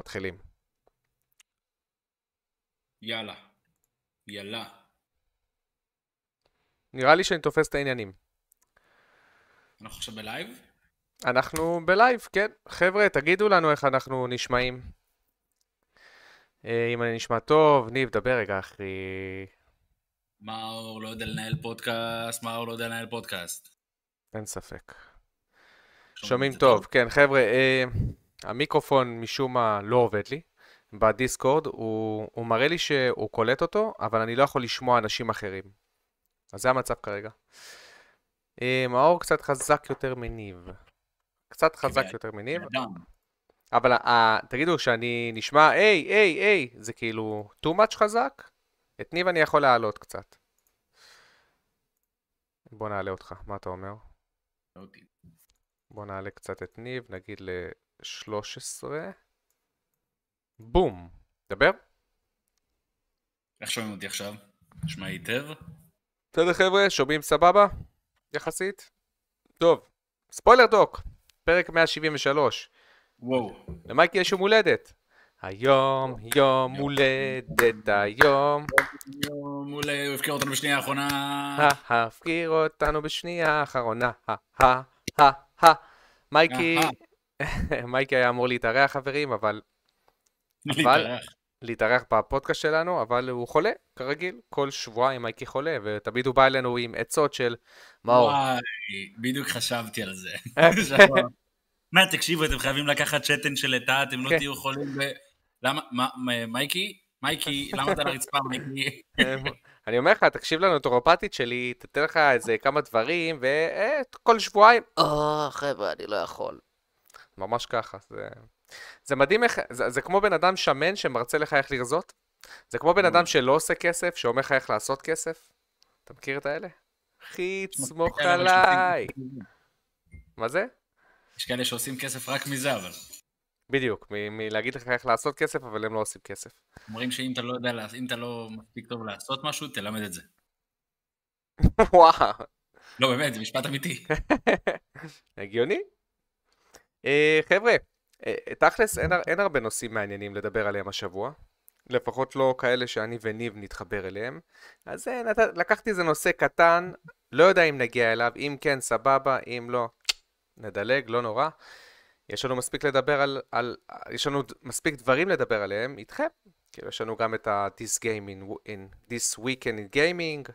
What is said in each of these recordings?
מתחילים. יאללה. יאללה. נראה לי שאני תופס את העניינים. אנחנו עכשיו בלייב? אנחנו בלייב, כן. חבר'ה, תגידו לנו איך אנחנו נשמעים. אה, אם אני נשמע טוב, ניב, דבר רגע, אחי. מאור לא יודע לנהל פודקאסט, מאור לא יודע לנהל פודקאסט. אין ספק. שומעים שומעים טוב, כן, חבר'ה, אה, המיקרופון משום מה לא עובד לי בדיסקורד, הוא, הוא מראה לי שהוא קולט אותו, אבל אני לא יכול לשמוע אנשים אחרים. אז זה המצב כרגע. אה, מאור קצת חזק יותר מניב. קצת חזק כבן- יותר מניב. אבל אה, תגידו, שאני נשמע, היי, היי, היי, זה כאילו too much חזק? את ניב אני יכול להעלות קצת. בוא נעלה אותך, מה אתה אומר? לא. בוא נעלה קצת את ניב, נגיד ל-13. בום. דבר. איך שומעים אותי עכשיו? נשמע היטב? בסדר חבר'ה, שומעים סבבה? יחסית? טוב, ספוילר דוק, פרק 173. וואו. למייקי יש יום הולדת. היום יום הולדת היום, מעולה, הוא הפקיר אותנו בשנייה האחרונה. הפקיר אותנו בשנייה האחרונה, הא הא הא. מייקי, מייקי היה אמור להתארח חברים, אבל להתארח. להתארח בפודקאסט שלנו, אבל הוא חולה, כרגיל, כל שבועיים מייקי חולה, ותמיד הוא בא אלינו עם עצות של מאור. וואי, בדיוק חשבתי על זה. מה, תקשיבו, אתם חייבים לקחת שתן של לטאה, אתם לא כן. תהיו חולים ב... למה, מה, מה- מייקי? מייקי, למה אתה על הרצפה, מייקי? אני אומר לך, תקשיב לנוטורופטית שלי, תתן לך איזה כמה דברים, וכל שבועיים, אה, חבר'ה, אני לא יכול. ממש ככה, זה... זה מדהים איך, זה, זה כמו בן אדם שמן שמרצה לך איך לרזות. זה כמו בן אדם שלא עושה כסף, שאומר לך איך לעשות כסף. אתה מכיר את האלה? אחי, תסמוך עליי. מה זה? יש כאלה שעושים כסף רק מזה, אבל. בדיוק, מלהגיד לך איך לעשות כסף, אבל הם לא עושים כסף. אומרים שאם אתה לא יודע, אם אתה לא מספיק טוב לעשות משהו, תלמד את זה. וואו. לא, באמת, זה משפט אמיתי. הגיוני. אה, חבר'ה, אה, תכלס אין, אין הרבה נושאים מעניינים לדבר עליהם השבוע. לפחות לא כאלה שאני וניב נתחבר אליהם. אז אה, נת... לקחתי איזה נושא קטן, לא יודע אם נגיע אליו, אם כן סבבה, אם לא, נדלג, לא נורא. יש לנו מספיק לדבר על, על... יש לנו מספיק דברים לדבר עליהם איתכם. כאילו יש לנו גם את ה-This Game in, in This Weekend in Gaming,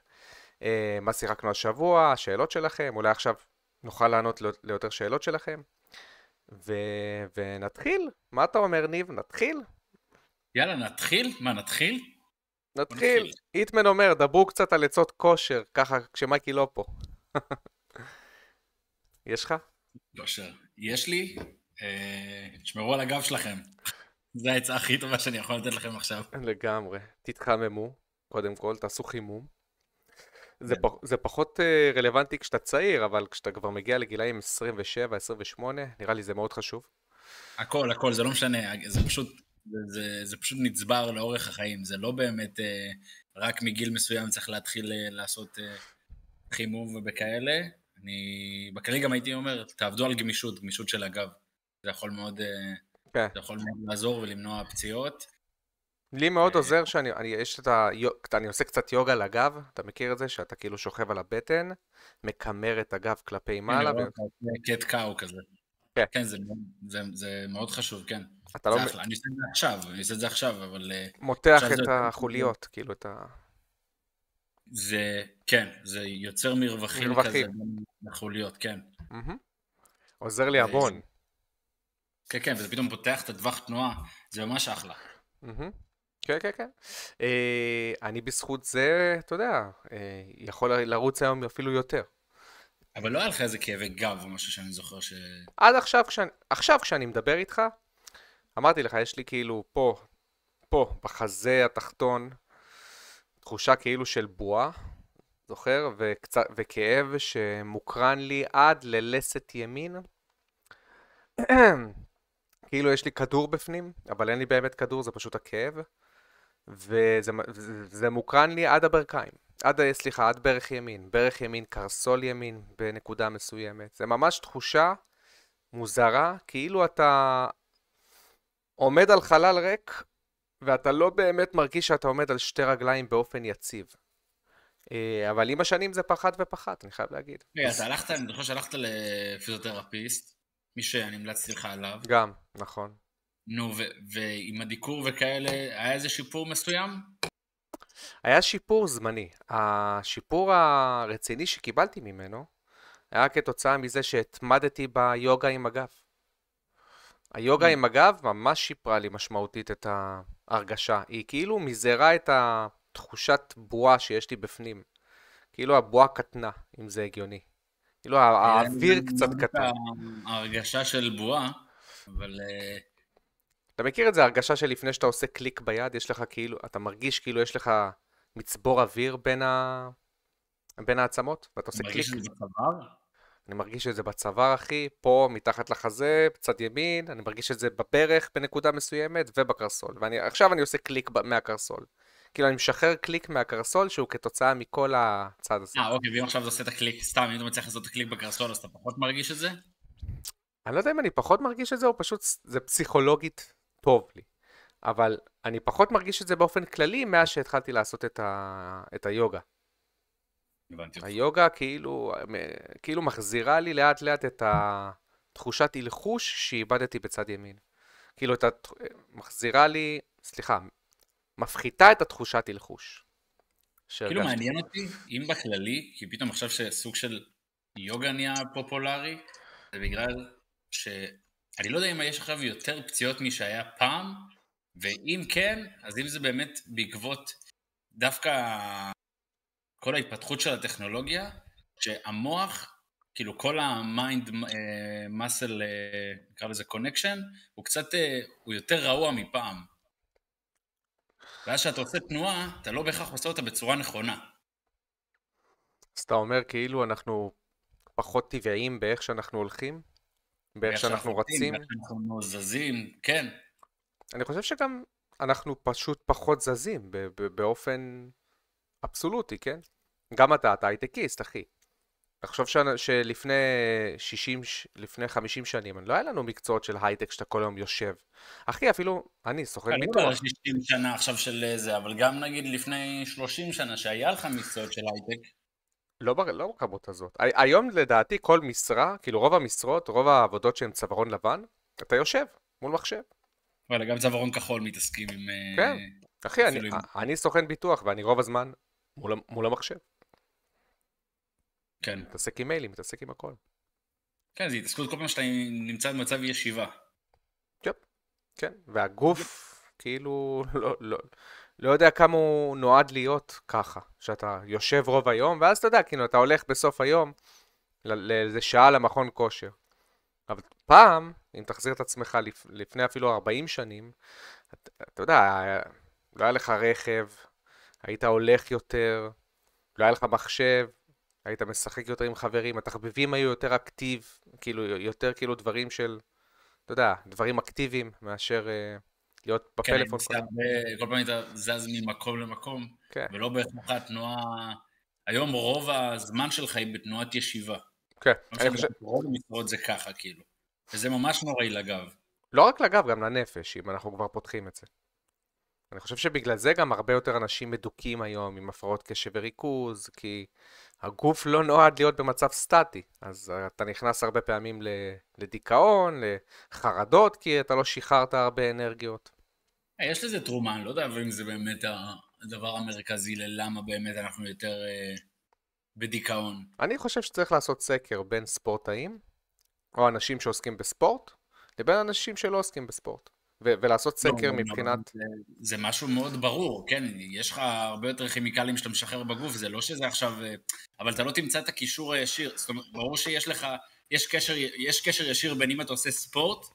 מה שיחקנו השבוע, השאלות שלכם, אולי עכשיו נוכל לענות ליותר שאלות שלכם. ו... ונתחיל. מה אתה אומר, ניב? נתחיל? יאללה, נתחיל? מה, נתחיל? נתחיל. איטמן אומר, דברו קצת על עצות כושר, ככה כשמייקי לא פה. יש לך? לא, שר. יש לי, אה, תשמרו על הגב שלכם. זו העצה הכי טובה שאני יכול לתת לכם עכשיו. לגמרי. תתחממו, קודם כל, תעשו חימום. זה, כן. פח, זה פחות אה, רלוונטי כשאתה צעיר, אבל כשאתה כבר מגיע לגילאים 27, 28, נראה לי זה מאוד חשוב. הכל, הכל, זה לא משנה, זה פשוט, זה, זה, זה פשוט נצבר לאורך החיים, זה לא באמת אה, רק מגיל מסוים צריך להתחיל אה, לעשות אה, חימום ובכאלה. אני, בכללי גם הייתי אומר, תעבדו על גמישות, גמישות של הגב. זה יכול מאוד, אה, כן. זה יכול מאוד לעזור ולמנוע פציעות. לי מאוד אה, עוזר שאני, אני, יש את ה... אני עושה קצת יוגה לגב, אתה מכיר את זה? שאתה כאילו שוכב על הבטן, מקמר את הגב כלפי מעלה, הנה, אתה עושה קט קאו כזה. כן. כן, זה, זה, זה מאוד חשוב, כן. ואתה לא אחלה. אני עושה את זה עכשיו, אני עושה את זה עכשיו, אבל אה, מותח עכשיו את החוליות, כאילו את ה... זה, כן, זה יוצר מרווחים, מרווחים. כזה בין החוליות, כן. עוזר לי אה, המון. כן, כן, וזה פתאום פותח את הטווח תנועה, זה ממש אחלה. מהמם. כן, כן, כן. אה, אני בזכות זה, אתה יודע, אה, יכול לרוץ היום אפילו יותר. אבל לא היה לך איזה כאבי גב או משהו שאני זוכר ש... עד עכשיו, כשאני, עכשיו כשאני מדבר איתך, אמרתי לך, יש לי כאילו פה, פה, בחזה התחתון, תחושה כאילו של בועה, זוכר? וקצת, וכאב שמוקרן לי עד ללסת ימין. כאילו יש לי כדור בפנים, אבל אין לי באמת כדור, זה פשוט הכאב. וזה זה- זה מוקרן לי עד הברכיים. עד, סליחה, עד ברך ימין. ברך ימין, קרסול ימין בנקודה מסוימת. זה ממש תחושה מוזרה, כאילו אתה... עומד על חלל ריק, ואתה לא באמת מרגיש שאתה עומד על שתי רגליים באופן יציב. אה, אבל עם השנים זה פחת ופחת, אני חייב להגיד. רגע, אתה הלכת, אני זוכר שהלכת לפיזיותרפיסט, מי שאני המלצתי לך עליו. גם, נכון. נו, ועם הדיקור וכאלה, היה איזה שיפור מסוים? היה שיפור זמני. השיפור הרציני שקיבלתי ממנו היה כתוצאה מזה שהתמדתי ביוגה עם הגב. היוגה mm. עם הגב ממש שיפרה לי משמעותית את ההרגשה. היא כאילו מזערה את התחושת בועה שיש לי בפנים. כאילו הבועה קטנה, אם זה הגיוני. כאילו האוויר קצת קטן. ההרגשה של בועה, אבל... אתה מכיר את זה, הרגשה של לפני שאתה עושה קליק ביד, יש לך כאילו, אתה מרגיש כאילו יש לך מצבור אוויר בין, ה... בין העצמות, ואתה עושה קליק. מרגיש את זה בצוואר? אני מרגיש את זה בצוואר, אחי, פה, מתחת לחזה, בצד ימין, אני מרגיש את זה בברך בנקודה מסוימת, ובקרסול. ועכשיו אני עושה קליק מהקרסול. כאילו, אני משחרר קליק מהקרסול שהוא כתוצאה מכל הצד הזה. אה, אוקיי, ואם עכשיו אתה עושה את הקליק, סתם, אם אתה מצליח לעשות את הקליק בקרסול, אז אתה פחות מרגיש את זה? אני לא יודע אם אני פחות מרגיש את זה, או פשוט זה פסיכולוגית טוב לי. אבל אני פחות מרגיש את זה באופן כללי מאז שהתחלתי לעשות את, ה... את היוגה. הבנתי. היוגה כאילו, כאילו מחזירה לי לאט לאט את התחושת הלחוש שאיבדתי בצד ימין. כאילו, את הת... מחזירה לי, סליחה, מפחיתה את התחושת הלחוש. כאילו מעניין אותי, אם בכללי, כי פתאום עכשיו שסוג של יוגה נהיה פופולרי, זה בגלל ש... אני לא יודע אם יש עכשיו יותר פציעות משהיה פעם, ואם כן, אז אם זה באמת בעקבות דווקא כל ההתפתחות של הטכנולוגיה, שהמוח, כאילו כל ה mind muscle, נקרא לזה connection, הוא קצת, אה, הוא יותר רעוע מפעם. ואז כשאתה עושה תנועה, אתה לא בהכרח עושה אותה בצורה נכונה. אז אתה אומר כאילו אנחנו פחות טבעיים באיך שאנחנו הולכים? באיך שאנחנו רצים? באיך שאנחנו זזים, כן. אני חושב שגם אנחנו פשוט פחות זזים באופן אבסולוטי, כן? גם אתה, אתה הייטקיסט, אחי. תחשוב ש... שלפני 60, לפני 50 שנים, לא היה לנו מקצועות של הייטק שאתה כל היום יושב. אחי, אפילו אני סוכן ביטוח. אני לא 60 שנה עכשיו של זה, אבל גם נגיד לפני 30 שנה שהיה לך מקצועות של הייטק. לא, לא בכמות הזאת. היום לדעתי כל משרה, כאילו רוב המשרות, רוב העבודות שהן צווארון לבן, אתה יושב מול מחשב. וואלה, גם צווארון כחול מתעסקים עם... אה, כן, אחי, אני, עם... אני סוכן ביטוח ואני רוב הזמן מול, מול המחשב. כן. מתעסק עם מיילים, מתעסק עם הכל. כן, זה התעסקות כל פעם שאתה נמצא במצב ישיבה. כן, כן, והגוף כאילו לא, לא, לא יודע כמה הוא נועד להיות ככה, שאתה יושב רוב היום, ואז אתה יודע, כאילו, אתה הולך בסוף היום לאיזה שעה למכון כושר. אבל פעם, אם תחזיר את עצמך לפ, לפני אפילו 40 שנים, אתה, אתה יודע, לא היה לך רכב, היית הולך יותר, לא היה לך מחשב, היית משחק יותר עם חברים, התחביבים היו יותר אקטיב, כאילו, יותר כאילו דברים של, אתה יודע, דברים אקטיביים מאשר... Uh, להיות כן, בפלאפון. כן, כל... פעם היית זז ממקום למקום, כן. ולא בהכרח התנועה... היום רוב הזמן שלך היא בתנועת ישיבה. כן. אני חושב... רוב המשרות זה ככה, כאילו. וזה ממש נוראי לגב. לא רק לגב, גם לנפש, אם אנחנו כבר פותחים את זה. אני חושב שבגלל זה גם הרבה יותר אנשים מדוכאים היום עם הפרעות קשב וריכוז, כי הגוף לא נועד להיות במצב סטטי, אז אתה נכנס הרבה פעמים לדיכאון, לחרדות, כי אתה לא שחררת הרבה אנרגיות. יש לזה תרומה, אני לא יודע אם זה באמת הדבר המרכזי ללמה באמת אנחנו יותר אה, בדיכאון. אני חושב שצריך לעשות סקר בין ספורטאים, או אנשים שעוסקים בספורט, לבין אנשים שלא עוסקים בספורט. ו- ולעשות לא, סקר לא, מבחינת... זה, זה משהו מאוד ברור, כן, יש לך הרבה יותר כימיקלים שאתה משחרר בגוף, זה לא שזה עכשיו... אה, אבל אתה לא תמצא את הקישור הישיר, זאת אומרת, ברור שיש לך, יש קשר, יש קשר ישיר בין אם אתה עושה ספורט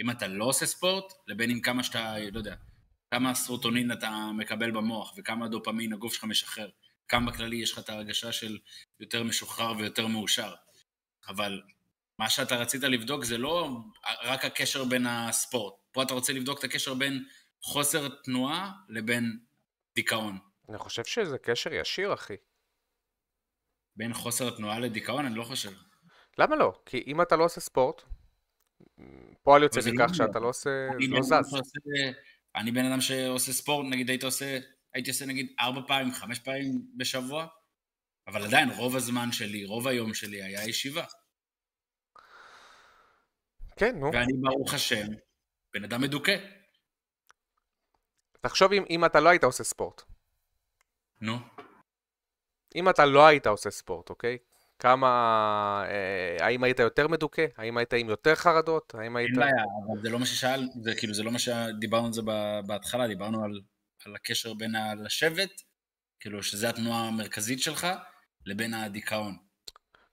אם אתה לא עושה ספורט, לבין אם כמה שאתה, לא יודע, כמה סרוטונין אתה מקבל במוח, וכמה דופמין הגוף שלך משחרר. כמה בכללי יש לך את ההרגשה של יותר משוחרר ויותר מאושר. אבל מה שאתה רצית לבדוק זה לא רק הקשר בין הספורט. פה אתה רוצה לבדוק את הקשר בין חוסר תנועה לבין דיכאון. אני חושב שזה קשר ישיר, אחי. בין חוסר תנועה לדיכאון? אני לא חושב. למה לא? כי אם אתה לא עושה ספורט, פועל יוצא לא מכך. שאתה לא עושה, אני לא בן אדם זז. אני בן אדם שעושה ספורט, נגיד הייתי עושה, הייתי עושה נגיד ארבע פעמים, חמש פעמים בשבוע, אבל עדיין רוב הזמן שלי, רוב היום שלי היה ישיבה. כן, נו. ואני ברוך השם, בן אדם מדוכא. תחשוב אם, אם אתה לא היית עושה ספורט. נו. אם אתה לא היית עושה ספורט, אוקיי? כמה... אה, האם היית יותר מדוכא? האם היית עם יותר חרדות? האם היית... אין בעיה, אבל זה לא מה ששאל, זה כאילו, זה לא מה שדיברנו על זה בהתחלה, דיברנו על, על הקשר בין הלשבת, כאילו, שזה התנועה המרכזית שלך, לבין הדיכאון.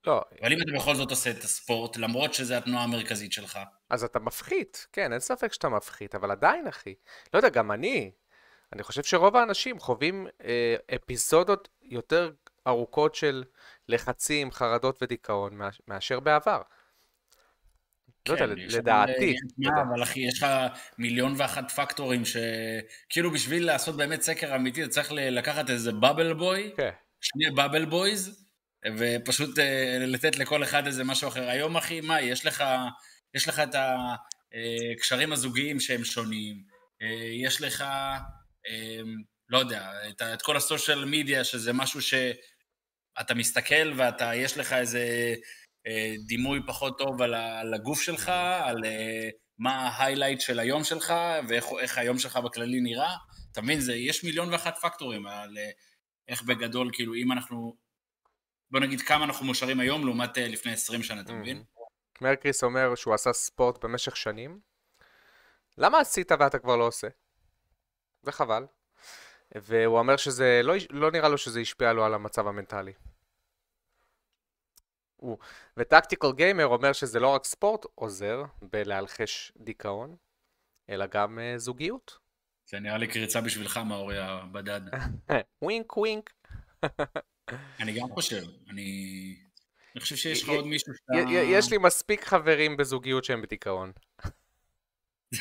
לא, אבל אם אתה בכל זאת עושה את הספורט, למרות שזה התנועה המרכזית שלך, אז אתה מפחית, כן, אין ספק שאתה מפחית, אבל עדיין, אחי. לא יודע, גם אני, אני חושב שרוב האנשים חווים אה, אפיזודות יותר ארוכות של לחצים, חרדות ודיכאון מאש- מאשר בעבר. לא יודע, כן, לדעתי. אבל, אה. אבל אחי, יש לך מיליון ואחת פקטורים שכאילו בשביל לעשות באמת סקר אמיתי, אתה צריך לקחת איזה בבל בוי, כן, שני בבל בויז, ופשוט אה, לתת לכל אחד איזה משהו אחר. היום, אחי, מה, יש לך, יש לך את הקשרים הזוגיים שהם שונים, אה, יש לך, אה, לא יודע, את, כל הסושיאל מדיה, שזה משהו שאתה מסתכל ואתה, יש לך איזה אה, דימוי פחות טוב על, על הגוף שלך, על אה, מה ההיילייט של היום שלך, ואיך איך היום שלך בכללי נראה. אתה מבין, זה, יש מיליון ואחת פקטורים על אה, איך בגדול, כאילו, אם אנחנו, בוא נגיד כמה אנחנו מאושרים היום לעומת לפני 20 שנה, אתה מבין? מרקריס אומר שהוא עשה ספורט במשך שנים. למה עשית ואתה כבר לא עושה? זה חבל. והוא אומר שזה, לא, לא נראה לו שזה השפיע לו על המצב המנטלי. הוא, וטקטיקל גיימר אומר שזה לא רק ספורט עוזר בלהלחש דיכאון, אלא גם uh, זוגיות. זה נראה לי קריצה בשבילך, מאורי הבדד. ווינק ווינק. אני גם חושב, אני... אני חושב שיש לך עוד מישהו שאתה... יש לי מספיק חברים בזוגיות שהם בדיכאון.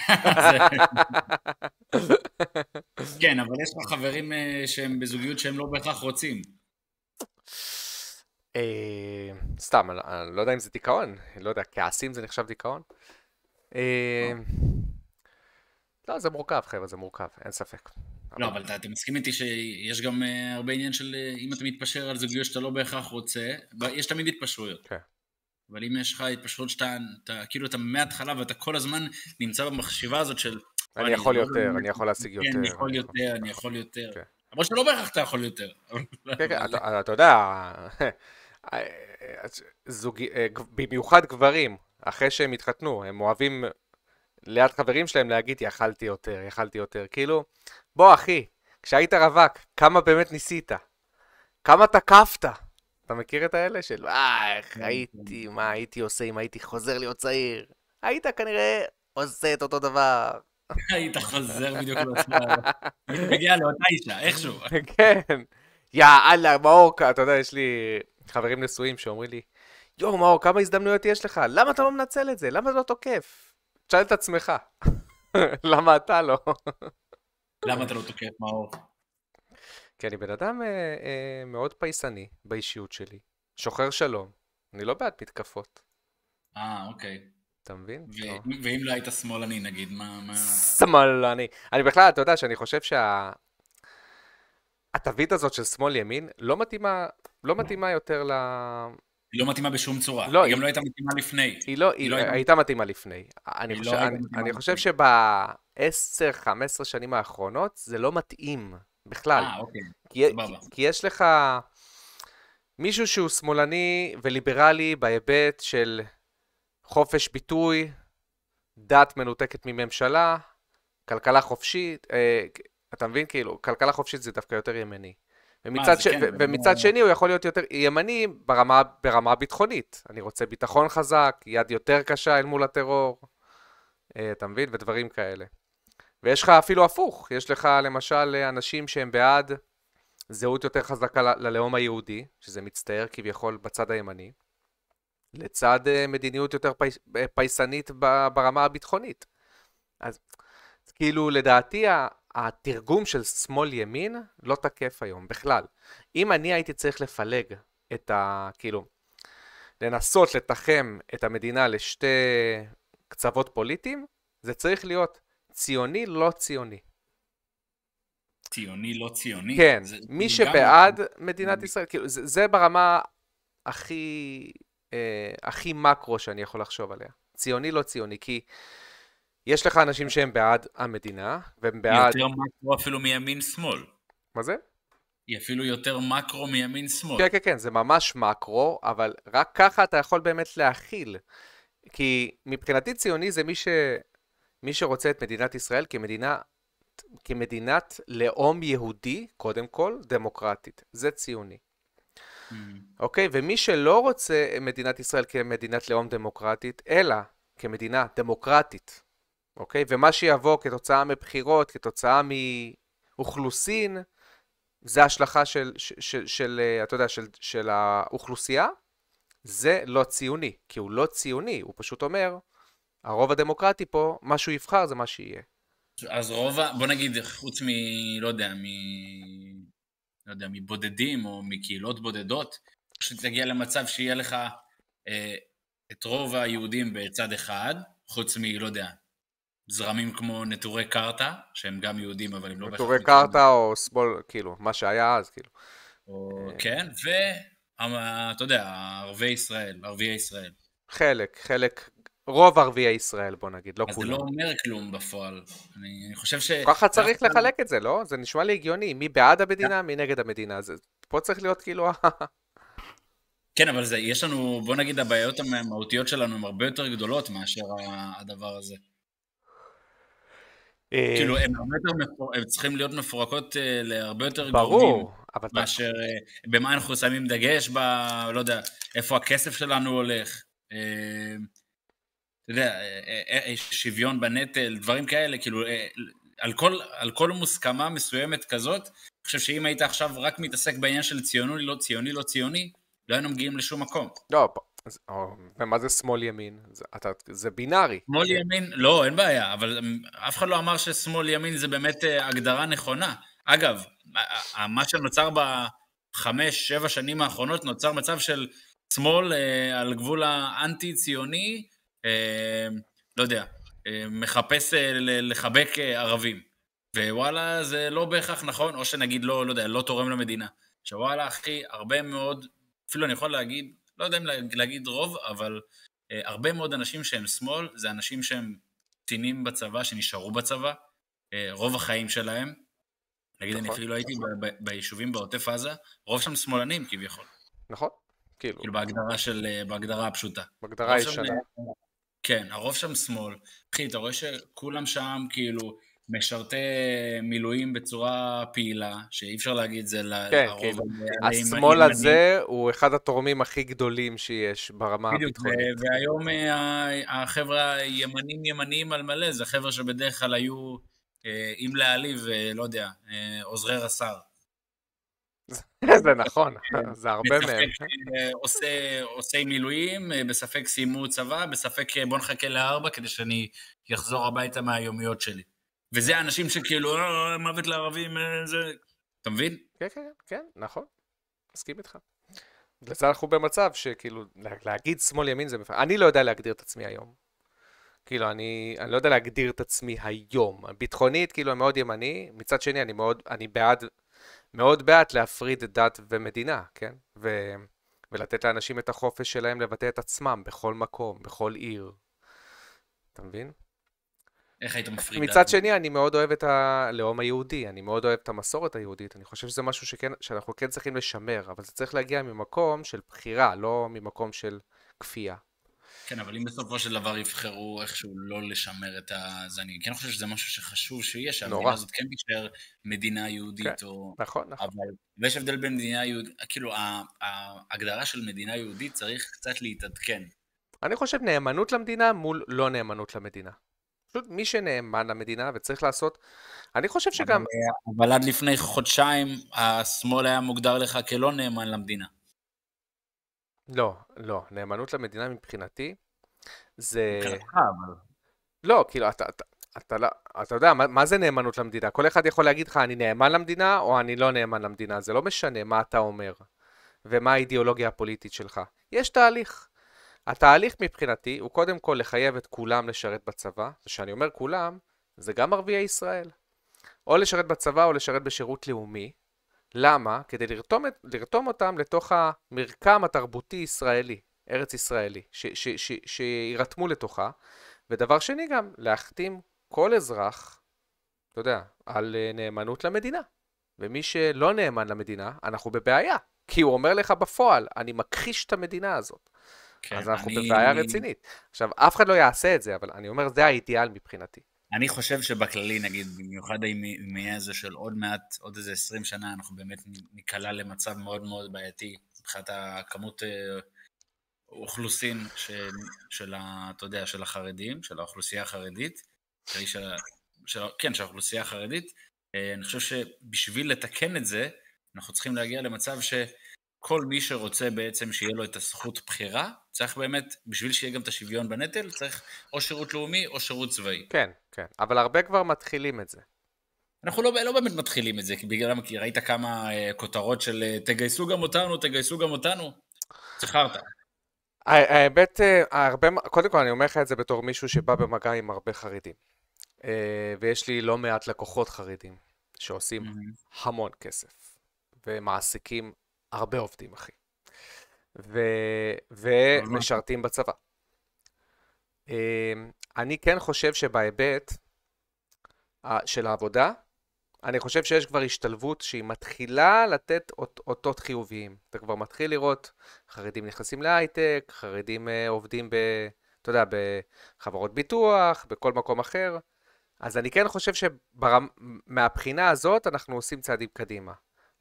כן, אבל יש לך חברים אה, שהם בזוגיות שהם לא בהכרח רוצים. אה, סתם, אני- לא יודע אם זה דיכאון, לא יודע, כעסים זה נחשב דיכאון? אה, לא, זה מורכב, חבר'ה, זה מורכב, אין ספק. לא, אבל אתה, מסכים איתי שיש גם הרבה עניין של אם אתה מתפשר על זוגיות שאתה לא בהכרח רוצה, יש תמיד התפשרויות. כן. אבל אם יש לך התפשרות שאתה, אתה, כאילו אתה מההתחלה ואתה כל הזמן נמצא במחשיבה הזאת של... אני יכול לא יותר, אני יכול להשיג יותר. כן, אני יכול אני יותר, אני יכול יותר. כן. למרות שלא בהכרח אתה יכול יותר. כן, כן, אתה אתה יודע, זוג... במיוחד גברים, אחרי שהם התחתנו, הם אוהבים ליד חברים שלהם להגיד, יכלתי יותר, יכלתי יותר. כאילו, בוא אחי, כשהיית רווק, כמה באמת ניסית? כמה תקפת? אתה מכיר את האלה של, אה, איך כן, הייתי, מה הייתי עושה אם הייתי חוזר להיות צעיר? היית כנראה עושה את אותו דבר. היית חוזר בדיוק לעצמך. היית מגיע לאותה אישה, איכשהו. כן. יאללה, מאור, אתה יודע, יש לי חברים נשואים שאומרים לי, יואו, מאור, כמה הזדמנויות יש לך? למה אתה לא מנצל את זה? למה אתה לא תוקף? תשאל את עצמך. למה אתה לא? למה אתה לא תוקף מאור? כי אני בן אדם אה, אה, מאוד פייסני באישיות שלי. שוחר שלום. אני לא בעד מתקפות. אה, אוקיי. אתה מבין? ו- לא. ואם לא היית שמאלני, נגיד, מה... מה- שמאלני. אני בכלל, אתה יודע שאני חושב שה... התווית הזאת של שמאל-ימין לא מתאימה, לא מתאימה יותר ל... היא לא מתאימה בשום צורה. לא, היא גם היא- לא הייתה מתאימה לפני. היא לא, היא לא הייתה- הייתה מתאימה לפני. אני היא חושב, לא אני, אני. חושב שב-10-15 שנים האחרונות זה לא מתאים בכלל. אה, אוקיי. כי, סבבה. כי, כי יש לך מישהו שהוא שמאלני וליברלי בהיבט של חופש ביטוי, דת מנותקת מממשלה, כלכלה חופשית, אה, אתה מבין? כאילו, כלכלה חופשית זה דווקא יותר ימני. ומצד, זה ש... כן, זה ומצד לא- שני הוא יכול להיות יותר ימני ברמה, ברמה ביטחונית. אני רוצה ביטחון חזק, יד יותר קשה אל מול הטרור, אה, אתה מבין? ודברים כאלה. ויש לך אפילו הפוך, יש לך למשל אנשים שהם בעד זהות יותר חזקה ללאום היהודי, שזה מצטייר כביכול בצד הימני, לצד אה, מדיניות יותר פייס, אה, פייסנית ברמה הביטחונית. אז כאילו לדעתי התרגום של שמאל-ימין לא תקף היום בכלל. אם אני הייתי צריך לפלג את ה... כאילו, לנסות לתחם את המדינה לשתי קצוות פוליטיים, זה צריך להיות ציוני לא ציוני. ציוני לא ציוני? כן, זה, מי גם- שבעד מדינת ישראל, כאילו, זה, זה ברמה הכי, אה, הכי מקרו שאני יכול לחשוב עליה. ציוני לא ציוני, כי יש לך אנשים שהם בעד המדינה, והם בעד... יותר מקרו אפילו מימין-שמאל. מה זה? היא אפילו יותר מקרו מימין-שמאל. כן, כן, כן, זה ממש מקרו, אבל רק ככה אתה יכול באמת להכיל. כי מבחינתי ציוני זה מי, ש... מי שרוצה את מדינת ישראל כמדינה, כמדינת לאום יהודי, קודם כל, דמוקרטית. זה ציוני. Mm. אוקיי? ומי שלא רוצה מדינת ישראל כמדינת לאום דמוקרטית, אלא כמדינה דמוקרטית, אוקיי? ומה שיבוא כתוצאה מבחירות, כתוצאה מאוכלוסין, זה השלכה של, של, של, של אה, אתה יודע, של, של האוכלוסייה, זה לא ציוני, כי הוא לא ציוני, הוא פשוט אומר, הרוב הדמוקרטי פה, מה שהוא יבחר זה מה שיהיה. אז רוב ה... בוא נגיד, חוץ מ... לא יודע, מ... לא יודע, מבודדים או מקהילות בודדות, שתגיע למצב שיהיה לך אה, את רוב היהודים בצד אחד, חוץ מ... לא יודע, זרמים כמו נטורי קרתא, שהם גם יהודים, אבל הם לא... בהכרח טורי מתיישבים. קרתא או שמאל, כאילו, מה שהיה אז, כאילו. או... כן, ואתה יודע, ערביי ישראל, ערביי ישראל. חלק, חלק, רוב ערביי ישראל, בוא נגיד, לא אז זה כולם. לא אומר כלום בפועל. אני, אני חושב ש... ככה צריך דווקא- לחלק את זה, לא? זה נשמע לי הגיוני, מי בעד המדינה, מי נגד המדינה. זה, פה צריך להיות כאילו... כן, אבל זה, יש לנו, בוא נגיד, הבעיות המהותיות שלנו הן הרבה יותר גדולות מאשר הדבר הזה. אה, כאילו, הרבה יותר, הן צריכים להיות מפורקות אה, להרבה יותר גורמים, ברור, אבל מאשר אה, במה אנחנו שמים דגש, ב... לא יודע, איפה הכסף שלנו הולך. אתה יודע, אה, אה, אה, שוויון בנטל, דברים כאלה, כאילו, על כל, על כל מוסכמה מסוימת כזאת, אני חושב שאם היית עכשיו רק מתעסק בעניין של ציוני, לא ציוני, לא ציוני, לא היינו מגיעים לשום מקום. לא, ומה זה שמאל ימין? זה, זה בינארי. שמאל ימין, לא, אין בעיה, אבל אף אחד לא אמר ששמאל ימין זה באמת הגדרה נכונה. אגב, מה שנוצר בחמש, שבע שנים האחרונות, נוצר מצב של שמאל על גבול האנטי-ציוני, לא יודע, אה, מחפש אה, לחבק אה, ערבים. ווואלה, זה לא בהכרח נכון, או שנגיד לא, לא יודע, לא תורם למדינה. שוואלה, אחי, הרבה מאוד, אפילו אני יכול להגיד, לא יודע אם לה- להגיד רוב, אבל אה, הרבה מאוד אנשים שהם שמאל, זה אנשים שהם קצינים בצבא, שנשארו בצבא, אה, רוב החיים שלהם. נגיד, אני נכון, אפילו הייתי ב- ב- ביישובים בעוטף עזה, רוב שם שמאלנים כביכול, נכון? כאילו, כאילו בהגדרה של, אה, בהגדרה הפשוטה. בהגדרה הרוב שם, ישנה. אה, כן, הרוב שם שמאל. אחי, אתה רואה שכולם שם כאילו משרתי מילואים בצורה פעילה, שאי אפשר להגיד זה כן, לרוב כאילו, ה- השמאל. הזה הוא אחד התורמים הכי גדולים שיש ברמה בדיוק, הביטחונית. ו- והיום אה, החבר'ה הימנים ימניים על מלא, זה חבר'ה שבדרך כלל היו, אה, אם להעליב, אה, לא יודע, אה, עוזרי רס"ר. זה נכון, זה הרבה מהם. אה, עושה, מילואים, אה, בספק סיימו צבא, בספק אה, בוא נחכה לארבע כדי שאני אחזור הביתה מהיומיות שלי. וזה האנשים שכאילו, "אה, מוות לערבים, זה... אתה מבין? כן, כן, כן, נכון. מסכים איתך. לזה אנחנו במצב שכאילו, לה- להגיד שמאל ימין זה... אני לא יודע להגדיר את עצמי היום. כאילו, אני, אני לא יודע להגדיר את עצמי היום. ביטחונית, כאילו, אני מאוד ימני. מצד שני, אני מאוד, אני בעד, מאוד בעד להפריד דת ומדינה, כן? ו, ולתת לאנשים את החופש שלהם לבטא את עצמם בכל מקום, בכל עיר. אתה מבין? איך היית מפריד? מצד שני, אני מאוד אוהב את הלאום היהודי, אני מאוד אוהב את המסורת היהודית, אני חושב שזה משהו שכן, שאנחנו כן צריכים לשמר, אבל זה צריך להגיע ממקום של בחירה, לא ממקום של כפייה. כן, אבל אם בסופו של דבר יבחרו איכשהו לא לשמר את ה... זה אני כן חושב שזה משהו שחשוב שיהיה, שהמדינה. הזאת כן תישאר מדינה יהודית, כן. או... נכון, נכון. אבל ויש הבדל בין מדינה יהודית, כאילו ההגדרה של מדינה יהודית צריך קצת להתעדכן. אני חושב נאמנות למדינה מול לא נאמנות למדינה. פשוט מי שנאמן למדינה וצריך לעשות, אני חושב שגם, אבל עד לפני חודשיים השמאל היה מוגדר לך כלא נאמן למדינה. לא, לא, נאמנות למדינה מבחינתי, זה... מבחינתך, אבל... לא, כאילו, אתה, אתה, אתה, לא, אתה יודע, מה, מה זה נאמנות למדינה? כל אחד יכול להגיד לך, אני נאמן למדינה, או אני לא נאמן למדינה. זה לא משנה מה אתה אומר, ומה האידיאולוגיה הפוליטית שלך. יש תהליך. התהליך מבחינתי הוא קודם כל לחייב את כולם לשרת בצבא, וכשאני אומר כולם, זה גם ערביי ישראל. או לשרת בצבא או לשרת בשירות לאומי. למה? כדי לרתום, לרתום אותם לתוך המרקם התרבותי ישראלי, ארץ ישראלי, שירתמו לתוכה. ודבר שני גם, להחתים כל אזרח, אתה יודע, על אה, נאמנות למדינה. ומי שלא נאמן למדינה, אנחנו בבעיה. כי הוא אומר לך בפועל, אני מכחיש את המדינה הזאת. כן, אז אנחנו אני... בבעיה רצינית. עכשיו, אף אחד לא יעשה את זה, אבל אני אומר, זה האידיאל מבחינתי. אני חושב שבכללי, נגיד, במיוחד אם יהיה איזה של עוד מעט, עוד איזה 20 שנה, אנחנו באמת ניקלע למצב מאוד מאוד בעייתי, מבחינת הכמות אה, אוכלוסין של, של ה, אתה יודע, של החרדים, של האוכלוסייה החרדית, של, של, כן, של האוכלוסייה החרדית. אה, אני חושב שבשביל לתקן את זה, אנחנו צריכים להגיע למצב שכל מי שרוצה בעצם שיהיה לו את הזכות בחירה, צריך באמת, בשביל שיהיה גם את השוויון בנטל, צריך או שירות לאומי או שירות צבאי. כן, כן, אבל הרבה כבר מתחילים את זה. אנחנו לא, לא באמת מתחילים את זה, כי בגלל, כי ראית כמה uh, כותרות של uh, תגייסו גם אותנו, תגייסו גם אותנו, צריכרת. האמת, הרבה, קודם כל אני אומר לך את זה בתור מישהו שבא במגע עם הרבה חרדים. ויש לי לא מעט לקוחות חרדים שעושים mm-hmm. המון כסף, ומעסיקים הרבה עובדים, אחי. ו... ומשרתים בצבא. אמ, אני כן חושב שבהיבט של העבודה, אני חושב שיש כבר השתלבות שהיא מתחילה לתת אות, אותות חיוביים. אתה כבר מתחיל לראות חרדים נכנסים להייטק, חרדים uh, עובדים ב... אתה יודע, בחברות ביטוח, בכל מקום אחר. אז אני כן חושב שמהבחינה הזאת אנחנו עושים צעדים קדימה.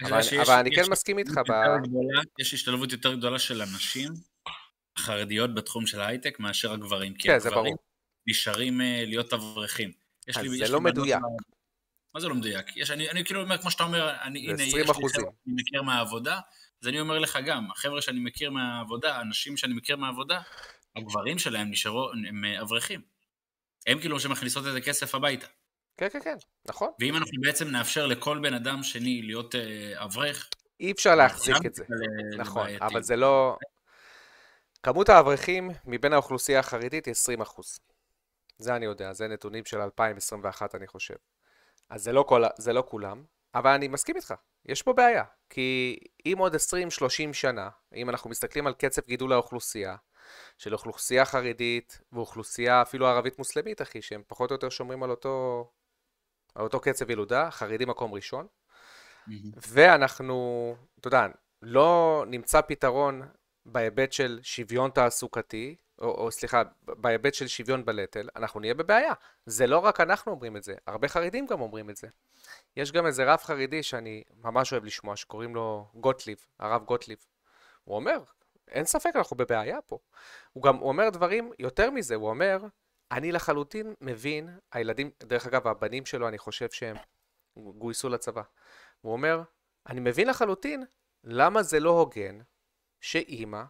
אבל, שיש, אבל אני כן מסכים איתך. ב... גדולה, יש השתלבות יותר גדולה של הנשים חרדיות בתחום של ההייטק מאשר הגברים. כי כן, הגברים נשארים uh, להיות אברכים. אז לי, זה לא מדויק. מה זה לא מדויק? יש, אני, אני כאילו אומר, כמו שאתה אומר, אני, הנה, יש לי חבר'ה שאני מכיר מהעבודה, אז אני אומר לך גם, החבר'ה שאני מכיר מהעבודה, האנשים שאני מכיר מהעבודה, הגברים שלהם נשארו, הם אה, אברכים. הם כאילו שמכניסות את הכסף הביתה. כן, כן, כן, נכון. ואם אנחנו בעצם נאפשר לכל בן אדם שני להיות אה, אברך... אי אפשר להחזיק את זה. נכון, אבל זה לא... כמות האברכים מבין האוכלוסייה החרדית היא 20 אחוז. זה אני יודע, זה נתונים של 2021 אני חושב. אז זה לא, כל, זה לא כולם, אבל אני מסכים איתך, יש פה בעיה. כי אם עוד 20-30 שנה, אם אנחנו מסתכלים על קצב גידול האוכלוסייה, של אוכלוסייה חרדית ואוכלוסייה אפילו ערבית מוסלמית, אחי, שהם פחות או יותר שומרים על אותו, על אותו קצב ילודה, חרדים מקום ראשון. ואנחנו, אתה יודע, לא נמצא פתרון בהיבט של שוויון תעסוקתי, או, או סליחה, בהיבט של שוויון בנטל, אנחנו נהיה בבעיה. זה לא רק אנחנו אומרים את זה, הרבה חרדים גם אומרים את זה. יש גם איזה רב חרדי שאני ממש אוהב לשמוע, שקוראים לו גוטליב, הרב גוטליב. הוא אומר, אין ספק, אנחנו בבעיה פה. הוא גם הוא אומר דברים, יותר מזה, הוא אומר, אני לחלוטין מבין, הילדים, דרך אגב, הבנים שלו, אני חושב שהם גויסו לצבא. הוא אומר, אני מבין לחלוטין למה זה לא הוגן שאימא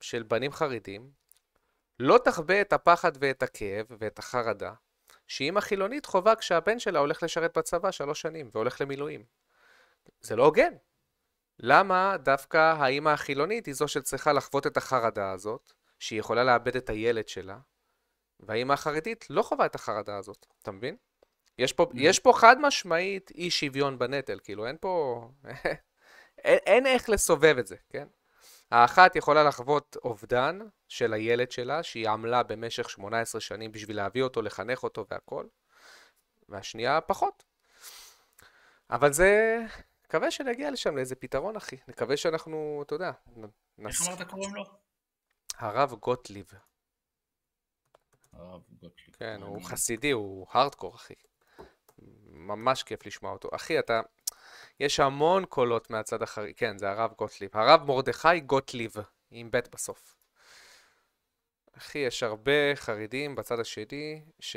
של בנים חרדים לא תחווה את הפחד ואת הכאב ואת החרדה שאימא חילונית חובה כשהבן שלה הולך לשרת בצבא שלוש שנים והולך למילואים. זה לא הוגן. למה דווקא האימא החילונית היא זו שצריכה לחוות את החרדה הזאת, שהיא יכולה לאבד את הילד שלה, והאימא החרדית לא חווה את החרדה הזאת, אתה מבין? יש פה, mm. יש פה חד משמעית אי שוויון בנטל, כאילו אין פה... אין, אין איך לסובב את זה, כן? האחת יכולה לחוות אובדן של הילד שלה, שהיא עמלה במשך 18 שנים בשביל להביא אותו, לחנך אותו והכל, והשנייה פחות. אבל זה... נקווה שנגיע לשם לאיזה פתרון, אחי. נקווה שאנחנו, אתה יודע, נס... איך אמרת קוראים לו? הרב גוטליב. הרב גוטליב. כן, הוא חסידי, הוא הארדקור, אחי. ממש כיף לשמוע אותו. אחי, אתה... יש המון קולות מהצד החרי... כן, זה הרב גוטליב. הרב מרדכי גוטליב, עם ב' בסוף. אחי, יש הרבה חרדים בצד השני, ש...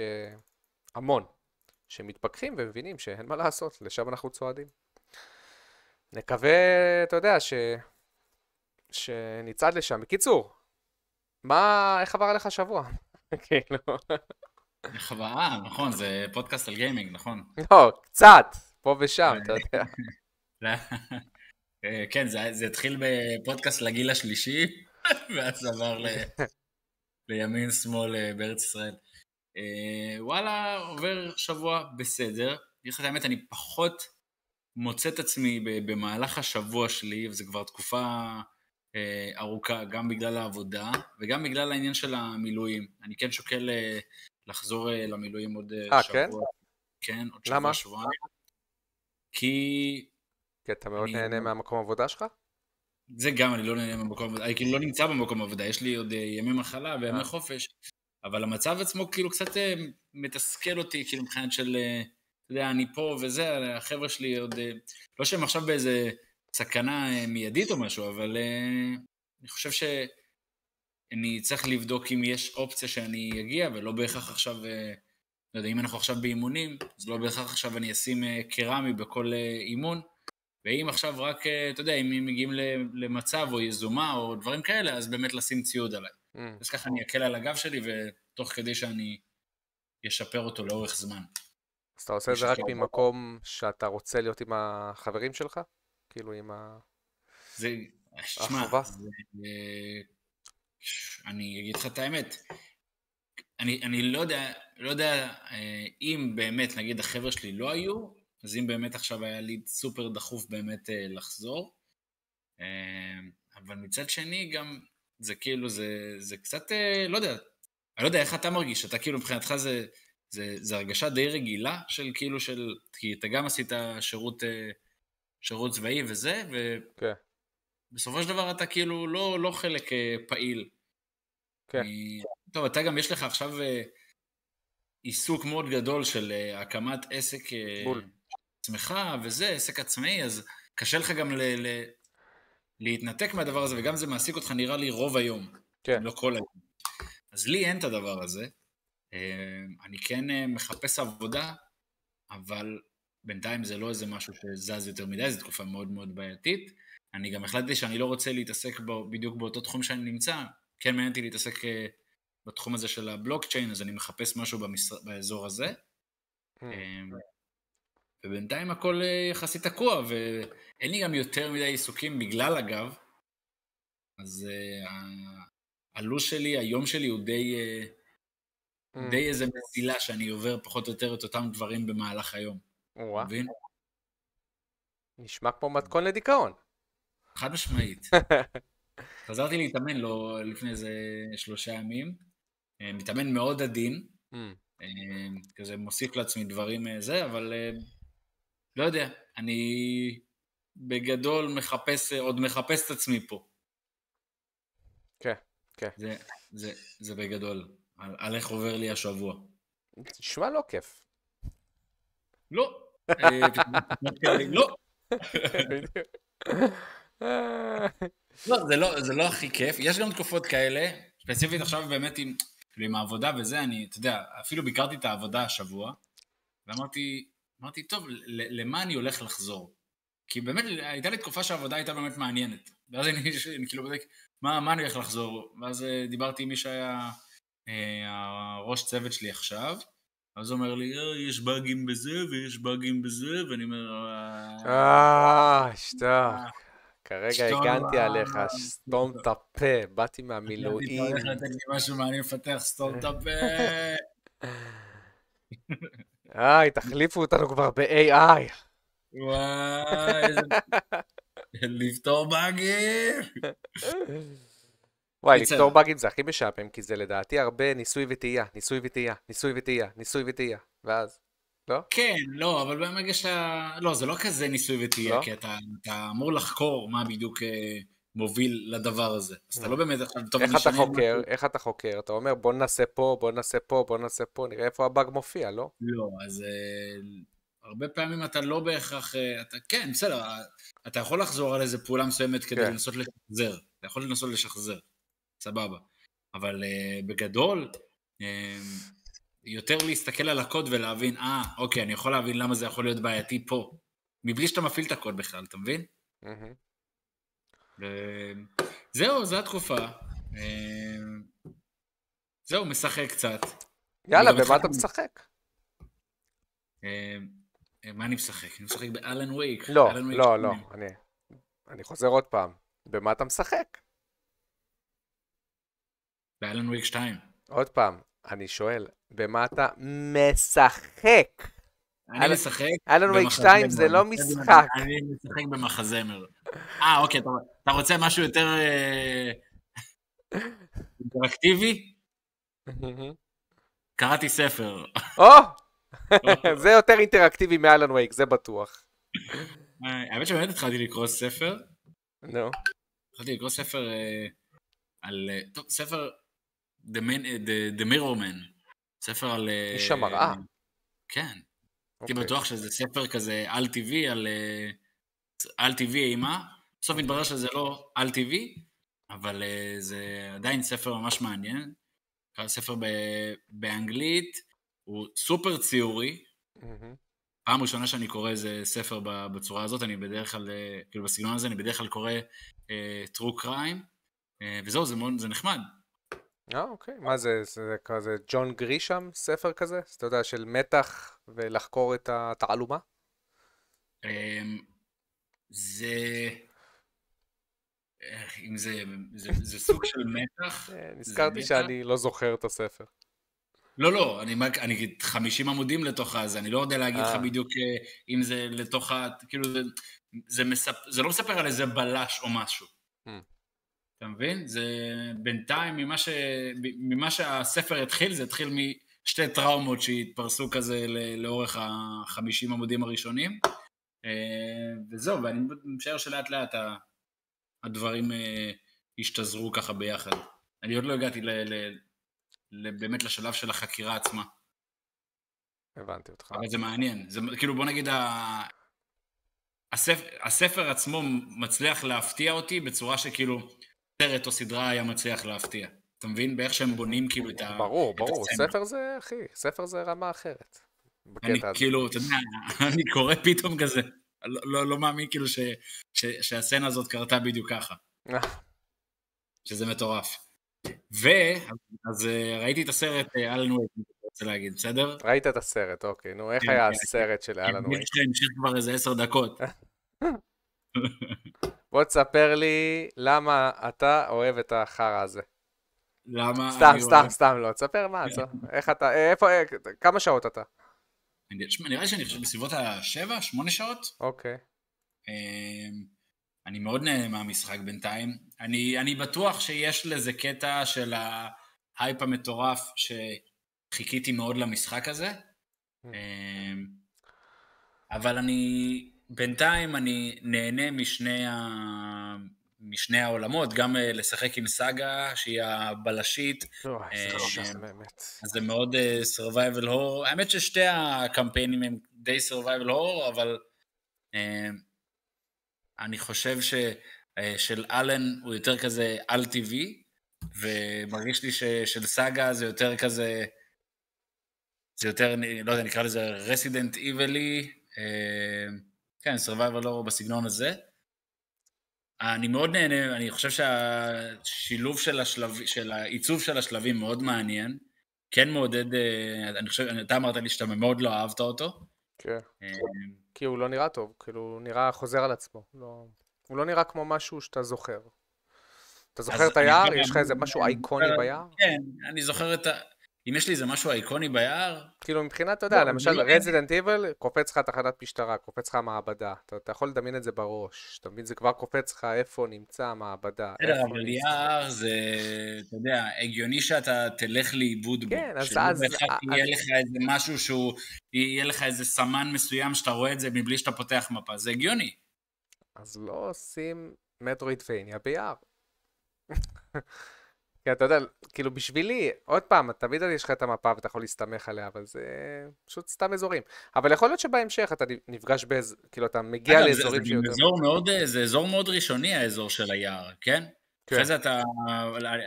המון, שמתפכחים ומבינים שאין מה לעשות, לשם אנחנו צועדים. נקווה, אתה יודע, ש... שנצעד לשם. בקיצור, מה, איך עבר עליך השבוע? כאילו... איך עבר, אה, נכון, זה פודקאסט על גיימינג, נכון. לא, קצת, פה ושם, אתה יודע. אה, כן, זה, זה התחיל בפודקאסט לגיל השלישי, ואז עבר ל... לימין שמאל אה, בארץ ישראל. אה, וואלה, עובר שבוע בסדר. אגיד לך את האמת, אני פחות מוצא את עצמי במהלך השבוע שלי, וזו כבר תקופה ארוכה, גם בגלל העבודה וגם בגלל העניין של המילואים. אני כן שוקל לחזור למילואים עוד 아, שבוע. כן? כן, עוד למה? שבוע, שבועיים. כי כי אתה מאוד אני- נהנה מהמקום עבודה שלך? זה גם, אני לא נהנה מהמקום עבודה, אני כאילו לא נמצא במקום עבודה, יש לי עוד אה, ימי מחלה וימי אה. חופש, אבל המצב עצמו כאילו קצת אה, מתסכל אותי, כאילו מבחינת של, אה, אתה יודע, אני פה וזה, החבר'ה שלי עוד, אה, לא שהם עכשיו באיזה סכנה אה, מיידית או משהו, אבל אה, אני חושב שאני צריך לבדוק אם יש אופציה שאני אגיע, ולא בהכרח עכשיו, אה, לא יודע, אם אנחנו עכשיו באימונים, אז לא בהכרח עכשיו אני אשים קרמי בכל אימון. ואם עכשיו רק, אתה יודע, אם מגיעים למצב או יזומה או דברים כאלה, אז באמת לשים ציוד עליי. Mm. אז ככה אני אקל על הגב שלי, ותוך כדי שאני אשפר אותו לאורך זמן. אז אתה עושה את זה רק. ממקום שאתה רוצה להיות עם החברים שלך? כאילו עם ה... זה, שמע, אני אגיד לך את האמת. אני, אני לא יודע, לא יודע אה, אם באמת, נגיד, החבר'ה שלי לא היו, אז אם באמת עכשיו היה לי סופר דחוף באמת אה, לחזור. אה, אבל מצד שני גם, זה כאילו, זה, זה קצת, לא יודע, אני לא יודע איך אתה מרגיש, אתה כאילו מבחינתך זה, זה, זה הרגשה די רגילה של כאילו של, כי אתה גם עשית שירות, שירות צבאי וזה. כן. בסופו של דבר אתה כאילו לא, לא חלק אה, פעיל. כן. אני- טוב, אתה גם, יש לך עכשיו אה, עיסוק מאוד גדול של אה, הקמת עסק בול. עצמך וזה, עסק עצמאי, אז קשה לך גם ל, ל, להתנתק מהדבר הזה, וגם זה מעסיק אותך נראה לי רוב היום, כן. לא כל היום. אז לי אין את הדבר הזה. אני כן מחפש עבודה, אבל בינתיים זה לא איזה משהו שזז יותר מדי, זו תקופה מאוד מאוד בעייתית. אני גם החלטתי שאני לא רוצה להתעסק בו, בדיוק באותו תחום שאני נמצא. כן מעניין אותי להתעסק אה, בתחום הזה של הבלוקצ'יין, אז אני מחפש משהו במשר... באזור הזה. Mm. אה, ובינתיים הכל אה, יחסית תקוע, ואין לי גם יותר מדי עיסוקים בגלל הגב. אז ה- הלו"ז שלי, היום שלי הוא די, Mm. די איזה מסילה שאני עובר פחות או יותר את אותם דברים במהלך היום. מבין? נשמע כמו מתכון לדיכאון. חד משמעית. חזרתי להתאמן לא לפני איזה שלושה ימים. אה, מתאמן מאוד עדין, Mm. אה, כזה מוסיף לעצמי דברים אה, זה, אבל לא יודע, אני בגדול מחפש, עוד מחפש את עצמי פה. כן, כן. זה, זה, זה בגדול, על, על איך עובר לי השבוע. נשמע לא כיף. לא. אה, לא. לא, זה לא, זה לא הכי כיף. יש גם תקופות כאלה, ספציפית עכשיו באמת עם, כאילו עם העבודה וזה, אני, אתה יודע, אפילו ביקרתי את העבודה השבוע, ואמרתי, אמרתי, טוב, למה אני הולך לחזור? כי באמת, הייתה לי תקופה שהעבודה הייתה באמת מעניינת. ואז אני, אני כאילו בודק, מה, מה אני הולך לחזור? ואז אה, דיברתי עם מי שהיה אה, הראש צוות שלי עכשיו, אז הוא אומר לי, אה, יש באגים בזה ויש באגים בזה, ואני אומר, "אה, אה, שטוק. כרגע שטוק. הגנתי עליך, סתום את הפה, באתי מהמילואים. אתה הולך לתת לי משהו מעניין לפתח סתום את הפה. איי, תחליפו אותנו כבר ב-AI. וואי, איזה... לפתור באגים. וואי. לפתור באגים זה הכי משעמם, כי זה לדעתי הרבה ניסוי וטעייה, ניסוי וטעייה, ניסוי וטעייה, ניסוי וטעייה, ואז, לא? כן, לא, אבל ברגע שאתה... לא, זה לא כזה ניסוי וטעייה, לא? כי אתה אתה אמור לחקור מה בדיוק אה, מוביל לדבר הזה. אז אתה לא באמת עכשיו, טוב, איך אתה חוקר? משהו. איך אתה חוקר? אתה אומר בוא ננסה פה, בוא ננסה פה, בוא ננסה פה, נראה איפה הבאג מופיע, לא? לא, אז אה, הרבה פעמים אתה לא בהכרח... אה, אתה, כן, בסדר, אתה יכול לחזור על איזה פעולה מסוימת כדי כן. לנסות לשחזר. אתה יכול לנסות לשחזר, סבבה. אבל אה, בגדול, אה, יותר להסתכל על הקוד ולהבין, אה, אוקיי, אני יכול להבין למה זה יכול להיות בעייתי פה. מבלי שאתה מפעיל את הקוד בכלל, אתה מבין? מהמם. ו- זהו, זו התקופה. אה, זהו, משחק קצת. יאללה, גם במה אתה משחק? אה, מה אני משחק? אני משחק באלן וייק. לא, לא. לא, אני אני חוזר עוד פעם. במה אתה משחק? באלן וויק 2. עוד פעם, אני שואל, במה אתה משחק? אני אלן- משחק אלן וויק במחזמר. 2 זה לא משחק. אני משחק במחזמר. אה, אוקיי, אתה- אתה רוצה משהו יותר אה, אינטראקטיבי? קראתי ספר. או! זה יותר אינטראקטיבי מאלן וייק, זה בטוח. אה, האמת שבאמת התחלתי לקרוא ספר. נו. התחלתי לקרוא ספר אה, על... טוב, ספר The Man- אה, The- The Mirror Man. ספר על... אה, איש המראה. כן. הייתי אוקיי. בטוח שזה ספר כזה על-טבעי, על אה, על-טבעי אימה. בסוף מתברר שזה לא על-טבעי, אבל אה, זה עדיין ספר ממש מעניין. ספר ב- באנגלית, הוא סופר ציורי. פעם ראשונה שאני קורא איזה ספר בצורה הזאת, אני בדרך כלל, אה, כאילו בסגנון הזה, אני בדרך כלל קורא אה, true crime, אה, וזהו, זה, מאוד, זה נחמד. אה, אוקיי. מה זה, זה כזה ג'ון גרישם ספר כזה? אז אתה יודע, של מתח ולחקור את התעלומה? אה, זה... איך, אם זה, זה, זה סוג של מתח. אה, נזכרתי? שאני לא זוכר את הספר. לא, לא, אני, אני 50 עמודים לתוך הזה, אני לא יודע להגיד לך אה. בדיוק אה, אם זה לתוך ה... כאילו, זה, זה, מספ... זה לא מספר על איזה בלש או משהו. אתה מבין? זה בינתיים, ממה, ש... ממה שהספר התחיל, זה התחיל משתי טראומות שהתפרסו כזה לאורך ה-50 עמודים הראשונים. אה, וזהו, ואני משער שלאט לאט הדברים אה, השתזרו ככה ביחד. אני עוד לא הגעתי ל... ל... ל- באמת לשלב של החקירה עצמה. הבנתי אותך. אבל זה מעניין. זה כאילו, בוא נגיד, ה... הספר, הספר עצמו מצליח להפתיע אותי בצורה שכאילו סרט או סדרה היה מצליח להפתיע. אתה מבין? באיך שהם בונים כאילו את ה... ברור, ברור. ספר זה, אחי, ספר זה רמה אחרת. אני. כאילו, אתה יודע, אני קורא פתאום כזה, לא, לא, לא מאמין כאילו שהסצנה הזאת קרתה בדיוק ככה. אה. שזה מטורף. ו... אז אה, ראיתי את הסרט אה, אלן ווייק, אני רוצה להגיד, בסדר? ראית את הסרט, אוקיי. נו, איך כן, היה כן, הסרט של אלן אני וייק? המשיך כבר איזה עשר דקות. בוא תספר לי למה אתה אוהב את החרא הזה. למה? סתם, אני סתם, אוהב- סתם, לא. תספר מה, תספר. איך אתה, איפה, כמה שעות אתה? נראה לי שאני חושב בסביבות השבע, שמונה שעות. אוקיי. אמ, אני מאוד נהנה מהמשחק בינתיים. אני, אני בטוח שיש לזה קטע של ההייפ המטורף שחיכיתי מאוד למשחק הזה. אמ, אבל אני, בינתיים אני נהנה משני, ה... משני העולמות, גם אה, לשחק עם סאגה, שהיא הבלשית, אה. אז זה מאוד uh, survival horror. האמת ששתי הקמפיינים הם די survival horror, אבל uh, אני חושב ששל אלן הוא יותר כזה על-טבעי, ומרגיש לי ששל סאגה זה יותר כזה, זה יותר, לא יודע, נקרא לזה רסידנט איבלי, כן, survival horror בסגנון הזה. אני מאוד נהנה, אני חושב שהשילוב של השלב, של העיצוב של השלבים מאוד מעניין. כן מעודד, אה, אני חושב, אתה אמרת לי שאתה מאוד לא אהבת אותו. כן. אה, כי הוא לא נראה טוב, כאילו, הוא נראה חוזר על עצמו. לא... הוא לא נראה כמו משהו שאתה זוכר. אתה זוכר את היער? יש לך איזה משהו אייקוני ביער? כן, אני זוכר את ה... אם יש לי איזה משהו אייקוני ביער, כאילו מבחינת, אתה יודע, לא, למשל רזידנט איבל, קופץ לך תחנת משטרה, קופץ לך מעבדה. אתה, אתה יכול לדמיין את זה בראש. אתה מבין? זה כבר קופץ לך איפה נמצא המעבדה. בסדר, אבל יער זה, אתה יודע, הגיוני שאתה תלך לאיבוד בו. כן, אז- אז- יהיה לך איזה משהו שהוא, יהיה לך איזה סמן מסוים שאתה רואה את זה מבלי שאתה פותח מפה, זה הגיוני. אז לא עושים מטרואידבניה ביער. כי אתה יודע, כאילו בשבילי, עוד פעם, תמיד יש לך את המפה ואתה יכול להסתמך עליה, אבל זה פשוט סתם אזורים. אבל יכול להיות שבהמשך אתה נפגש באזור, כאילו אתה מגיע אגב, זה- לאזורים זה שיותר... אזור מאוד, זה אזור מאוד ראשוני האזור של היער, כן? כן. אחרי זה אתה,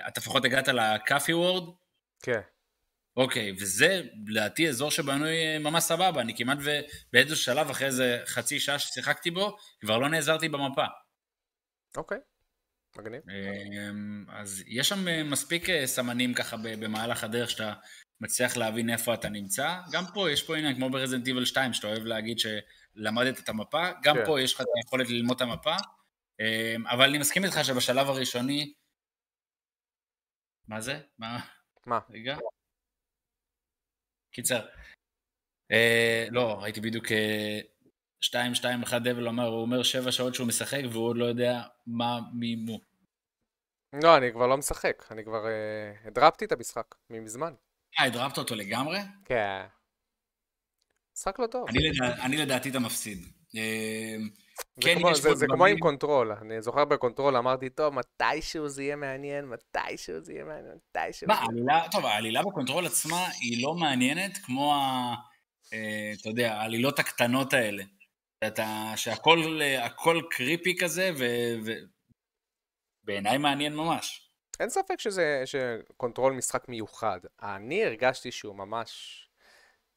אתה לפחות הגעת לקאפי וורד, כן, אוקיי, וזה לדעתי אזור שבנוי אה, ממש סבבה, אני כמעט ו... באיזשהו שלב אחרי איזה חצי שעה ששיחקתי בו, כבר לא נעזרתי במפה. אוקיי, מגניב. אמ, אז יש שם אה, מספיק אה, סמנים ככה במהלך הדרך שאתה מצליח להבין איפה אתה נמצא. גם פה יש פה עניין כמו ברזנט איבל 2, שאתה אוהב להגיד שלמדת את המפה, גם כן. פה יש לך את היכולת ללמוד את המפה. אמ, אבל אני מסכים איתך שבשלב הראשוני, מה זה? מה? מה? רגע. קיצר. אה, לא, ראיתי בדיוק אה, 2-2-1 דבל אומר, הוא אומר שבע שעות שהוא משחק והוא עוד לא יודע מה מימו. לא, אני כבר לא משחק, אני כבר אה, הדרפתי את המשחק מזמן. אה, הדרפת אותו לגמרי? כן. משחק לא טוב. אני, לדע, אני לדעתי אתה מפסיד. אה, זה כן, כמו- זה- זה כמו עם Control, אני זוכר ב Control, אמרתי, טוב, מתישהו זה יהיה מעניין, מתישהו זה יהיה מעניין, מתישהו. מה, העלילה, טוב, העלילה ב Control עצמה היא לא מעניינת כמו ה... אה, אתה יודע, העלילות הקטנות האלה. אתה, שהכל הכל creepy כזה, ובעיניי מעניין ממש. אין ספק שזה, ש Control משחק מיוחד. אני הרגשתי שהוא ממש,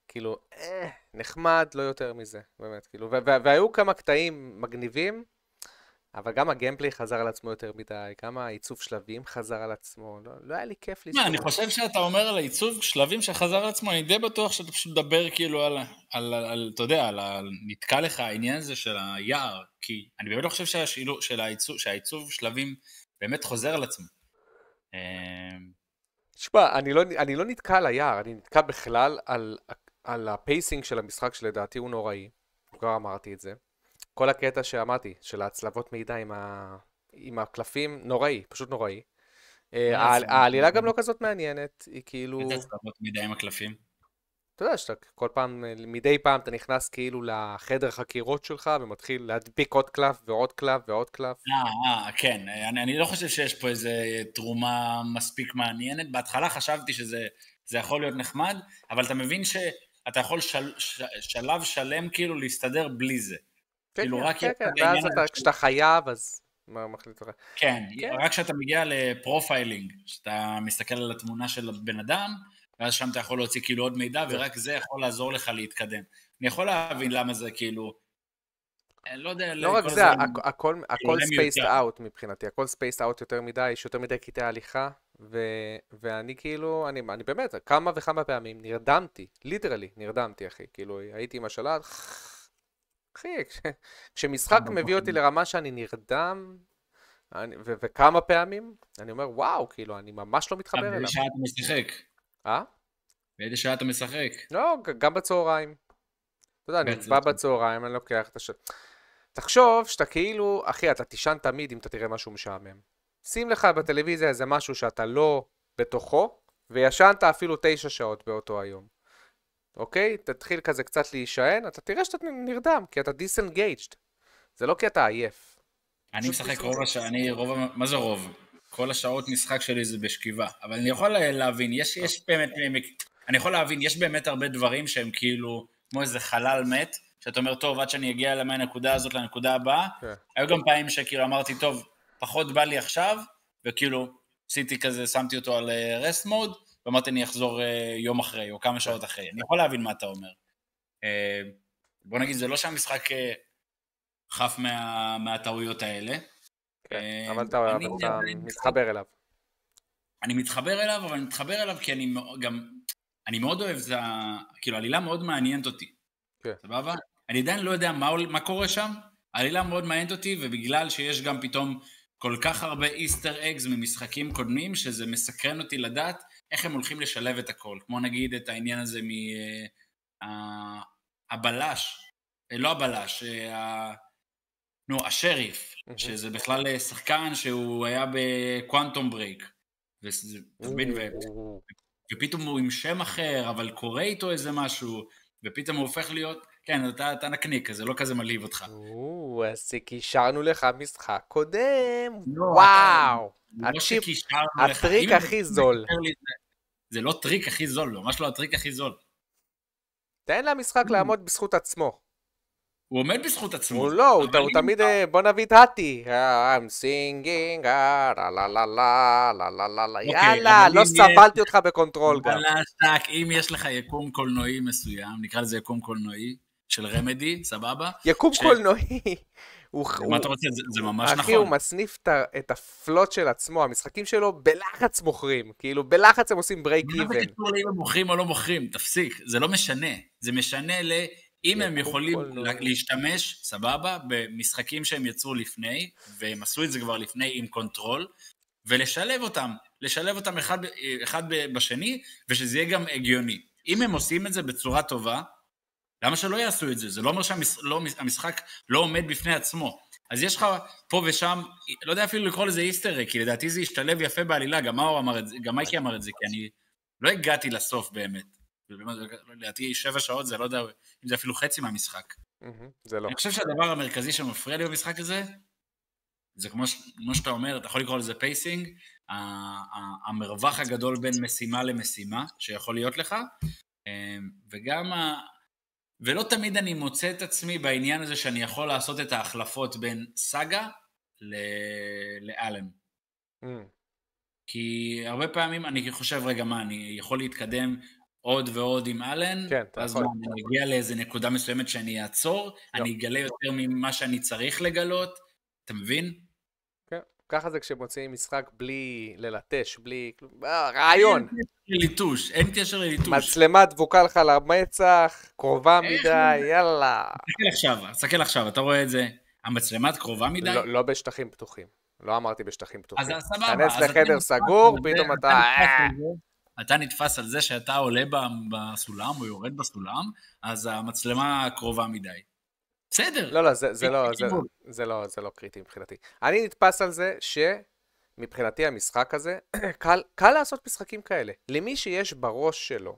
כאילו, אה, נחמד, לא יותר מזה, באמת, כאילו, ו- ו- והיו כמה קטעים מגניבים, אבל גם הגיימפליי חזר על עצמו יותר מדי, גם העיצוב שלבים חזר על עצמו, לא, לא היה לי כיף לצפות. אני חושב שאתה אומר על העיצוב שלבים שחזר על עצמו, אני די בטוח שאתה פשוט מדבר כאילו על, על, על, על אתה יודע, על, על נתקע לך העניין הזה של היער, כי אני באמת לא חושב שהשילו, של העיצוב, שהעיצוב שלבים באמת חוזר על עצמו. תשמע, אני לא, אני לא נתקע על היער, אני נתקע בכלל על, על ה pacing של המשחק שלדעתי הוא נוראי. כבר אמרתי את זה. כל הקטע שאמרתי, של ההצלבות מידע עם, ה, עם הקלפים, נוראי, פשוט נוראי. אה? העלילה גם לא כזאת מעניינת, היא כאילו, איזה הצלבות מדי עם הקלפים? אתה יודע שאתה כל פעם, מדי פעם אתה נכנס כאילו לחדר חקירות שלך ומתחיל להדביק עוד קלף ועוד קלף ועוד קלף. אה, אה, כן, אני, אני לא חושב שיש פה איזה תרומה מספיק מעניינת. בהתחלה חשבתי שזה זה יכול להיות נחמד, אבל אתה מבין שאתה יכול של, ש, שלב שלם כאילו להסתדר בלי זה. כן, כאילו, כן, רק כן, כן, ואז אתה, כשאתה חייב, אז מה מחליט לך? כן, כן. רק כשאתה מגיע ל profiling, שאתה מסתכל על התמונה של הבן אדם, ואז שם אתה יכול להוציא כאילו עוד מידע, ורק זה יכול לעזור לך להתקדם. אני יכול להבין למה זה כאילו... לא יודע... לא רק זה, הכל, מיותר. out מבחינתי, הכל spaced out יותר מדי, יש יותר מדי קטעי הליכה, ו, ואני כאילו, אני, אני באמת, כמה וכמה פעמים נרדמתי, ליטרלי, נרדמתי, אחי, כאילו, הייתי עם השלט, אחי, כש, כשמשחק מביא אותי? לרמה שאני נרדם, אני, ו, וכמה פעמים, אני אומר, וואו, כאילו, אני ממש לא מתחבר באיזה אליו. שעה אתה משחק? אה? באיזה שעה אתה משחק? לא, גם בצהריים. אתה יודע, אני. בא בצהריים, אני לוקח את הש... תחשוב שאתה כאילו, אחי, אתה תישן תמיד אם אתה תראה משהו משעמם. שים לך בטלוויזיה איזה משהו שאתה לא בתוכו, וישנת אפילו תשע שעות באותו היום. אוקיי? תתחיל כזה קצת להישען, אתה תראה שאתה נרדם, כי אתה disengaged. זה לא כי אתה עייף. אני משחק רוב השעה, אני רוב, מה זה רוב? כל השעות משחק שלי זה בשכיבה, אבל אני יכול להבין, יש, יש באמת, אני יכול להבין, יש באמת הרבה דברים שהם כאילו, כמו איזה חלל מת, שאתה אומר, טוב, עד שאני אגיע מהנקודה הזאת לנקודה הבאה, כן. היו גם פעמים שכאילו אמרתי, טוב, פחות בא לי עכשיו, וכאילו, עשיתי כזה, שמתי אותו על רסט מוד, ואמרתי, אני אחזור אה, יום אחרי, או כמה שעות אחרי. אני יכול להבין מה אתה אומר. אה, בוא נגיד, זה לא שהמשחק אה, חף מה, מהטעויות האלה. כן, אבל אתה, אני- אבל אתה אני- מתחבר אליו. אני מתחבר אליו, אבל אני מתחבר אליו כי אני גם... אני מאוד אוהב את ה... כאילו, עלילה מאוד מעניינת אותי. כן. סבבה? אני עדיין לא יודע מה, מה קורה שם, העלילה מאוד מעניינת אותי, ובגלל שיש גם פתאום כל כך הרבה Easter eggs ממשחקים קודמים, שזה מסקרן אותי לדעת איך הם הולכים לשלב את הכל. כמו נגיד את העניין הזה מ... אה, ה- הבלש, אה, לא הבלש, אה, ה- נו, השריף, מהמם. שזה בכלל שחקן שהוא היה ב Quantum Break. וזה-? ו- ופתאום הוא עם שם אחר, אבל קורה איתו איזה משהו, ופתאום הוא הופך להיות, כן, אתה, אתה נקניק, זה לא כזה מלהיב אותך. או, אז קישרנו לך משחק קודם, לא, וואו. לא שקישרנו לך. הטריק הכי זול. זה, לא טריק הכי זול, ממש לא הטריק הכי זול. תן למשחק לעמוד בזכות עצמו. הוא עומד בזכות עצמו. הוא לא, הוא הוא תמיד, אה, בוא נביא את האטי. I'm singing, אה, לה לה לה לה, לה לה לה לה, אוקיי, יאללה, לא סבלתי אותך ב Control גם. אם יש לך יקום קולנועי מסוים, נקרא לזה יקום קולנועי, של Remedy, סבבה? יקום ש- קולנועי. הוא- הוא- מה אתה רוצה? זה- זה ממש אחי, נכון. הוא מסניף את ה- את ה plot של עצמו, המשחקים שלו בלחץ מוכרים. כאילו, בלחץ הם עושים break מה זה even. קשור לאם הם מוכרים או לא מוכרים? תפסיק, זה לא משנה. זה משנה ל... אם הם יכולים. לה- להשתמש, סבבה, במשחקים שהם יצרו לפני, והם עשו את זה כבר לפני עם Control, ולשלב אותם. לשלב אותם אחד, אחד בשני, ושזה יהיה גם הגיוני. אם הם עושים את זה בצורה טובה, למה שלא יעשו את זה? זה לא אומר שהמשחק לא עומד בפני עצמו. אז יש לך פה ושם, לא יודע אפילו לקרוא לזה איסטר כי לדעתי זה ישתלב יפה בעלילה, גם מאור אמר את זה, גם מייקי אמר את זה, כי אני לא הגעתי לסוף באמת. לדעתי שבע שעות זה לא יודע אם זה אפילו חצי מהמשחק. זה לא. אני חושב שהדבר המרכזי שמפריע לי במשחק הזה, זה כמו, כמו שאתה אומר, אתה יכול לקרוא לזה pacing, המרווח הגדול בין משימה למשימה שיכול להיות לך, אמ, וגם. ולא תמיד אני מוצא את עצמי בעניין הזה שאני יכול לעשות את ההחלפות בין סאגה ל... לאלן. Mm. כי הרבה פעמים אני חושב, רגע, מה, אני יכול להתקדם עוד ועוד עם אלן, כן, אתה יכול. אז אני אגיע לאיזה נקודה מסוימת שאני אעצור, לא. אני אגלה יותר ממה שאני צריך לגלות, אתה מבין? ככה זה כשמוציאים משחק בלי ללטש, בלי... אה, רעיון. לליטוש, אין קשר לליטוש. מצלמה דבוקה לך למצח, קרובה מדי, יאללה. תסתכל עכשיו, תסתכל עכשיו, אתה רואה את זה? המצלמה קרובה מדי? לא, לא בשטחים פתוחים. לא אמרתי בשטחים פתוחים. אז סבבה. כנס לחדר סגור, פתאום אתה... אה. אתה נתפס על זה שאתה עולה בסולם או יורד בסולם, אז המצלמה קרובה מדי. בסדר. לא, לא, זה, זה, לא, זה, זה, לא, זה לא קריטי מבחינתי. אני נתפס על זה שמבחינתי המשחק הזה, קל, קל לעשות משחקים כאלה. למי שיש בראש שלו,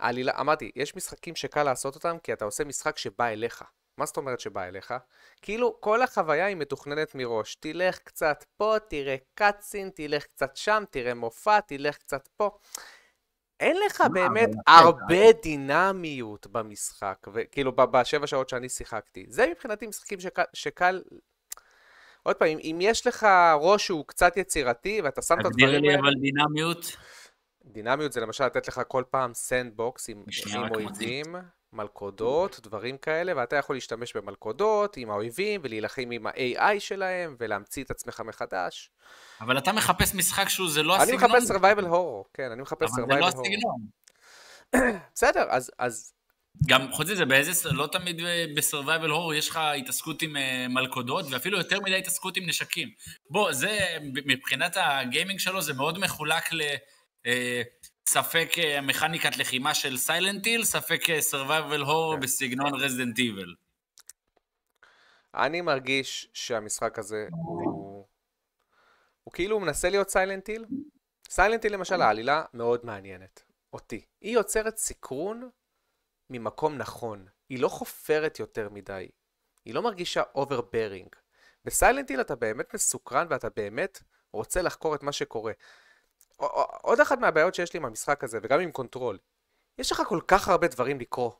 העלילה, אמרתי, יש משחקים שקל לעשות אותם כי אתה עושה משחק שבא אליך. מה זאת אומרת שבא אליך? כאילו כל החוויה היא מתוכננת מראש. תלך קצת פה, תראה קאצין, תלך קצת שם, תראה מופע, תלך קצת פה. אין לך באמת הרבה דינמיות במשחק, כאילו בשבע שעות שאני שיחקתי. זה מבחינתי משחקים שקל, שקל... עוד פעם, אם יש לך ראש שהוא קצת יצירתי ואתה שם את הדברים האלה... תגדיר לי אבל דינמיות. דינמיות זה למשל לתת לך כל פעם sandbox עם אויבים. מלכודות, דברים כאלה, ואתה יכול להשתמש במלכודות עם האויבים ולהילחם עם ה-AI שלהם ולהמציא את עצמך מחדש. אבל אתה מחפש משחק שהוא, זה לא הסגנון. אני מחפש survival horror, כן, אני מחפש survival horror. אבל זה לא הסגנון. בסדר, אז, אז... גם חוץ מזה, באיזה, לא תמיד ב-survival horror יש לך התעסקות עם אה, מלכודות, ואפילו יותר מדי התעסקות עם נשקים. בוא, זה, מבחינת הגיימינג שלו, זה מאוד מחולק ל... ספק אה, מכניקת לחימה של Silent Hill, ספק survival אה, horror כן. בסגנון Resident Evil. אני מרגיש שהמשחק הזה הוא... הוא כאילו מנסה להיות Silent Hill. Silent Hill למשל, העלילה מאוד מעניינת. אותי. היא יוצרת סקרון ממקום נכון. היא לא חופרת יותר מדי. היא לא מרגישה overbearing. ב Silent Hill אתה באמת מסוקרן ואתה באמת רוצה לחקור את מה שקורה. עוד אחת מהבעיות שיש לי עם המשחק הזה, וגם עם Control, יש לך כל כך הרבה דברים לקרוא.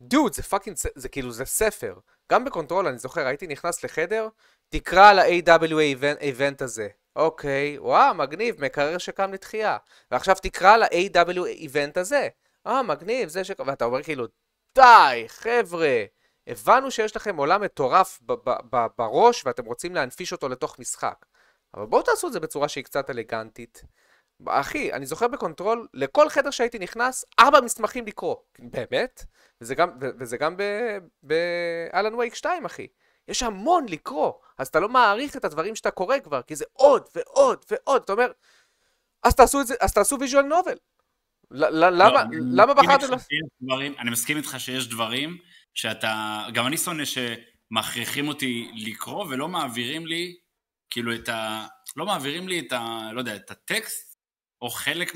דוד, זה fucking, זה, כאילו, זה ספר. גם ב Control, אני זוכר, הייתי נכנס לחדר, תקרא על ה- AWE event הזה. אוקיי, וואו, מגניב, מקרר שקם לתחייה. ועכשיו תקרא על ה- AWE event הזה. אה, מגניב, זה ש... ואתה אומר כאילו, די, חבר'ה, הבנו שיש לכם עולם מטורף בראש ואתם רוצים להנפיש אותו לתוך משחק. אבל בואו תעשו את זה בצורה שהיא קצת אלגנטית. אחי, אני זוכר ב Control, לכל חדר שהייתי נכנס, ארבע מסמכים לקרוא. באמת? וזה גם, וזה גם ב Alan Wake 2, אחי. יש המון לקרוא, אז אתה לא מעריך את הדברים שאתה קורא כבר, כי זה עוד ועוד ועוד. אתה אומר, אז תעשו את זה, אז תעשו ויז'ואל נובל. למה, למה בחרתם... אני מסכים איתך שיש דברים שאתה, גם אני שונא שמכריחים אותי לקרוא ולא מעבירים לי, כאילו את ה... לא מעבירים לי את ה... לא יודע, את הטקסט או חלק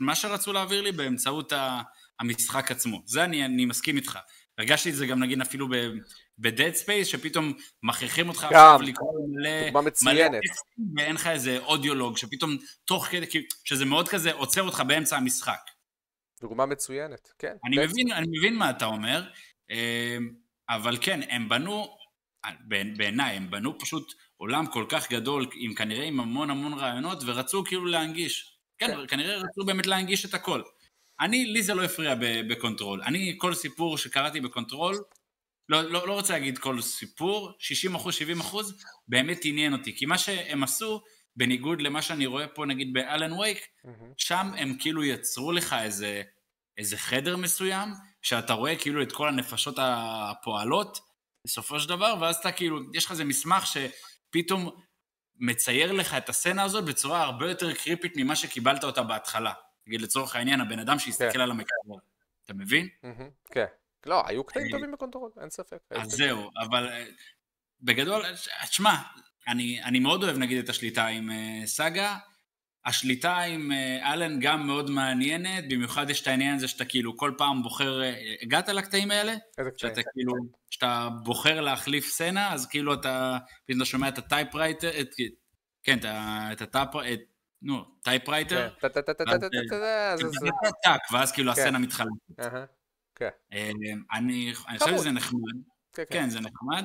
ממה שרצו להעביר לי באמצעות המשחק עצמו. זה אני, אני מסכים איתך. הרגשתי את זה גם נגיד אפילו ב-Dead Space, שפתאום מכריחים אותך עכשיו לקרוא מלא, מלא טקסטים, ואין לך איזה אודיולוג, שפתאום תוך כדי, שזה מאוד כזה עוצר אותך באמצע המשחק. דוגמה מצוינת, כן. אני מבין, אני מבין מה אתה אומר, אה, אבל כן, הם בנו, בעיניי, הם בנו פשוט עולם כל כך גדול, עם כנראה עם המון המון רעיונות, ורצו כאילו להנגיש. כן, כנראה רצו באמת להנגיש את הכל. אני, לי זה לא הפריע ב Control. אני, כל סיפור שקראתי ב Control, לא, לא, לא רוצה להגיד כל סיפור, 60 אחוז, 70 אחוז, באמת עניין אותי. כי מה שהם עשו, בניגוד למה שאני רואה פה נגיד ב Alan Wake, ממ-הממ. שם הם כאילו יצרו לך איזה, איזה חדר מסוים, שאתה רואה כאילו את כל הנפשות הפועלות, בסופו של דבר, ואז אתה כאילו, יש לך איזה מסמך שפתאום מצייר לך את הסצנה הזאת בצורה הרבה יותר קריפית ממה שקיבלת אותה בהתחלה. נגיד לצורך העניין, הבן אדם שיסתכל כן. על המקרר. אתה מבין? כן. לא, היו קטעים אה, טובים ב Control, אין ספק. אז זהו, אבל אה, בגדול, תשמע, אני, אני מאוד אוהב נגיד את השליטה עם אה, סאגה. השליטה עם אה, אלן גם מאוד מעניינת, במיוחד יש את העניין הזה שאתה כאילו כל פעם בוחר, אה, הגעת לקטעים האלה? איזה קטעים? שאתה כאילו, כשאתה בוחר להחליף סצנה, אז כאילו אתה, פתאום אתה שומע את ה typewriter, כן, את ה typewriter, נו, typewriter. ואז כאילו הסצנה מתחלפת. אה, אני חושב שזה נחמד. כן, כן זה נחמד.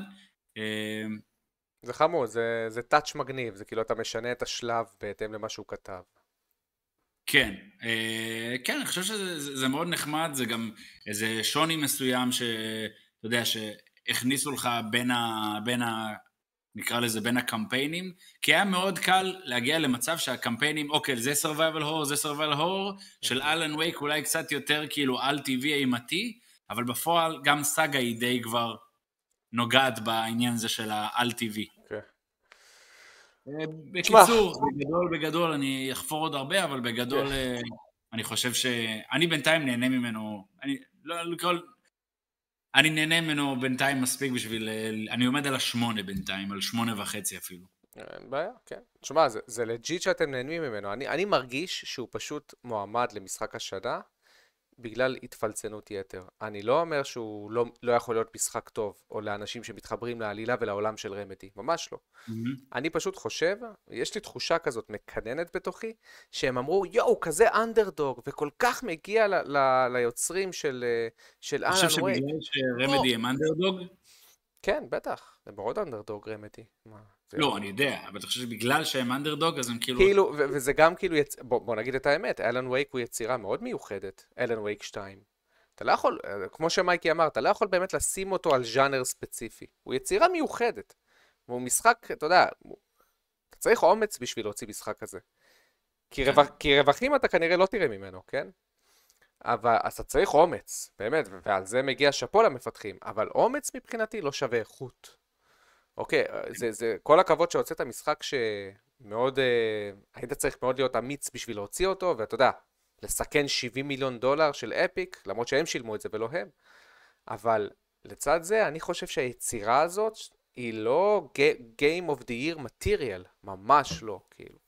זה חמוד, זה- זה טאץ' מגניב, זה כאילו אתה משנה את השלב בהתאם למה שהוא כתב. כן, אה, כן, אני חושב שזה זה- זה מאוד נחמד, זה גם איזה שוני מסוים שאתה יודע, שהכניסו לך בין ה... בין ה... נקרא לזה בין הקמפיינים, כי היה מאוד קל להגיע למצב שהקמפיינים, אוקיי, זה survival horror, זה survival horror, של אלן וייק אולי קצת יותר כאילו על טבעי אימתי, אבל בפועל גם סאגה היא די כבר נוגעת בעניין הזה של טבעי. כן. אה, בקיצור, בגדול בגדול אני אחפור עוד הרבה, אבל בגדול כן. אה, אני חושב ש... אני בינתיים נהנה ממנו, אני לא לקרוא... אני נהנה ממנו בינתיים מספיק בשביל... אה, אני עומד על השמונה בינתיים, על שמונה וחצי אפילו. אין בעיה, כן. תשמע, זה, זה לג'יט שאתם נהנים ממנו. אני, אני מרגיש שהוא פשוט מועמד למשחק השנה בגלל התפלצנות יתר. אני לא אומר שהוא לא, לא יכול להיות משחק טוב, או לאנשים שמתחברים לעלילה ולעולם של רמדי. ממש לא. אני פשוט חושב, יש לי תחושה כזאת מקננת בתוכי, שהם אמרו, יואו, כזה אנדרדוג, וכל כך מגיע ל, ל, ליוצרים של, אה, של אני חושב אלן וייק. שבגלל שרמדי הם אנדרדוג, כן, בטח, זה מאוד אנדרדוג רמדי. לא, אני יודע, אבל אתה חושב שבגלל שהם אנדרדוג, אז הם כאילו... כאילו, וזה גם כאילו, יצ... בוא, בוא נגיד את האמת, אלן וייק הוא יצירה מאוד מיוחדת, אלן וייק 2. אתה לא יכול, אה, כמו שמייקי אמר, אתה לא יכול באמת לשים אותו על ז'אנר ספציפי. הוא יצירה מיוחדת. והוא משחק, אתה יודע, הוא- אתה צריך אומץ בשביל להוציא משחק כזה. כי, כן. רווח, כי רווחים אתה כנראה לא תראה ממנו, כן? אבל אז אתה צריך אומץ, באמת, ועל זה מגיע שאפו למפתחים, אבל אומץ מבחינתי לא שווה איכות. אוקיי, זה, זה, כל הכבוד שהוצאת משחק שמאוד, אה, היית צריך מאוד להיות אמיץ בשביל להוציא אותו, ואתה יודע, לסכן 70 מיליון דולר של אפיק, למרות שהם שילמו את זה ולא הם. אבל לצד זה, אני חושב שהיצירה הזאת היא לא Game of the Year material, ממש לא, כאילו.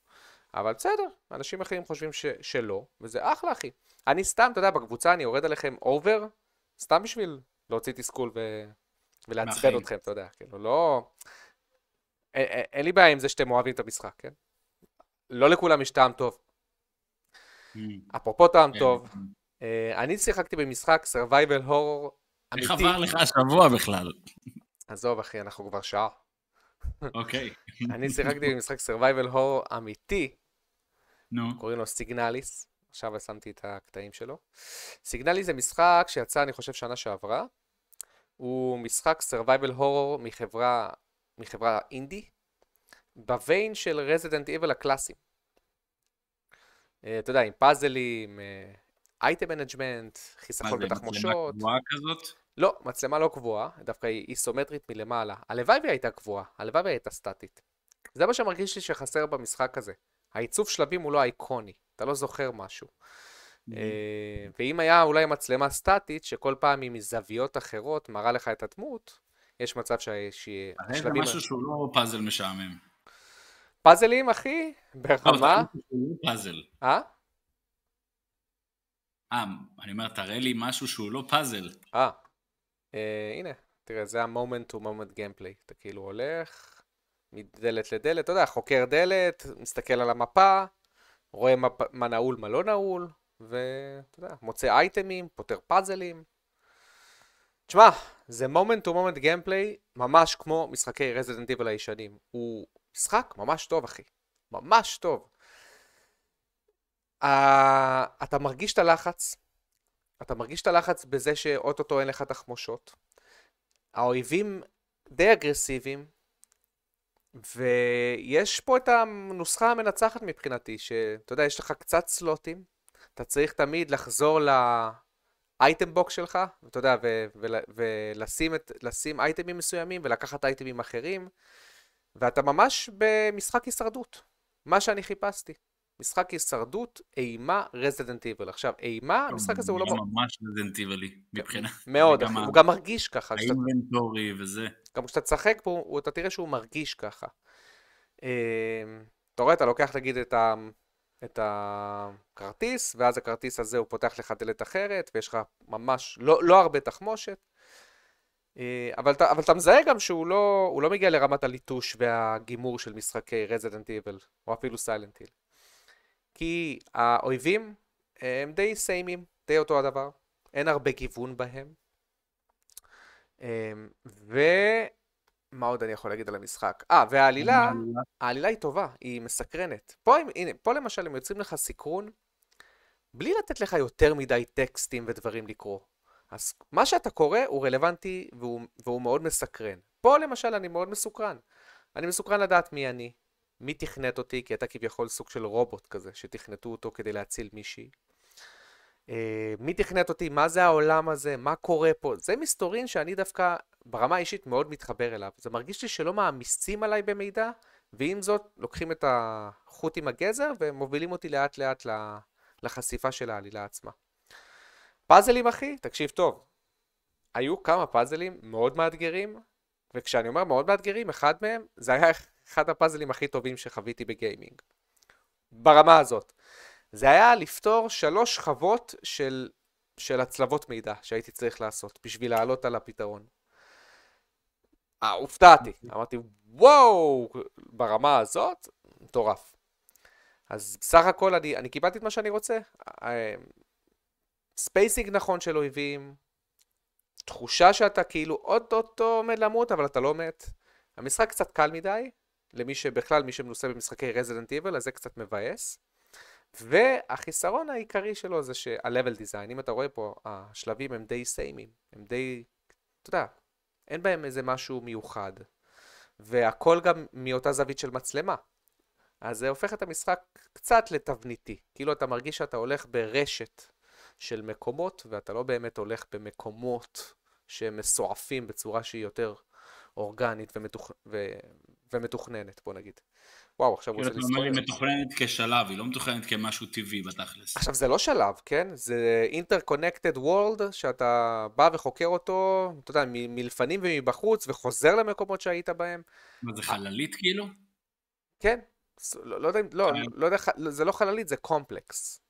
אבל בסדר, אנשים אחרים חושבים ש- שלא, וזה אחלה, אחי. אני סתם, אתה יודע, בקבוצה אני יורד עליכם אובר, סתם בשביל להוציא תסכול ו... ולעצבן. אתכם, אתה יודע, כאילו, לא... אין, לי בעיה עם זה שאתם אוהבים את המשחק, כן? לא לכולם יש טעם טוב. Mm. אפרופו טעם כן. טוב, אה, אני שיחקתי במשחק survival horror איך אמיתי. עבר לך השבוע בכלל? עזוב, אחי, אנחנו כבר שעה. אוקיי, אני שיחקתי במשחק survival horror אמיתי, נו. קוראים לו Signalis. עכשיו שמתי את הקטעים שלו. Signalis זה משחק שיצא, אני חושב, שנה שעברה. הוא משחק survival horror מחברה, מחברה אינדי, ב vein של Resident Evil הקלאסיים. אה, אתה יודע, עם פאזלים, item management, מה חיסכון זה, מצלמה בתחמושות. קבועה כזאת? לא, מצלמה לא קבועה, דווקא היא איסומטרית מלמעלה. הלוואי והיא הייתה קבועה, הלוואי והיא הייתה סטטית. זה מה שמרגיש לי שחסר במשחק הזה. העיצוב שלבים הוא לא אייקוני, אתה לא זוכר משהו. אה, ואם היה אולי מצלמה סטטית, שכל פעם היא מזוויות אחרות מראה לך את הדמות, יש מצב הרי זה שהשלבים... משהו שהוא לא פאזל משעמם. פאזלים, אחי, ברמה... זה לא פאזל. אה? אה, אני אומר, תראה לי משהו שהוא לא פאזל. אה. אה, הנה, תראה, זה ה-moment to moment gameplay. אתה כאילו הולך מדלת לדלת, אתה יודע, חוקר דלת, מסתכל על המפה, רואה מה, מה נעול, מה לא נעול, ואתה יודע, מוצא אייטמים, פותר פאזלים. תשמע, זה moment to moment gameplay ממש כמו משחקי Resident Evil הישנים. הוא משחק ממש טוב, אחי. ממש טוב. אה, אתה מרגיש את הלחץ, אתה מרגיש את הלחץ בזה שאו-טו-טו אין לך תחמושות. האויבים די אגרסיביים, ויש פה את הנוסחה המנצחת מבחינתי, שאתה יודע, יש לך קצת סלוטים, אתה צריך תמיד לחזור ל item box שלך, אתה יודע, ו- ול- ולשים את, אייטמים מסוימים ולקחת אייטמים אחרים, ואתה ממש במשחק הישרדות. מה שאני חיפשתי. משחק הישרדות, אימה, Resident Evil. עכשיו, אימה, המשחק הזה הוא לא... ממש רזידנט איבלי, מבחינה. מאוד, הוא גם מרגיש ככה. ה inventory וזה. גם כשאתה תשחק פה, אתה תראה שהוא מרגיש ככה. אמ, אתה רואה, אתה לוקח נגיד את, ה, את הכרטיס, ואז הכרטיס הזה הוא פותח לך דלת אחרת, ויש לך ממש לא, לא הרבה תחמושת. אה, אבל, אבל אתה מזהה גם שהוא לא, לא מגיע לרמת הליטוש והגימור של משחקי Resident Evil, או אפילו Silent Hill. כי האויבים הם די סיימים, די אותו הדבר, אין הרבה גיוון בהם. אמ, ומה עוד אני יכול להגיד על המשחק? אה, והעלילה, העלילה היא טובה, היא מסקרנת. פה, הנה, פה למשל הם יוצרים לך סקרון, בלי לתת לך יותר מדי טקסטים ודברים לקרוא. אז מה שאתה קורא הוא רלוונטי והוא, והוא מאוד מסקרן. פה למשל אני מאוד מסוקרן. אני מסוקרן לדעת מי אני, מי תכנת אותי, כי אתה כביכול סוג של רובוט כזה, שתכנתו אותו כדי להציל מישהי. אה, מי תכנת אותי, מה זה העולם הזה, מה קורה פה. זה מסתורין שאני דווקא ברמה האישית מאוד מתחבר אליו. זה מרגיש לי שלא מעמיסים עליי במידע, ועם זאת לוקחים את החוט עם הגזר ומובילים אותי לאט לאט לחשיפה של העלילה עצמה. פאזלים אחי, תקשיב טוב, היו כמה פאזלים מאוד מאתגרים, וכשאני אומר מאוד מאתגרים, אחד מהם, זה היה אחד הפאזלים הכי טובים שחוויתי בגיימינג. ברמה הזאת. זה היה לפתור שלוש שכבות של, של הצלבות מידע שהייתי צריך לעשות בשביל לעלות על הפתרון. אה, הופתעתי. אמרתי, וואו, ברמה הזאת, מטורף. אז בסך הכל אני, אני קיבלתי את מה שאני רוצה. spacing נכון של אויבים, תחושה שאתה כאילו אוטוטו עומד למות, אבל אתה לא מת. המשחק קצת קל מדי, למי שבכלל, מי שמנוסה במשחקי Resident Evil, אז זה קצת מבאס. והחיסרון העיקרי שלו זה שה-level design, אם אתה רואה פה, השלבים הם די סיימים, הם די, אתה יודע, אין בהם איזה משהו מיוחד. והכל גם מאותה זווית של מצלמה. אז זה הופך את המשחק קצת לתבניתי. כאילו אתה מרגיש שאתה הולך ברשת של מקומות, ואתה לא באמת הולך במקומות שהם מסועפים בצורה שהיא יותר אורגנית ומתוכ... ו... ומתוכננת, בוא נגיד. וואו, עכשיו הוא. כאילו אתה אומר היא מתוכננת כשלב, היא לא מתוכננת כמשהו טבעי בתכלס. עכשיו, זה לא שלב, כן? זה Interconnected World, שאתה בא וחוקר אותו, אתה יודע, מלפנים ומבחוץ, וחוזר למקומות שהיית בהם. מה, זה חללית כאילו? כן. לא, לא יודע, לא, כן. לא יודע, זה לא חללית, זה קומפלקס.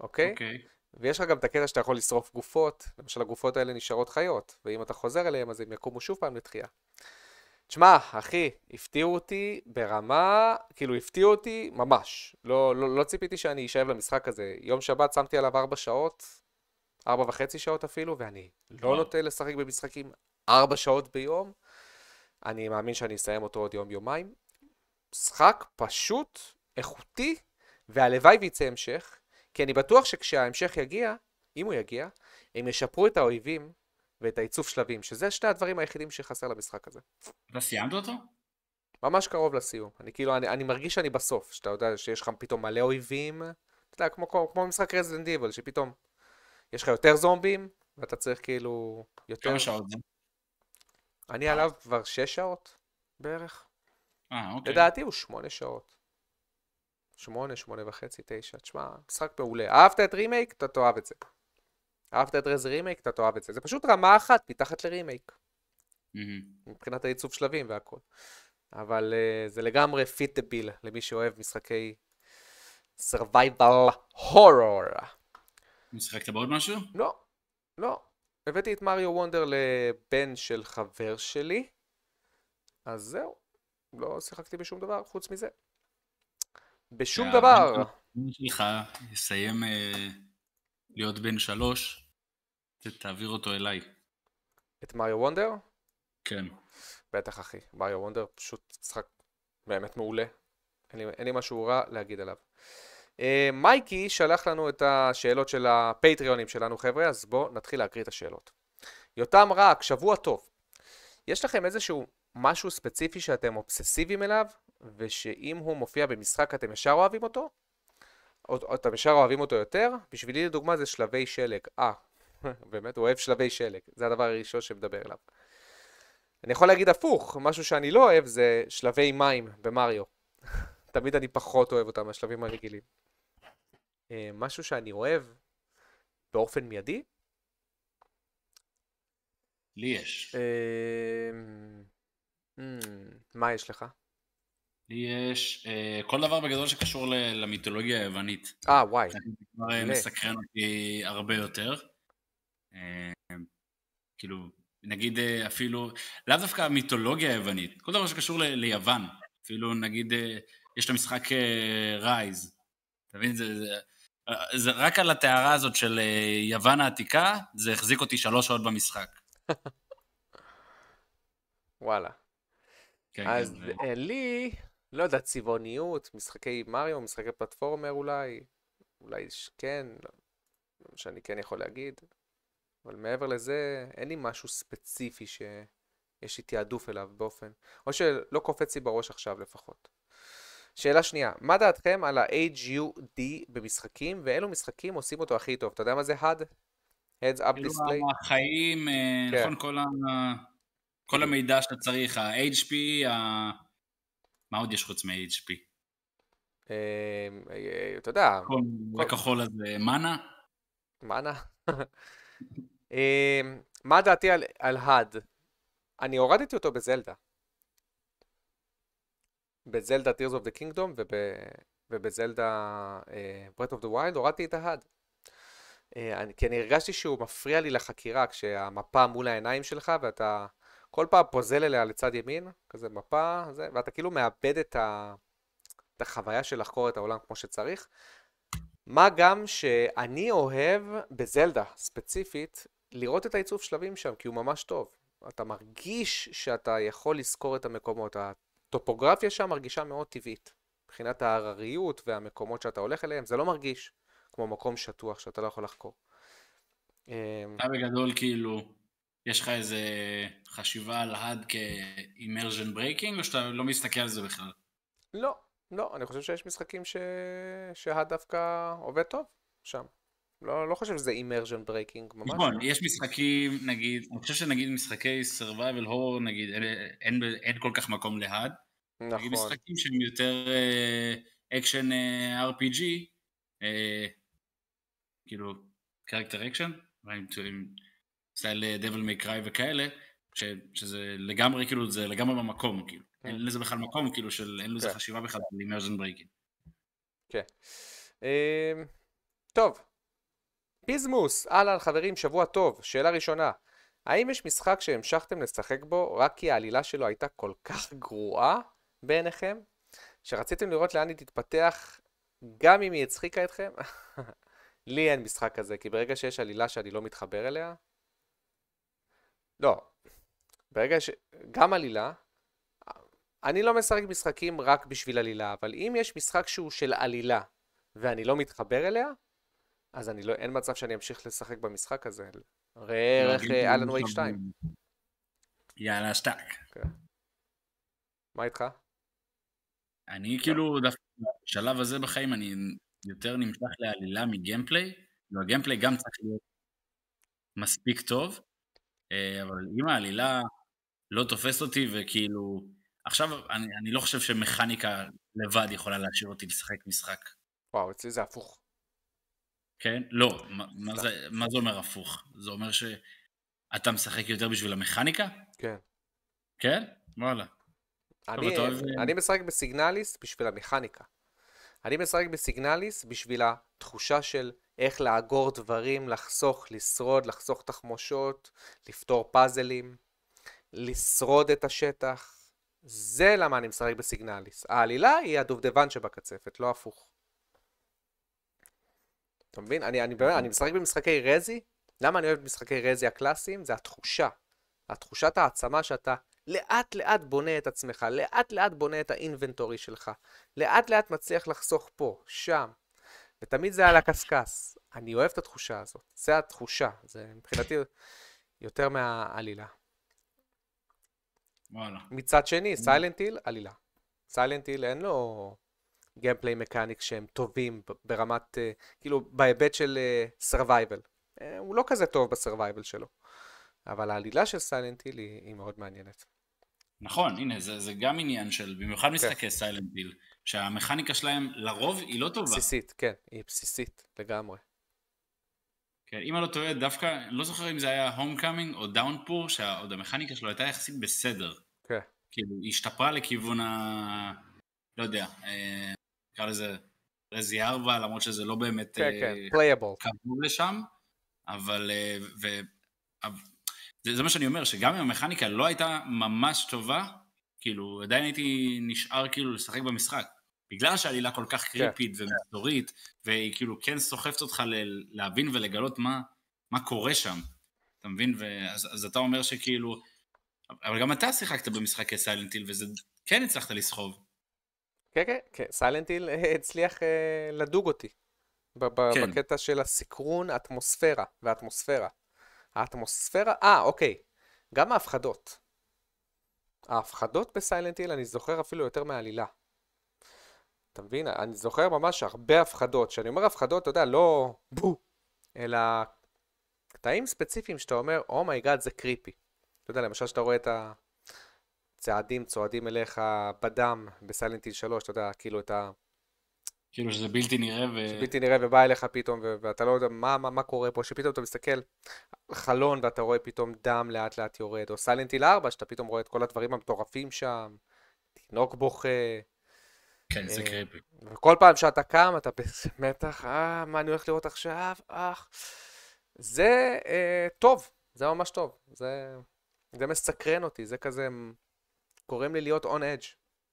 אוקיי? אוקיי. ויש לך גם את הקטע שאתה יכול לשרוף גופות, למשל הגופות האלה נשארות חיות, ואם אתה חוזר אליהן אז הם יקומו שוב פעם לתחייה. תשמע, אחי, הפתיעו אותי ברמה, כאילו הפתיעו אותי ממש. לא, לא, לא ציפיתי שאני אשאב למשחק הזה. יום שבת שמתי עליו ארבע שעות, ארבע וחצי שעות אפילו, ואני לא נוטה לשחק במשחקים ארבע שעות ביום. אני מאמין שאני אסיים אותו עוד יום-יומיים. משחק פשוט, איכותי, והלוואי וייצא המשך, כי אני בטוח שכשההמשך יגיע, אם הוא יגיע, הם ישפרו את האויבים ואת העיצוב שלבים, שזה שני הדברים היחידים שחסר למשחק הזה. אתה סיימת אותו? ממש קרוב לסיום. אני כאילו, אני, אני מרגיש שאני בסוף, שאתה יודע שיש לך פתאום מלא אויבים, אתה יודע, כמו, כמו, כמו משחק רזידנט איבל, שפתאום יש לך יותר זומבים, ואתה צריך כאילו יותר... כמה שעות זה? אני עליו כבר שש שעות בערך. אה, אוקיי. לדעתי הוא שמונה שעות. שמונה, שמונה וחצי, תשע. תשמע, משחק מעולה. אהבת את רימייק? אתה תאהב את זה. אהבת את Res remake? אתה תאהב את זה. זה פשוט רמה אחת מתחת לרימייק. מבחינת העיצוב שלבים והכל. אבל אה, זה לגמרי fittable למי שאוהב משחקי survival horror. משחקת בעוד משהו? לא, לא. הבאתי את מריו וונדר לבן של חבר שלי, אז זהו. לא שיחקתי בשום דבר חוץ מזה. בשום דבר. שלך יסיים אה, להיות בן שלוש, תעביר אותו אליי. את מריו וונדר? כן. בטח אחי, מריו וונדר פשוט משחק באמת מעולה. אין לי, אין לי משהו רע להגיד עליו. Uh, מייקי שלח לנו את השאלות של הפטריונים שלנו חבר'ה, אז בואו נתחיל להקריא את השאלות. יותם רק, שבוע טוב. יש לכם איזשהו משהו ספציפי שאתם אובססיביים אליו, ושאם הוא מופיע במשחק אתם ישר אוהבים אותו? אתם ישר אוהבים אותו יותר? בשבילי לדוגמה זה שלבי שלג. אה, באמת, הוא אוהב שלבי שלג. זה הדבר הראשון שמדבר אליו. אני יכול להגיד הפוך, משהו שאני לא אוהב זה שלבי מים במריו. תמיד אני פחות אוהב אותם מהשלבים הרגילים. אה, משהו שאני אוהב באופן מיידי? לי יש. אמ, מה יש לך? לי יש אה, כל דבר בגדול שקשור ל- למיתולוגיה היוונית. אה, וואי. זה כבר אה. מסקרן אותי הרבה יותר. אה, כאילו, נגיד אה, אפילו, לאו דווקא המיתולוגיה היוונית, כל דבר שקשור ל- ליוון. אפילו נגיד, אה, יש את המשחק רייז. אתה מבין? זה, זה, אה, זה רק על הטהרה הזאת של אה, יוון העתיקה, זה החזיק אותי שלוש שעות במשחק. וואלה. כן, אז כן, אה, לי, לא יודע, צבעוניות, משחקי מריו, משחקי פלטפורמר אולי, אולי כן, לא, שאני כן יכול להגיד, אבל מעבר לזה, אין לי משהו ספציפי שיש לי תעדוף אליו באופן, או שלא קופץ לי בראש עכשיו לפחות. שאלה שנייה, מה דעתכם על ה-HUD במשחקים, ואילו משחקים עושים אותו הכי טוב? אתה יודע מה זה HUD? Heads Up כאילו Display? החיים, אה, כן. נכון, כל, ה... כל המידע שאתה צריך, ה-HP, ה... מה עוד יש חוץ מה-HP? אה, אה, אתה יודע, כל הכחול הזה, מנה? מה נע? אמ, מה דעתי על, הד? אני הורדתי אותו בזלדה. בזלדה Tears of the Kingdom וב, ובזלדה Breath of the Wild הורדתי את ההד. Uh, אני, כי אני הרגשתי שהוא מפריע לי לחקירה כשהמפה מול העיניים שלך ואתה כל פעם פוזל אליה לצד ימין, כזה מפה, זה, ואתה כאילו מאבד את, ה, את החוויה של לחקור את העולם כמו שצריך. מה גם שאני אוהב בזלדה ספציפית לראות את העיצוב שלבים שם כי הוא ממש טוב. אתה מרגיש שאתה יכול לזכור את המקומות. הטופוגרפיה שם מרגישה מאוד טבעית. מבחינת ההרריות והמקומות שאתה הולך אליהם, זה לא מרגיש כמו מקום שטוח שאתה לא יכול לחקור. אמ, אתה בגדול כאילו, יש לך איזה חשיבה על HUD כ-immersion breaking, או שאתה לא מסתכל על זה בכלל? לא, לא, אני חושב שיש משחקים ש... שה HUD דווקא עובד טוב שם. לא, לא חושב שזה immersion breaking, ממש נכון. יש משחקים, נגיד, אני חושב שנגיד משחקי survival horror, נגיד, אין, אין, אין כל כך מקום. נגיד נכון. משחקים שהם יותר אקשן RPG, אה, כאילו, character action, style Devil May Cry וכאלה, ש, שזה לגמרי, כאילו, זה לגמרי במקום, כאילו. אין לזה בכלל מקום, כאילו, של אין לזה כן. חשיבה בכלל על immersion breaking. כן. אמ, טוב. פיזמוס, אהלן חברים, שבוע טוב. שאלה ראשונה, האם יש משחק שהמשכתם לשחק בו רק כי העלילה שלו הייתה כל כך גרועה בעיניכם? שרציתם לראות לאן היא תתפתח גם אם היא הצחיקה אתכם? לי אין משחק כזה, כי ברגע שיש עלילה שאני לא מתחבר אליה... לא. ברגע ש... גם עלילה, אני לא משחק משחקים רק בשביל עלילה, אבל אם יש משחק שהוא של עלילה ואני לא מתחבר אליה, אז אני לא, אין מצב שאני אמשיך לשחק במשחק הזה. ראה ערך לא, אלן וייק 2. יאללה, שטאק. מה איתך? אני כאילו, דווקא בשלב הזה בחיים אני יותר נמשך לעלילה מגיימפליי. לא, הגיימפליי גם צריך להיות מספיק טוב, אבל אם העלילה לא תופסת אותי וכאילו... עכשיו, אני, אני לא חושב שמכניקה לבד יכולה להשאיר אותי לשחק משחק. וואו, אצלי זה הפוך. כן? לא, מה, מה, זה, מה זה אומר הפוך? זה אומר שאתה משחק יותר בשביל המכניקה? כן. כן? וואלה. אני, אתה אוהב- אני משחק בסיגנליס בשביל המכניקה. אני משחק בסיגנליס בשביל התחושה של איך לאגור דברים, לחסוך, לשרוד, לחסוך תחמושות, לפתור פאזלים, לשרוד את השטח. זה למה אני משחק בסיגנליס. העלילה היא הדובדבן שבקצפת, לא הפוך. אתה מבין? אני, אני, באמת, אני משחק במשחקי רזי. למה אני אוהב משחקי Resi הקלאסיים? זה התחושה. התחושת העצמה שאתה לאט לאט בונה את עצמך, לאט לאט בונה את ה inventory שלך, לאט לאט מצליח לחסוך פה, שם, ותמיד זה על הקשקש. אני אוהב את התחושה הזאת, זה התחושה, זה מבחינתי יותר מהעלילה. וואלה. מצד שני, Silent Hill, עלילה. Silent Hill אין לו gameplay mechanics שהם טובים ברמת, אה, כאילו בהיבט של survival. הוא לא כזה טוב ב survival שלו. אבל העלילה של Silent Hill היא, היא מאוד מעניינת. נכון, הנה, זה, זה גם עניין של, במיוחד משחקי Silent Hill, שהמכניקה שלהם לרוב היא לא טובה. בסיסית, כן, היא בסיסית לגמרי. כן, אם אני לא טועה, דווקא, אני לא זוכר אם זה היה Homecoming או Downpour, שעוד המכניקה שלו הייתה יחסית בסדר. כן. כאילו, היא השתפרה לכיוון ה... לא יודע, אה, נקרא לזה Resi 4, למרות שזה לא באמת... כן, כן, playable. קרוב לשם, אבל... אה, ו... זה, זה מה שאני אומר, שגם אם המכניקה לא הייתה ממש טובה, כאילו, עדיין הייתי נשאר כאילו לשחק במשחק. בגלל שהעלילה כל כך כן. קריפית ומסתורית, והיא כאילו כן סוחפת אותך ל- להבין ולגלות מה, מה קורה שם. אתה מבין? ואז, אז אתה אומר שכאילו... אבל גם אתה שיחקת במשחקי סיילנטיל, וזה כן הצלחת לסחוב. כן, כן, כן. סיילנטיל אה, הצליח אה, לדוג אותי. ב- כן. בקטע של הסקרון, אטמוספירה והאטמוספירה. האטמוספירה, אה, אוקיי. גם ההפחדות. ההפחדות בסיילנט היל אני זוכר אפילו יותר מהעלילה. אתה מבין? אני זוכר ממש הרבה הפחדות. כשאני אומר הפחדות, אתה יודע, לא בו, אלא קטעים ספציפיים שאתה אומר, oh my god, oh זה creepy. אתה יודע, למשל שאתה רואה את הצעדים צועדים אליך בדם ב Silent Hill 3, אתה יודע, כאילו את ה... כאילו שזה בלתי נראה ו... בלתי נראה ובא אליך פתאום ו- ואתה לא יודע מה, מה, מה קורה פה, שפתאום אתה מסתכל חלון ואתה רואה פתאום דם לאט לאט יורד, או Silent Hill 4 שאתה פתאום רואה את כל הדברים המטורפים שם, תינוק בוכה. כן, זה אה, creepy. וכל פעם שאתה קם אתה במתח, אה, מה אני הולך לראות עכשיו, אך. זה אה, טוב, זה ממש טוב, זה, זה מסקרן אותי, זה כזה גורם לי להיות on edge,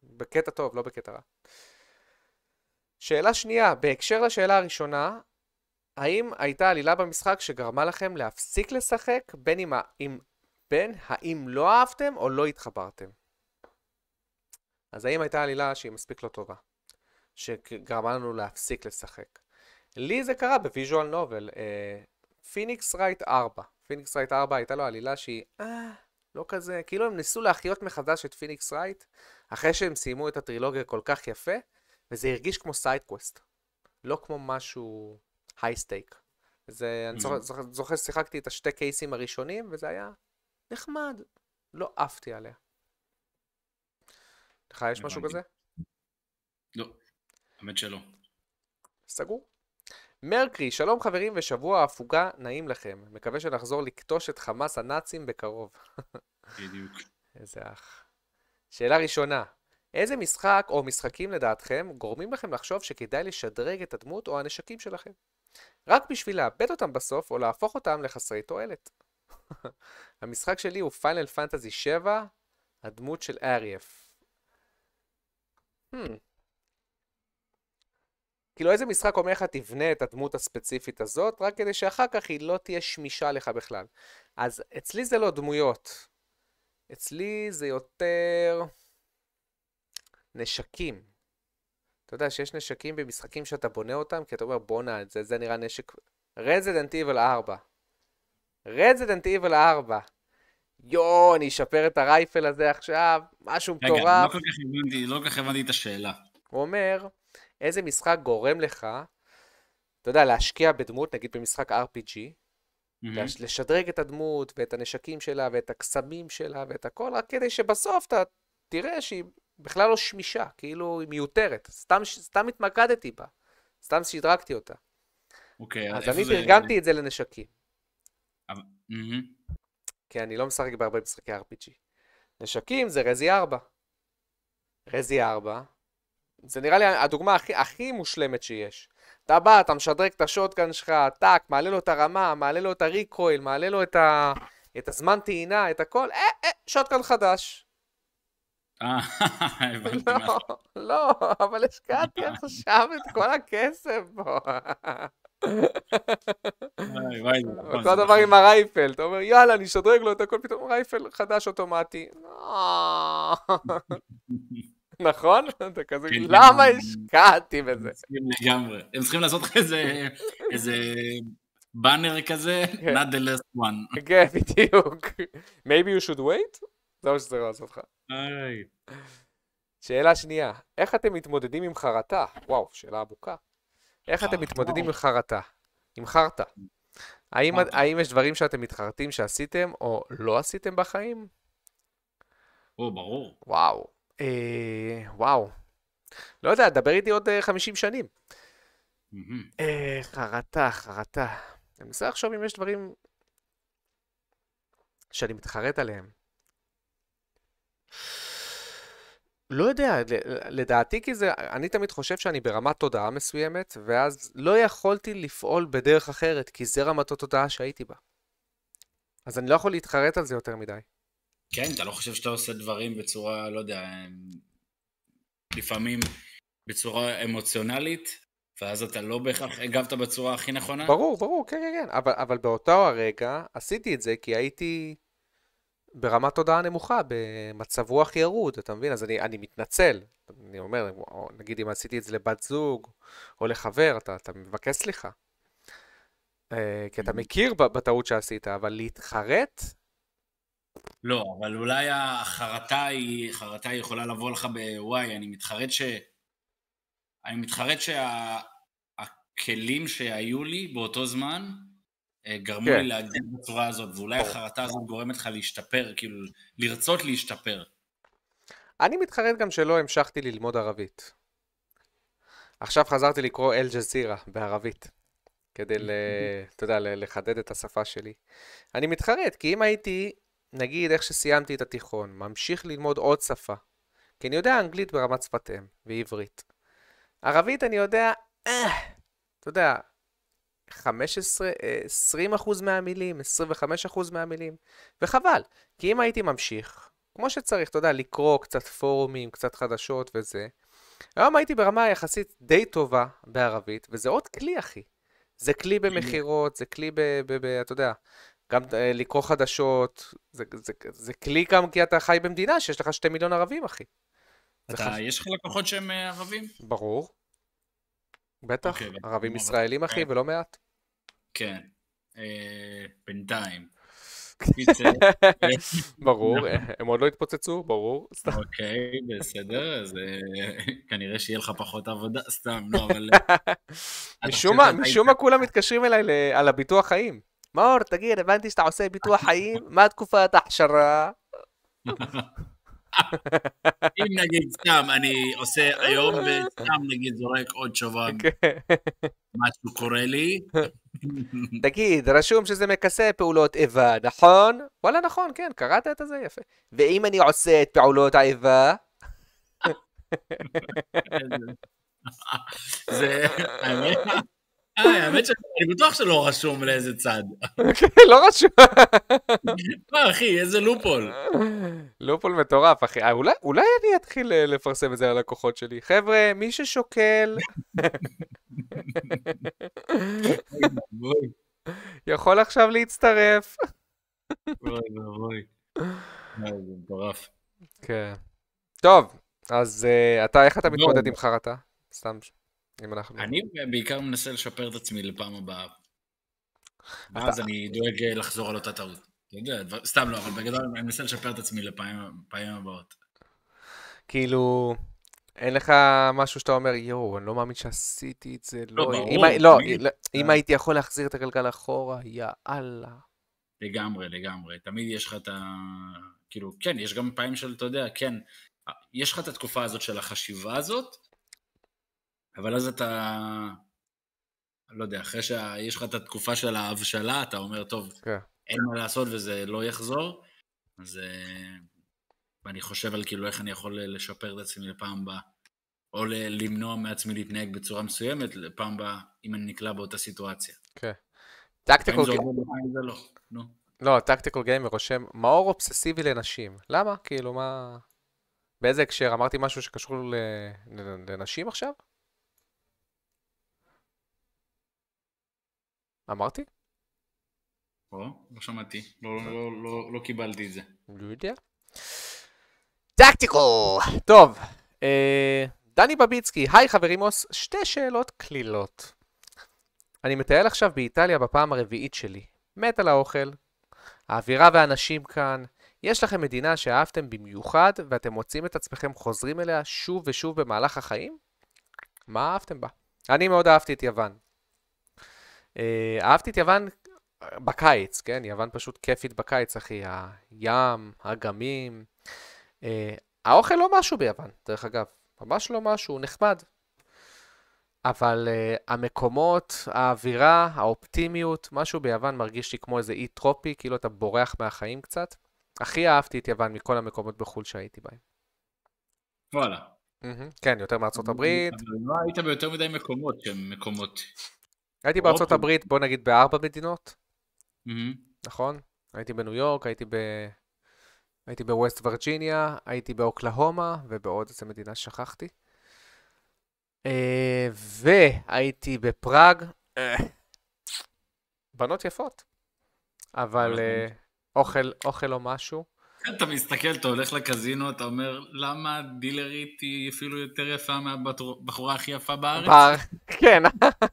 בקטע טוב, לא בקטע רע. שאלה שנייה, בהקשר לשאלה הראשונה, האם הייתה עלילה במשחק שגרמה לכם להפסיק לשחק, בין, אם, אם, בין האם לא אהבתם או לא התחברתם? אז האם הייתה עלילה שהיא מספיק לא טובה, שגרמה לנו להפסיק לשחק? לי זה קרה ב visual novel, Phoenix Wright 4. Phoenix Wright 4 הייתה לו עלילה שהיא, אה, לא כזה, כאילו הם ניסו להחיות מחדש את Phoenix Wright, אחרי שהם סיימו את הטרילוגיה כל כך יפה, וזה הרגיש כמו side quest, לא כמו משהו high stake. זה, אני זוכר, mm-hmm. זוכר ששיחקתי את השתי קייסים הראשונים, וזה היה נחמד, לא עפתי עליה. לך יש משהו כזה? לא, האמת שלא. סגור. מרקרי, שלום חברים ושבוע הפוגה נעים לכם. מקווה שנחזור לקטוש את חמאס הנאצים בקרוב. בדיוק. איזה אח. שאלה ראשונה, איזה משחק או משחקים לדעתכם גורמים לכם לחשוב שכדאי לשדרג את הדמות או הנשקים שלכם? רק בשביל לאבד אותם בסוף או להפוך אותם לחסרי תועלת. המשחק שלי הוא פיינל פנטזי 7, הדמות של אריאף. Hmm. כאילו איזה משחק אומר לך תבנה את הדמות הספציפית הזאת, רק כדי שאחר כך היא לא תהיה שמישה לך בכלל. אז אצלי זה לא דמויות. אצלי זה יותר... נשקים. אתה יודע שיש נשקים במשחקים שאתה בונה אותם, כי אתה אומר בואנה, זה, זה נראה נשק... Resident Evil 4. Resident Evil 4. יואו, אני אשפר את ה rifle הזה עכשיו, משהו מטורף. רגע, לא כל כך הבנתי, לא כל כך הבנתי את השאלה. הוא אומר, איזה משחק גורם לך, אתה יודע, להשקיע בדמות, נגיד במשחק RPG, mm-hmm. לשדרג את הדמות ואת הנשקים שלה ואת הקסמים שלה ואת הכל, רק כדי שבסוף אתה תראה שהיא בכלל לא שמישה, כאילו היא מיותרת. סתם, סתם התמקדתי בה, סתם שדרגתי אותה. אוקיי, אז אני תרגמתי את זה לנשקים. כי אני לא משחק בהרבה משחקי RPG. נשקים זה רזי 4. רזי 4, זה נראה לי הדוגמה הכי, הכי מושלמת שיש. אתה בא, אתה משדרג את השוטגן שלך, טאק, מעלה לו את הרמה, מעלה לו את הריקויל, מעלה לו את, ה... את הזמן טעינה, את הכל, אה, אה, שוטגן חדש. אה, הבנתי מה. לא, לא, אבל השקעתי עכשיו את כל הכסף בו. אותו דבר עם הרייפל, אתה אומר יאללה אני אשדרג לו את הכל, פתאום רייפל חדש אוטומטי. נכון? אתה כזה, כן, למה. השקעתי בזה? לגמרי. הם צריכים לעשות לך איזה באנר כזה, כן. not the last one. כן, בדיוק. maybe you should wait? זה מה שצריך לעשות לך. שאלה שנייה, איך אתם מתמודדים עם חרטה? וואו, שאלה עמוקה. איך אתם מתמודדים עם חרטה? עם חרטה. האם, האם יש דברים שאתם מתחרטים שעשיתם או לא עשיתם בחיים? או, ברור. וואו. אה, וואו. לא יודע, דבר איתי עוד אה, 50 שנים. מהמם. אה, חרטה, חרטה. אני מנסה לחשוב אם יש דברים שאני מתחרט עליהם. לא יודע, לדעתי כי זה, אני תמיד חושב שאני ברמת תודעה מסוימת, ואז לא יכולתי לפעול בדרך אחרת, כי זה רמת התודעה שהייתי בה. אז אני לא יכול להתחרט על זה יותר מדי. כן, אתה לא חושב שאתה עושה דברים בצורה, לא יודע, לפעמים בצורה אמוציונלית, ואז אתה לא בהכרח הגבת בצורה הכי נכונה? ברור, ברור, כן, כן, כן, אבל, אבל באותו הרגע עשיתי את זה כי הייתי ברמת תודעה נמוכה, במצב רוח ירוד, אתה מבין? אז אני, אני מתנצל. אני אומר, או, נגיד אם עשיתי את זה לבת זוג או לחבר, אתה, אתה מבקש סליחה. אה, כי אתה מכיר ב- בטעות שעשית, אבל להתחרט, לא, אבל אולי החרטה היא, חרטה היא יכולה לבוא לך בוואי, אני מתחרט ש... אני מתחרט שהכלים שהיו לי באותו זמן גרמו כן. לי להגדיל בצורה הזאת, ואולי. החרטה הזאת גורמת לך להשתפר, כאילו, לרצות להשתפר. אני מתחרט גם שלא המשכתי ללמוד ערבית. עכשיו חזרתי לקרוא אל-ג'זירה בערבית, כדי, ל, אתה יודע, לחדד את השפה שלי. אני מתחרט, כי אם הייתי, נגיד, איך שסיימתי את התיכון, ממשיך ללמוד עוד שפה, כי אני יודע אנגלית ברמת שפת אם, ועברית. ערבית אני יודע, אה, אתה יודע, 15, אה, 20 אחוז מהמילים, 25 אחוז מהמילים, וחבל, כי אם הייתי ממשיך, כמו שצריך, אתה יודע, לקרוא קצת פורומים, קצת חדשות וזה. היום הייתי ברמה יחסית די טובה בערבית, וזה עוד כלי, אחי. זה כלי במכירות, זה כלי ב... ב, ב אתה יודע, גם אה, לקרוא חדשות, זה, זה, זה כלי גם כי אתה חי במדינה שיש לך שתי מיליון ערבים, אחי. זה אתה, חשוב. יש לך לקוחות שהם אה, ערבים? ברור. בטח, אוקיי, בטח, ערבים ישראלים, אחי, כן. ולא מעט. כן. אה, בינתיים. ברור, אה, הם עוד לא התפוצצו, ברור. אוקיי, בסדר, אז אה, כנראה שיהיה לך פחות עבודה, סתם, לא, אבל... אתה משום מה, משום מה כולם מתקשרים אליי על הביטוח חיים. מאור, תגיד, הבנתי שאתה עושה ביטוח חיים, מה תקופת ההכשרה? אם נגיד סתם אני עושה היום וסתם נגיד זורק עוד שובל, כן. משהו קורה לי, תגיד, רשום שזה מכסה פעולות איבה, נכון? וואלה, נכון, כן, קראת את זה יפה. ואם אני עושה את פעולות האיבה? זה, האמת, האמת שאני בטוח שלא רשום לאיזה צד. לא רשום. מה אחי, איזה לופול. לופול מטורף, אחי. אה, אולי, אני אתחיל אה, לפרסם את זה ללקוחות שלי. חבר'ה, מי ששוקל יכול עכשיו להצטרף. אוי ואבוי. אה, זה מטורף. כן. טוב, אז אתה, איך אתה לא. מתמודד עם חרטה? סתם, אם אנחנו... אני בעיקר מנסה לשפר את עצמי לפעם הבאה. ואז אני דואג אה, לחזור על אותה טעות. אתה יודע, דבר- סתם לא, אבל בגדול אני מנסה לשפר את עצמי לפעמים הבאות. כאילו, אין לך משהו שאתה אומר, יואו, אני לא מאמין שעשיתי את זה, לא, ברור, אם, לא. לא, אם אה. הייתי יכול להחזיר את הגלגל אחורה, יא אללה. לגמרי, לגמרי. תמיד יש לך את ה... כאילו, כן, יש גם פעמים של, אתה יודע, כן, יש לך את התקופה הזאת של החשיבה הזאת, אבל אז אתה, לא יודע, אחרי שיש לך את התקופה של ההבשלה, אתה אומר, טוב, כן. אין מה לעשות וזה לא יחזור, אז אה, ואני חושב על כאילו איך אני יכול לשפר את עצמי לפעם הבאה, או למנוע מעצמי להתנהג בצורה מסוימת לפעם הבאה, אם אני נקלע באותה סיטואציה. טקטיקל, עובד, לפעמים זה לא. לא, טקטיקל גיימר רושם, מאור אובססיבי לנשים. למה? כאילו, מה... באיזה הקשר? אמרתי משהו שקשור לנשים עכשיו? אמרתי? או, לא שמעתי, לא, לא, לא, לא קיבלתי את זה. לא יודע. טקטיקל! טוב, אה, דני בביצקי, היי חברימוס, שתי שאלות קלילות. אני מטייל עכשיו באיטליה בפעם הרביעית שלי. מת על האוכל, האווירה והאנשים כאן. יש לכם מדינה שאהבתם במיוחד ואתם מוצאים את עצמכם חוזרים אליה שוב ושוב במהלך החיים? מה אהבתם בה? אני מאוד אהבתי את יוון. אה, אהבתי את יוון בקיץ, כן? יוון פשוט כיפית בקיץ, אחי. הים, אגמים. אה, האוכל לא משהו ביוון, דרך אגב. ממש לא משהו, נחמד. אבל uh, המקומות, האווירה, האופטימיות, משהו ביוון מרגיש לי כמו איזה אי טרופי, כאילו אתה בורח מהחיים קצת. הכי אהבתי את יוון מכל המקומות בחו"ל שהייתי בהם. וואלה. Mm-hmm. כן, יותר מארצות הברית. אבל לא היית ביותר מדי מקומות שהם מקומות. הייתי בארצות הברית, בוא נגיד בארבע מדינות, נכון? הייתי בניו יורק, הייתי ב... הייתי בווסט וירג'יניה, הייתי באוקלהומה ובעוד איזה מדינה ששכחתי. אה, והייתי בפראג. אה, בנות יפות, אבל אה, אוכל, אוכל או משהו. אתה מסתכל, אתה הולך לקזינו, אתה אומר, למה דילרית היא אפילו יותר יפה מהבחורה הכי יפה בארץ? כן.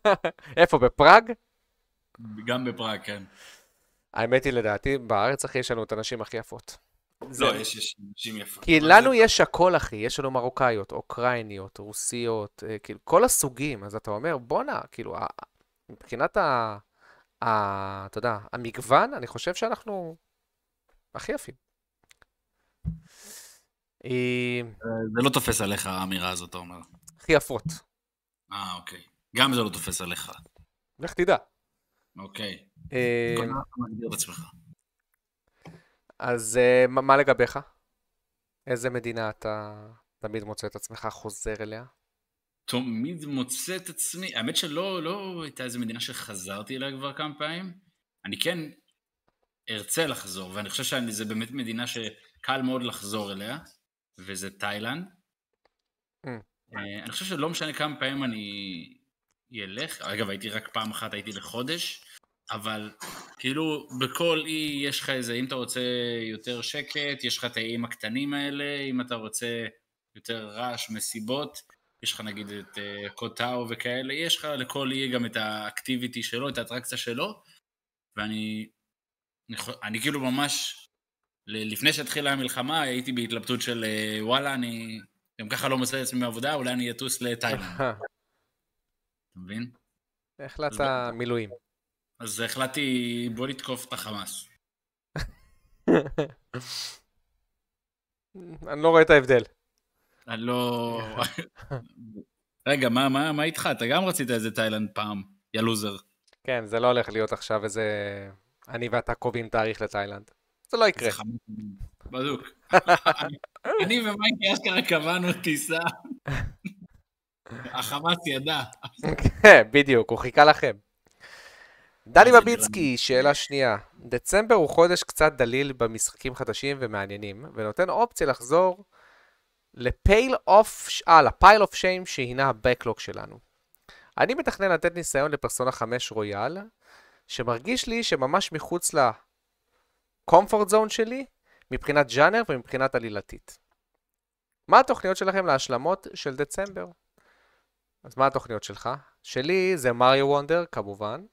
איפה, בפראג? גם בפראג, כן. האמת היא, לדעתי, בארץ, אחי, יש לנו את הנשים הכי יפות. לא, יש, נשים יפות. כי לנו יש הכל, אחי. יש לנו מרוקאיות, אוקראיניות, רוסיות, אה, כאילו, כל הסוגים. אז אתה אומר, בואנה, כאילו, מבחינת. ה... אתה יודע, המגוון, אני חושב שאנחנו הכי יפים. אה, זה לא תופס עליך, האמירה הזאת, אתה אומר. הכי יפות. אה, אוקיי. גם זה לא תופס עליך. לך תדע. אוקיי. אה. אז uh, מה לגביך? איזה מדינה אתה תמיד מוצא את עצמך חוזר אליה? תמיד מוצא את עצמי, האמת שלא לא הייתה איזה מדינה שחזרתי אליה כבר כמה פעמים. אני כן ארצה לחזור, ואני חושב שזה באמת מדינה שקל מאוד לחזור אליה, וזה תאילנד. Mm. אני חושב שלא משנה כמה פעמים אני אלך, אגב הייתי רק פעם אחת, הייתי לחודש, אבל כאילו בכל אי יש לך איזה, אם אתה רוצה יותר שקט, יש לך את האיים הקטנים האלה, אם אתה רוצה יותר רעש, מסיבות, יש לך נגיד את uh, קוטאו וכאלה, יש לך לכל אי גם את האקטיביטי שלו, את האטרקציה שלו, ואני אני, אני כאילו ממש, לפני שהתחילה המלחמה הייתי בהתלבטות של uh, וואלה, אני גם ככה לא מוצא את עצמי מעבודה, אולי אני אטוס לתאילנד. אתה מבין? החלטת מילואים. אז החלטתי, בוא נתקוף את החמאס. אני לא רואה את ההבדל. אני לא... רגע, מה, מה, מה איתך? אתה גם רצית איזה תאילנד פעם, יא לוזר. כן, זה לא הולך להיות עכשיו איזה... אני ואתה קובעים תאריך לתאילנד. זה לא יקרה. בדוק. אני ומייקי אשכרה קבענו טיסה. החמאס ידע. כן, בדיוק, הוא חיכה לכם. דני בביצקי, שאלה שנייה. דצמבר הוא חודש קצת דליל במשחקים חדשים ומעניינים, ונותן אופציה לחזור ל pile of, אה, ל pile of shame שהינה ה backlog שלנו. אני מתכנן לתת ניסיון לפרסונה 5 רויאל, שמרגיש לי שממש מחוץ לקומפורט זון שלי, מבחינת ג'אנר ומבחינת עלילתית. מה התוכניות שלכם להשלמות של דצמבר? אז מה התוכניות שלך? שלי זה מריו וונדר, כמובן.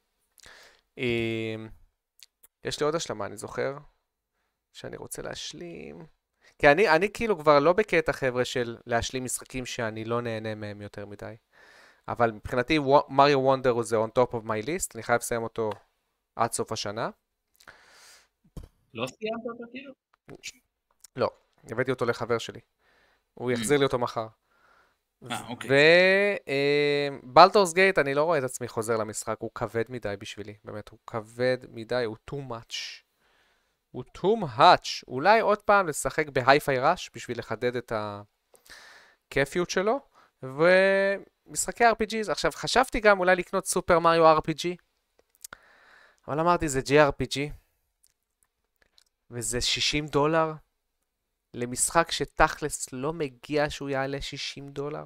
יש לי עוד השלמה, אני זוכר, שאני רוצה להשלים. כי אני, אני כאילו כבר לא בקטע, חבר'ה, של להשלים משחקים שאני לא נהנה מהם יותר מדי. אבל מבחינתי, Mario Wonder זה on top of my list, אני חייב לסיים אותו עד סוף השנה. לא סיימת אותו כאילו? לא, הבאתי אותו לחבר שלי. הוא יחזיר לי אותו מחר. אה. ו Baldur's Gate, אני לא רואה את עצמי חוזר למשחק, הוא כבד מדי בשבילי, באמת, הוא כבד מדי, הוא too much. הוא too much. אולי עוד פעם לשחק ב Hi-Fi Rush בשביל לחדד את הכיפיות שלו, ומשחקי RPGs. עכשיו, חשבתי גם אולי לקנות Super Mario RPG, אבל אמרתי, זה JRPG, וזה 60 דולר. למשחק שתכלס לא מגיע שהוא יעלה 60 דולר.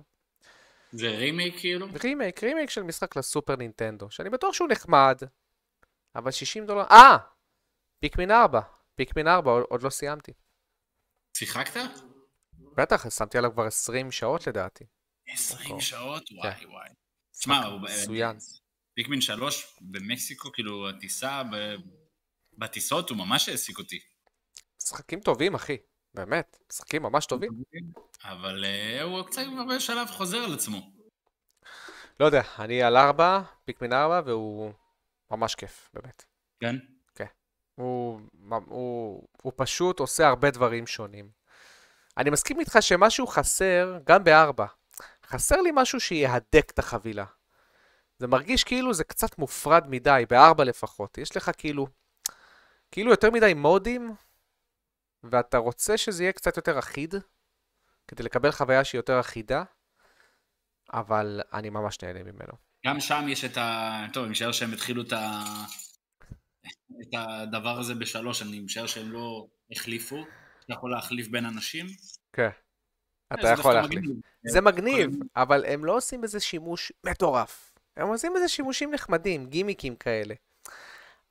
זה רימייק כאילו? remake, remake של משחק לסופר נינטנדו, שאני בטוח שהוא נחמד, אבל 60 דולר... אה! Pikmin 4. Pikmin 4, עוד, לא סיימתי. שיחקת? בטח, שמתי עליו כבר 20 שעות לדעתי. 20 שעות? כן. וואי וואי. תשמע, הוא... מצוין. פיקמין 3 במקסיקו, כאילו, הטיסה, בטיסות הוא ממש העסיק אותי. משחקים טובים, אחי. באמת, משחקים ממש טובים. אבל uh, הוא קצת כבר בשלב חוזר על עצמו. לא יודע, אני על ארבע, פיקמין ארבע, והוא ממש כיף, באמת. כן? הוא, הוא, הוא פשוט עושה הרבה דברים שונים. אני מסכים איתך שמשהו חסר, גם בארבע. חסר לי משהו שיהדק את החבילה. זה מרגיש כאילו זה קצת מופרד מדי, בארבע לפחות. יש לך כאילו, כאילו יותר מדי מודים, ואתה רוצה שזה יהיה קצת יותר אחיד, כדי לקבל חוויה שהיא יותר אחידה, אבל אני ממש נהנה ממנו. גם שם יש את ה... טוב, אני משער שהם התחילו את ה... את הדבר הזה בשלוש, אני משער שהם לא החליפו, אתה יכול להחליף בין אנשים. כן, אתה יכול להחליף. זה מגניב, אבל הם לא עושים בזה שימוש מטורף. הם עושים בזה שימושים נחמדים, גימיקים כאלה.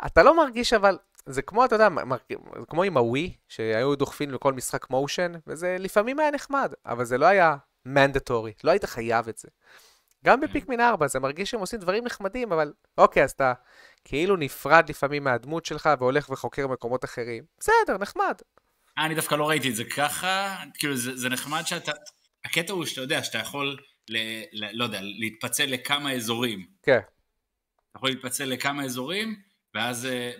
אתה לא מרגיש אבל, זה כמו, אתה יודע, כמו עם הווי, שהיו דוחפים לכל משחק מושן, וזה לפעמים היה נחמד, אבל זה לא היה מנדטורי, לא היית חייב את זה. גם בפיקמין 4 זה מרגיש שהם עושים דברים נחמדים, אבל אוקיי, אז אתה כאילו נפרד לפעמים מהדמות שלך והולך וחוקר מקומות אחרים. בסדר, נחמד. אה, אני דווקא לא ראיתי את זה ככה, כאילו זה, זה נחמד שאתה, הקטע הוא שאתה יודע, שאתה יכול, ל, ל, לא יודע, להתפצל לכמה אזורים. כן. אתה יכול להתפצל לכמה אזורים, ואז, אה,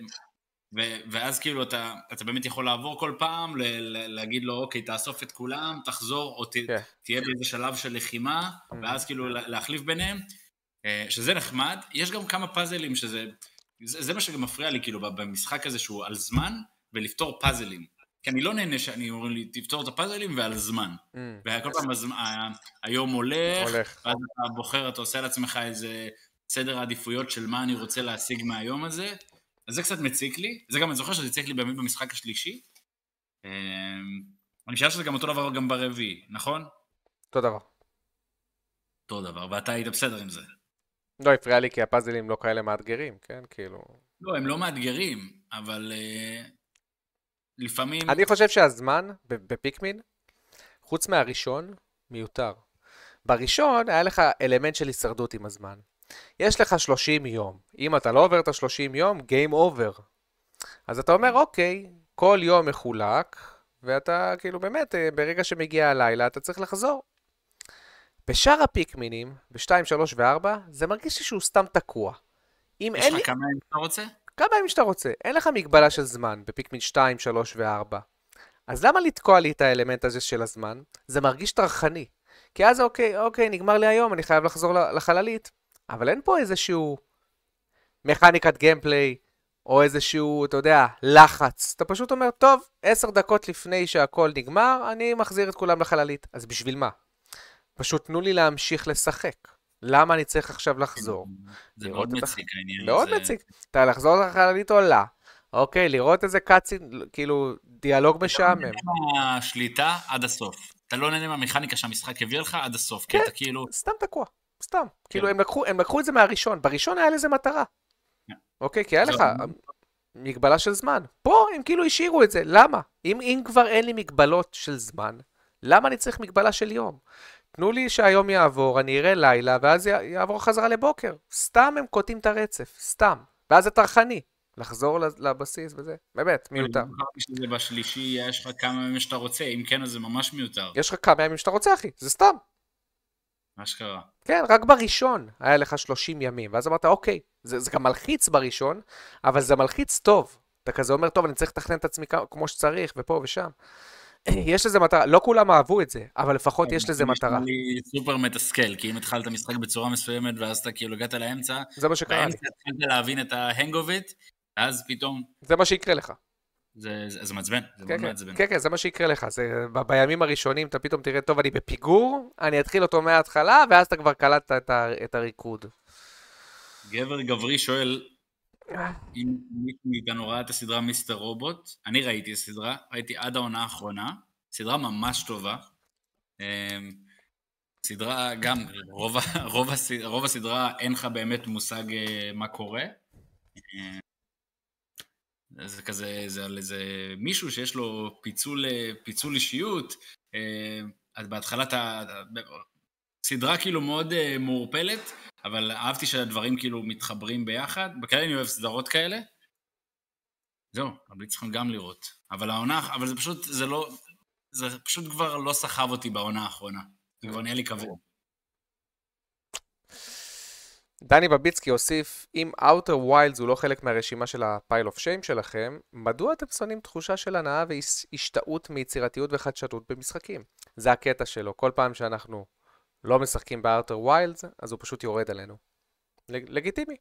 ו, ואז כאילו אתה, אתה באמת יכול לעבור כל פעם, ל, ל, להגיד לו, אוקיי, תאסוף את כולם, תחזור, או ת, כן. תהיה באיזה שלב של לחימה, mm. ואז כאילו להחליף ביניהם, אה, שזה נחמד. יש גם כמה פאזלים שזה, זה, זה מה שגם מפריע לי, כאילו, במשחק הזה שהוא על זמן, ולפתור פאזלים. כי אני לא נהנה שאני אומר לי, תפתור את הפאזלים ועל זמן. Mm. וכל פעם הזמן, היום הולך, הולך, ואז אתה בוחר, אתה עושה לעצמך איזה סדר העדיפויות של מה אני רוצה להשיג מהיום הזה, אז זה קצת מציק לי. זה גם, אני זוכר שזה הציק לי באמת במשחק השלישי. אמ, אני חושב שזה גם אותו דבר גם ברביעי, נכון? אותו דבר. אותו דבר, ואתה היית בסדר עם זה. לא הפריע לי כי הפאזלים לא כאלה מאתגרים, כן? כאילו... לא, הם לא מאתגרים, אבל uh, לפעמים... אני חושב שהזמן בפיקמין, חוץ מהראשון, מיותר. בראשון היה לך אלמנט של הישרדות עם הזמן. יש לך 30 יום. אם אתה לא עובר את ה-30 יום, Game Over. אז אתה אומר, אוקיי, כל יום מחולק, ואתה כאילו באמת, אה, ברגע שמגיע הלילה, אתה צריך לחזור. בשאר הפיקמינים, ב-2, 3 ו-4, זה מרגיש לי שהוא סתם תקוע. אם יש לך לי... כמה ימים שאתה רוצה? כמה ימים שאתה רוצה. אין לך מגבלה של זמן בפיקמין 2, 3 ו-4. אז למה לתקוע לי את האלמנט הזה של הזמן? זה מרגיש טרחני. כי אז אוקיי, אוקיי, נגמר לי היום, אני חייב לחזור לחללית. אבל אין פה איזשהו מכניקת גיימפליי, או איזשהו, אתה יודע, לחץ. אתה פשוט אומר, טוב, עשר דקות לפני שהכל נגמר, אני מחזיר את כולם לחללית. אז בשביל מה? פשוט תנו לי להמשיך לשחק. למה אני צריך עכשיו לחזור? זה מאוד מציק העניין. מאוד מציק. אתה לחזור לחללית עולה, אוקיי, לראות איזה קאצין, כאילו, דיאלוג משעמם. אתה לא נהנה מהשליטה עד הסוף. אתה לא נהנה מהמכניקה שהמשחק הביא לך עד הסוף, כי כן, אתה כאילו... סתם תקוע. סתם. כאילו, כן. הם לקחו, הם לקחו את זה מהראשון. בראשון היה לזה מטרה. כן. אוקיי? כי היה לך מגבלה של זמן. פה הם כאילו השאירו את זה. למה? אם, אם כבר אין לי מגבלות של זמן, למה אני צריך מגבלה של יום? תנו לי שהיום יעבור, אני אראה לילה, ואז יעבור חזרה לבוקר. סתם הם קוטעים את הרצף, סתם. ואז זה טרחני. לחזור לבסיס וזה, באמת, מיותר. בשלישי, יש לך כמה ימים שאתה רוצה, אם כן, אז זה ממש מיותר. יש לך כמה ימים שאתה רוצה, אחי, זה סתם. מה שקרה. כן, רק בראשון היה לך 30 ימים, ואז אמרת, אוקיי, זה, זה גם מלחיץ בראשון, אבל זה מלחיץ טוב. אתה כזה אומר, טוב, אני צריך לתכנן את עצמי כמו שצריך, ופה ושם. יש לזה מטרה, לא כולם אהבו את זה, אבל לפחות כן, יש לזה מטרה. לי סופר מתסכל, כי אם התחלת משחק בצורה מסוימת, ואז אתה כאילו הגעת לאמצע, זה מה שקרה לי. באמצע התחלת להבין את ה hang of it, אז פתאום... זה מה שיקרה לך. זה, זה, זה מעצבן, זה כן, מאוד כן, מעצבן. כן, כן, זה מה שיקרה לך. זה, ב, בימים הראשונים אתה פתאום תראה, טוב, אני בפיגור, אני אתחיל אותו מההתחלה, ואז אתה כבר קלטת את, את הריקוד. גבר גברי שואל, אם מישהו מאיתנו ראה את הסדרה מיסטר רובוט, אני ראיתי את הסדרה, ראיתי עד העונה האחרונה, סדרה ממש טובה. אמ, סדרה, גם, רוב, רוב, רוב הסדרה אין לך באמת מושג אה, מה קורה. זה כזה, זה על איזה מישהו שיש לו פיצול, פיצול אישיות, אה, אז בהתחלה אתה... סדרה כאילו מאוד אה, מעורפלת, אבל אהבתי שהדברים כאילו מתחברים ביחד. בכאלה אני אוהב סדרות כאלה. זהו, אבל צריכים גם לראות. אבל העונה, אבל זה פשוט, זה לא, זה פשוט כבר לא סחב אותי בעונה האחרונה. זה כבר נהיה לי כבוד. דני בביצקי הוסיף, אם Outer Wilds הוא לא חלק מהרשימה של ה-Pile of Shame שלכם, מדוע אתם שונאים תחושה של הנאה והשתאות מיצירתיות וחדשנות במשחקים? זה הקטע שלו, כל פעם שאנחנו לא משחקים ב-Outer Wilds, אז הוא פשוט יורד עלינו. לגיטימי.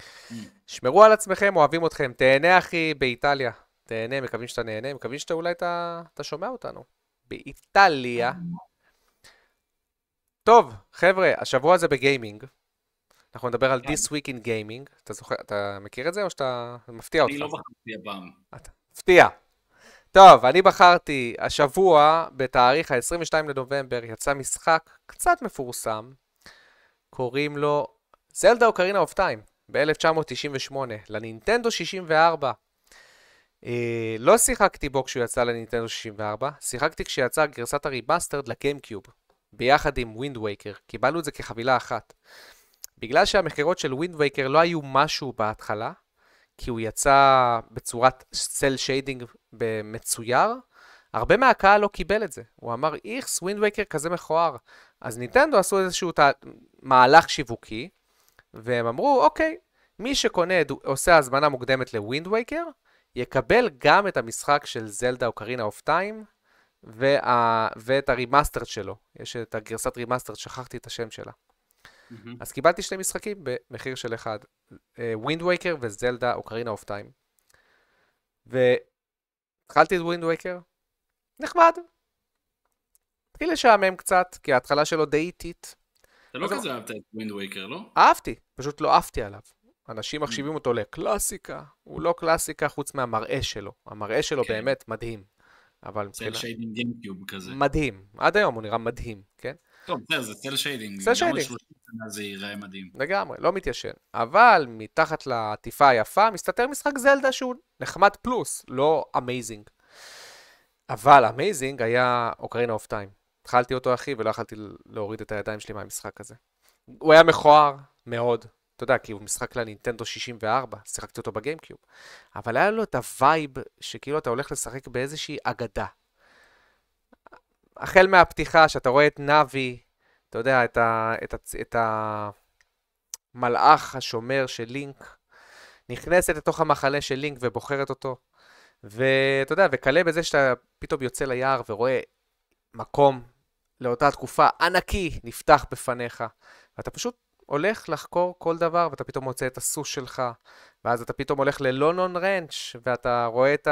Mm. שמרו על עצמכם, אוהבים אתכם. תהנה אחי באיטליה. תהנה, מקווים שאתה נהנה, מקווים שאתה אולי אתה, אתה שומע אותנו. באיטליה. טוב, חבר'ה, השבוע הזה בגיימינג. אנחנו נדבר על כן. This Week in Gaming. אתה זוכר, אתה מכיר את זה או שאתה מפתיע אותך? אני לא בחרתי הפעם. מפתיע. טוב, אני בחרתי השבוע, בתאריך ה-22 לנובמבר, יצא משחק קצת מפורסם, קוראים לו Zelda Ocarina of Time, ב-1998, לנינטנדו 64. אה, לא שיחקתי בו כשהוא יצא לנינטנדו 64, שיחקתי כשיצא גרסת ה remastered ל GameCube, ביחד עם Wind Waker, קיבלנו את זה כחבילה אחת. בגלל שהמכירות של Wind Waker לא היו משהו בהתחלה, כי הוא יצא בצורת cel shading מצויר, הרבה מהקהל לא קיבל את זה. הוא אמר, איכס, Wind Waker כזה מכוער. אז נינטנדו עשו איזשהו ת... מהלך שיווקי, והם אמרו, אוקיי, מי שקונה, עושה הזמנה מוקדמת ל Wind Waker, יקבל גם את המשחק של זלדה Ocarina of Time, וה... ואת ה remastered שלו. יש את הגרסת remastered, שכחתי את השם שלה. Mm-hmm. אז קיבלתי שני משחקים במחיר של אחד, Wind uh, Waker וזלדה Ocarina of Time. והתחלתי את Wind Waker, נחמד. התחיל לשעמם קצת, כי ההתחלה שלו די איטית. אתה לא כזה אהבת את Wind Waker, לא? אהבתי, פשוט לא עפתי עליו. אנשים מחשיבים אותו לקלאסיקה, הוא לא קלאסיקה חוץ מהמראה שלו. המראה שלו כן. באמת מדהים. אבל מבחינת... cel shading GameCube כזה. מדהים. עד היום הוא נראה מדהים, כן? טוב, בסדר, זה cel shading. Cel shading. זה ייראה מדהים. לגמרי, לא מתיישן. אבל מתחת לעטיפה היפה מסתתר משחק זלדה שהוא נחמד פלוס, לא amazing. אבל amazing היה Ocarina of Time. התחלתי אותו אחי ולא יכלתי להוריד את הידיים שלי מהמשחק הזה. הוא היה מכוער מאוד, אתה יודע, כי הוא משחק לנינטנדו 64, שיחקתי אותו ב GameCube. אבל היה לו את ה vibe שכאילו אתה הולך לשחק באיזושהי אגדה. החל מהפתיחה, שאתה רואה את נאבי, אתה יודע, את, ה, את, ה, את המלאך השומר של לינק, נכנסת לתוך המחנה של לינק ובוחרת אותו. ואתה יודע, וכלה בזה שאתה פתאום יוצא ליער ורואה מקום לאותה תקופה ענקי נפתח בפניך, ואתה פשוט הולך לחקור כל דבר, ואתה פתאום מוצא את הסוס שלך, ואז אתה פתאום הולך ללונון רנץ', ואתה רואה את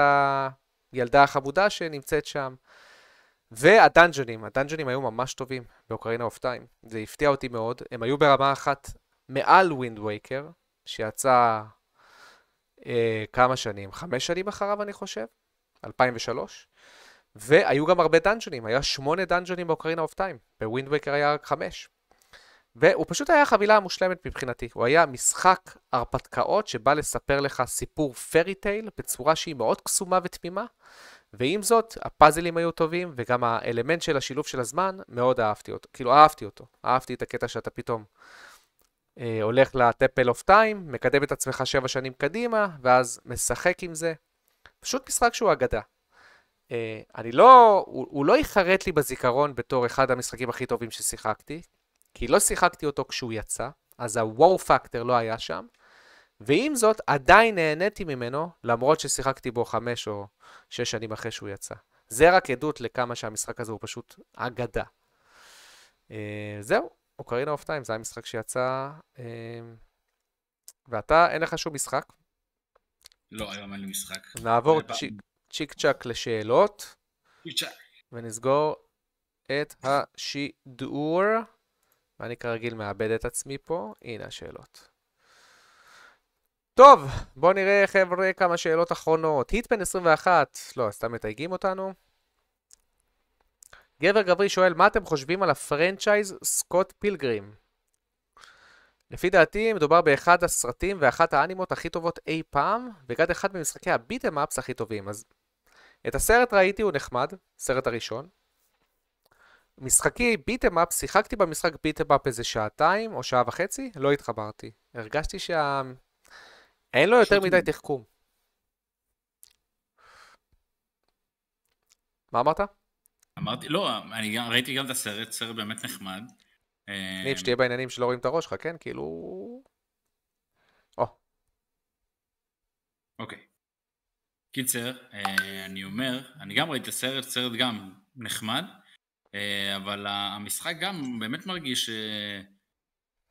הילדה החמודה שנמצאת שם. וה dungeonים, ה dungeonים היו ממש טובים ב Ocarina of Time. זה הפתיע אותי מאוד. הם היו ברמה אחת מעל Wind Waker, שיצא אה, כמה שנים? חמש שנים אחריו, אני חושב? 2003. והיו גם הרבה dungeonים, היה שמונה dungeonים ב Ocarina of Time. ב Wind Waker היה רק חמש. והוא פשוט היה החבילה המושלמת מבחינתי. הוא היה משחק הרפתקאות שבא לספר לך סיפור fairy tale בצורה שהיא מאוד קסומה ותמימה, ועם זאת, הפאזלים היו טובים, וגם האלמנט של השילוב של הזמן, מאוד אהבתי אותו. כאילו, אהבתי אותו. אהבתי את הקטע שאתה פתאום אה, הולך לטפל אוף טיים, מקדם את עצמך שבע שנים קדימה, ואז משחק עם זה. פשוט משחק שהוא אגדה. אה, אני לא, הוא, הוא לא ייחרט לי בזיכרון בתור אחד המשחקים הכי טובים ששיחקתי, כי לא שיחקתי אותו כשהוא יצא, אז ה-wow factor לא היה שם, ועם זאת, עדיין נהניתי ממנו, למרות ששיחקתי בו חמש או שש שנים אחרי שהוא יצא. זה רק עדות לכמה שהמשחק הזה הוא פשוט אגדה. Uh, זהו, אוקרינה אוף טיים, זה היה משחק שיצא, uh, ואתה, אין לך שום משחק? לא, היום אין לי משחק. נעבור צ'יק, צ'יק צ'אק לשאלות, ונסגור את השידור. ואני כרגיל מאבד את עצמי פה, הנה השאלות. טוב, בואו נראה חבר'ה כמה שאלות אחרונות. היטפן 21, לא, סתם מתייגים אותנו. גבר גברי שואל, מה אתם חושבים על הפרנצ'ייז סקוט פילגרים? לפי דעתי מדובר באחד הסרטים ואחת האנימות הכי טובות אי פעם, וגם אחד ממשחקי הביטם אפס הכי טובים. אז את הסרט ראיתי, הוא נחמד, סרט הראשון. משחקי ביטם אפ, שיחקתי במשחק ביטם אפ איזה שעתיים או שעה וחצי, לא התחברתי. הרגשתי שה... אין לו יותר מדי תחכום. מה אמרת? אמרתי, לא, אני גם, ראיתי גם את הסרט, סרט באמת נחמד. אה, ניב, שתהיה בעניינים שלא רואים את הראש שלך, כן? כאילו... או. אוקיי. קיצר, אה, אני אומר, אני גם ראיתי את הסרט, סרט גם נחמד. אבל המשחק גם באמת מרגיש אה,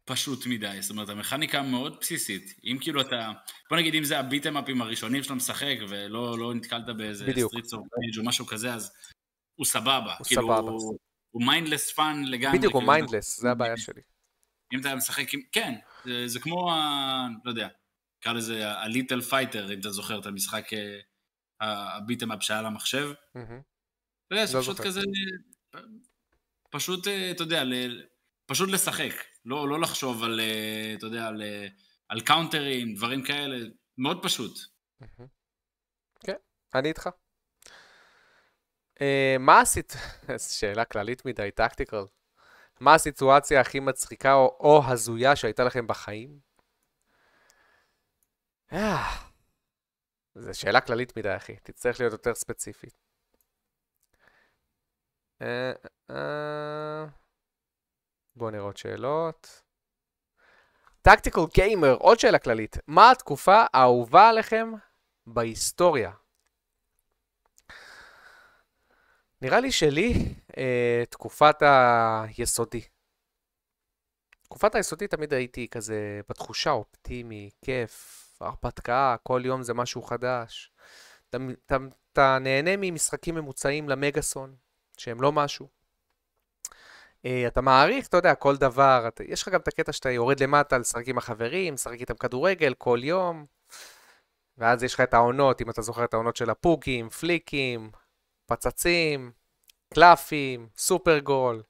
פשוט מדי, זאת אומרת, המכניקה מאוד בסיסית. אם כאילו אתה, בוא נגיד אם זה ה beat 'em upים הראשונים שאתה משחק, ולא לא נתקלת באיזה Streets of Rage או משהו כזה, אז הוא סבבה. הוא כאילו, סבבה. הוא mindless fun לגמרי. בדיוק, הוא כאילו, mindless, זה הבעיה שלי. אם אתה משחק עם... כן, זה, זה כמו ה... לא יודע, נקרא לזה ה-Little Fighter, אם אתה זוכר את המשחק ה beat 'em up שהיה למחשב. אתה יודע, זה לא פשוט. כזה... פשוט, אה, אתה יודע, פשוט לשחק. לא, לא לחשוב על, אה, אתה יודע, על, אה, על counterים, דברים כאלה. מאוד פשוט. כן, אני איתך. מה עשית? שאלה כללית מדי, tactical. מה הסיטואציה הכי מצחיקה או, או הזויה שהייתה לכם בחיים? זו שאלה כללית מדי, אחי. תצטרך להיות יותר ספציפי. אה, אה, בואו נראה עוד שאלות. טקטיקל גיימר, עוד שאלה כללית. מה התקופה האהובה עליכם בהיסטוריה? נראה לי שלי, אה, תקופת היסודי. תקופת היסודי תמיד הייתי כזה בתחושה אופטימי, כיף, הרפתקה, כל יום זה משהו חדש. אתה נהנה ממשחקים ממוצעים למגאסון, שהם לא משהו. אה, אתה מעריך, אתה יודע, כל דבר. אתה, יש לך גם את הקטע שאתה יורד למטה לשחק עם החברים, לשחק איתם כדורגל כל יום. ואז יש לך את העונות, אם אתה זוכר את העונות של הפוקים, פליקים, פצצים, קלפים, סופר גול.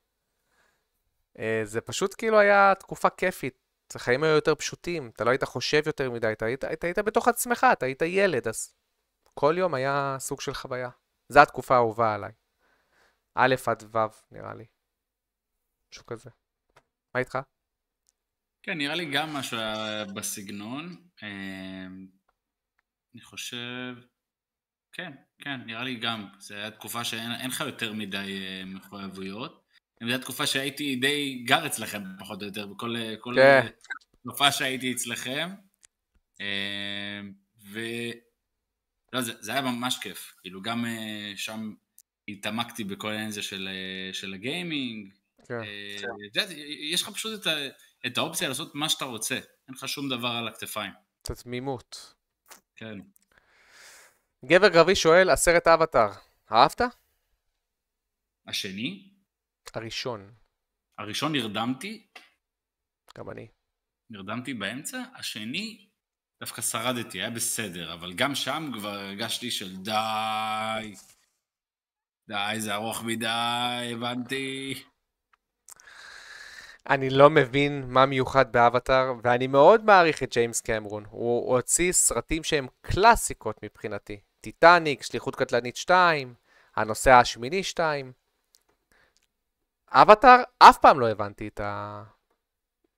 אה, זה פשוט כאילו היה תקופה כיפית. החיים היו יותר פשוטים, אתה לא היית חושב יותר מדי, אתה היית, היית, היית בתוך עצמך, אתה היית ילד, אז כל יום היה סוג של חוויה. זו התקופה האהובה עליי. א' עד ו', נראה לי. משהו כזה. מה איתך? כן, נראה לי גם משהו בסגנון. אה, אני חושב... כן, כן, נראה לי גם. זו הייתה תקופה שאין אין לך יותר מדי אה, מחויבויות. זו הייתה תקופה שהייתי די גר אצלכם, פחות או יותר, בכל כל כן. תקופה שהייתי אצלכם. אה, ו... לא, זה, זה היה ממש כיף. כאילו, גם אה, שם התעמקתי בכל העניין הזה של, אה, של הגיימינג. כן. אה, יש לך פשוט את, ה, את האופציה לעשות מה שאתה רוצה. אין לך שום דבר על הכתפיים. את התמימות. כן. גבר גרבי שואל, הסרט אבטאר, אהבת? השני, הראשון. הראשון נרדמתי, גם אני. נרדמתי באמצע, השני דווקא שרדתי, היה בסדר, אבל גם שם כבר הרגשתי של די, די, זה ארוך מדי, הבנתי. אני לא מבין מה מיוחד באבטאר, ואני מאוד מעריך את ג'יימס קמרון. הוא הוציא סרטים שהם קלאסיקות מבחינתי. טיטניק, שליחות קטלנית 2, הנוסע השמיני 2. אבטאר, אף פעם לא הבנתי את ה...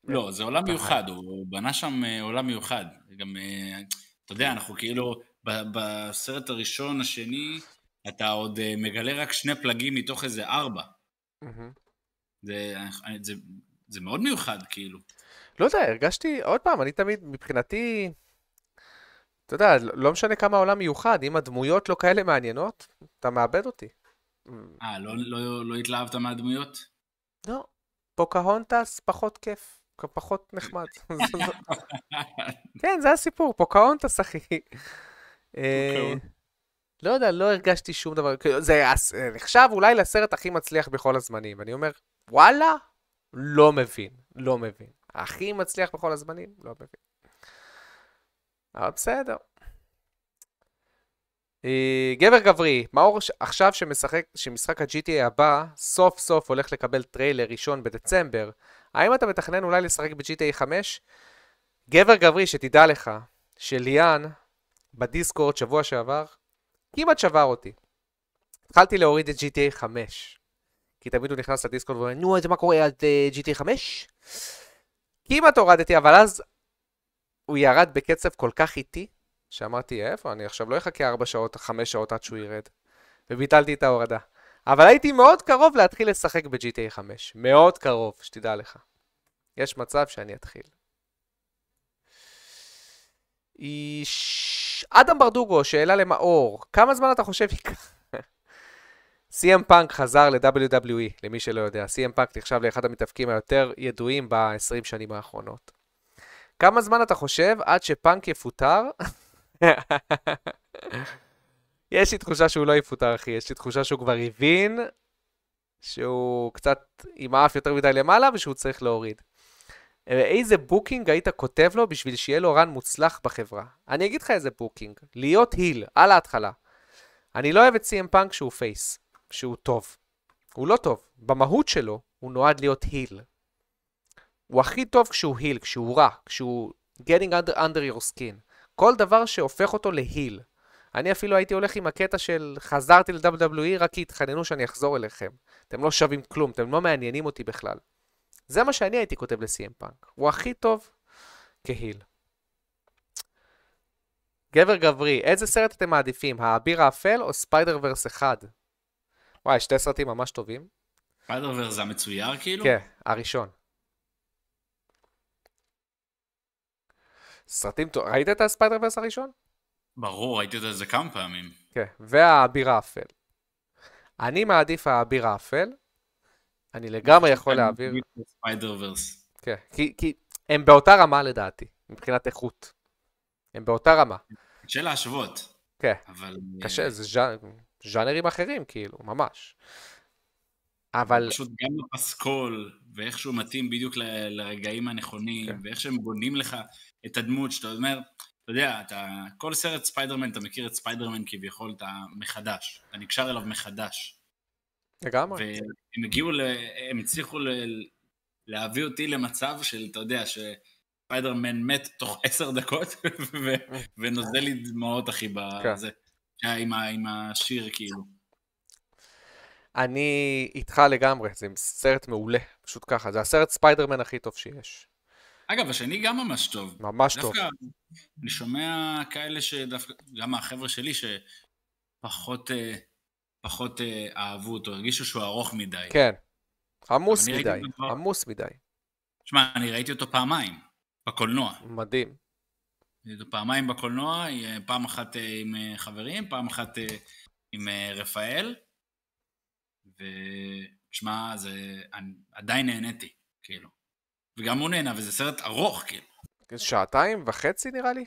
לא, זה עולם מיוחד, הוא בנה שם אה, עולם מיוחד. גם, אה, אתה יודע, אנחנו כאילו, בסרט הראשון, השני, אתה עוד אה, מגלה רק שני פלגים מתוך איזה ארבע. זה, זה, זה מאוד מיוחד, כאילו. לא יודע, הרגשתי, עוד פעם, אני תמיד, מבחינתי, אתה יודע, לא משנה כמה העולם מיוחד, אם הדמויות לא כאלה מעניינות, אתה מאבד אותי. אה, לא, לא, לא התלהבת מהדמויות? לא, פוקהונטס פחות כיף, פחות נחמד. כן, זה הסיפור, פוקהונטס, אחי. אה, פוקהונטס. לא יודע, לא הרגשתי שום דבר. כאילו, זה נחשב אולי לסרט הכי מצליח בכל הזמנים. ואני אומר, וואלה, לא מבין, לא מבין. הכי מצליח בכל הזמנים? לא מבין. אבל בסדר. אה, גבר גברי, מאור עכשיו שמשחק, שמשחק ה-GTA הבא סוף סוף הולך לקבל טריילר ראשון בדצמבר, האם אתה מתכנן אולי לשחק ב-GTA 5? גבר גברי, שתדע לך, שליאן בדיסקורד שבוע שעבר, כמעט שבר אותי. התחלתי להוריד את GTA 5. כי תמיד הוא נכנס לדיסקורד ואומר, נו, אז מה קורה עד uh, GTA 5? כמעט הורדתי, אבל אז הוא ירד בקצב כל כך איטי, שאמרתי, איפה, אני עכשיו לא אחכה 4 שעות, 5 שעות עד שהוא ירד. וביטלתי את ההורדה. אבל הייתי מאוד קרוב להתחיל לשחק ב-GTA 5. מאוד קרוב, שתדע לך. יש מצב שאני אתחיל. איש... אדם ברדוגו, שאלה למאור, כמה זמן אתה חושב ייקח? CM פאנק חזר ל-WWE, למי שלא יודע. CM פאנק נחשב לאחד המתאבקים היותר ידועים ב-20 שנים האחרונות. כמה זמן אתה חושב עד שפאנק יפוטר? יש לי תחושה שהוא לא יפוטר, אחי. יש לי תחושה שהוא כבר הבין שהוא קצת עם האף יותר מדי למעלה ושהוא צריך להוריד. איזה booking היית כותב לו בשביל שיהיה לו run מוצלח בחברה? אני אגיד לך איזה booking. להיות heel, על ההתחלה. אני לא אוהב את CM Punk שהוא face, שהוא טוב. הוא לא טוב. במהות שלו, הוא נועד להיות heel. הוא הכי טוב כשהוא heel, כשהוא רע, כשהוא getting under, under your skin. כל דבר שהופך אותו ל heel. אני אפילו הייתי הולך עם הקטע של חזרתי ל-WWE רק כי התחננו שאני אחזור אליכם. אתם לא שווים כלום, אתם לא מעניינים אותי בכלל. זה מה שאני הייתי כותב ל- CM Punk. הוא הכי טוב כ heel. גבר גברי, איזה סרט אתם מעדיפים? האביר האפל או Spider-Verse 1? וואי, שתי סרטים ממש טובים. Spider-Verse זה המצויר כאילו? כן, הראשון. סרטים טובים. ראית את ה Spider-Verse הראשון? ברור, ראיתי את זה כמה פעמים. כן, והאביר האפל. אני מעדיף האביר האפל. אני לגמרי יכול להעביר... Spider-Verse. כן, כי, כי הם באותה רמה לדעתי, מבחינת איכות. הם באותה רמה. קשה להשוות. כן, אבל... קשה, זה ז'אנ... ז'אנרים אחרים, כאילו, ממש. אבל... פשוט גם הפסקול, ואיך שהוא מתאים בדיוק ל- לרגעים הנכונים, כן. ואיך שהם בונים לך את הדמות, שאתה אומר, אתה יודע, אתה, כל סרט ספיידרמן, אתה מכיר את ספיידרמן כביכול, אתה מחדש, אתה נקשר אליו מחדש. לגמרי. והם הגיעו, ל... הם הצליחו ל... להביא אותי למצב של, אתה יודע, שספיידרמן מת תוך עשר דקות, ו... ונוזל לי דמעות, אחי, כן. בזה. עם, ה... עם השיר, כאילו. אני איתך לגמרי, זה סרט מעולה, פשוט ככה. זה הסרט ספיידרמן הכי טוב שיש. אגב, השני גם ממש טוב. ממש טוב. דווקא אני שומע כאלה שדווקא, גם מהחבר'ה שלי, שפחות אה, פחות אה, אהבו אותו, הרגישו שהוא ארוך מדי. כן. עמוס מדי, כבר. עמוס מדי. שמע, אני ראיתי אותו פעמיים, בקולנוע. מדהים. ראיתי אותו פעמיים בקולנוע, אה, פעם אחת אה, עם חברים, פעם אחת עם רפאל, ושמע, זה... עדיין נהניתי, כאילו. וגם הוא נהנה, וזה סרט ארוך, כאילו. שעתיים וחצי נראה לי?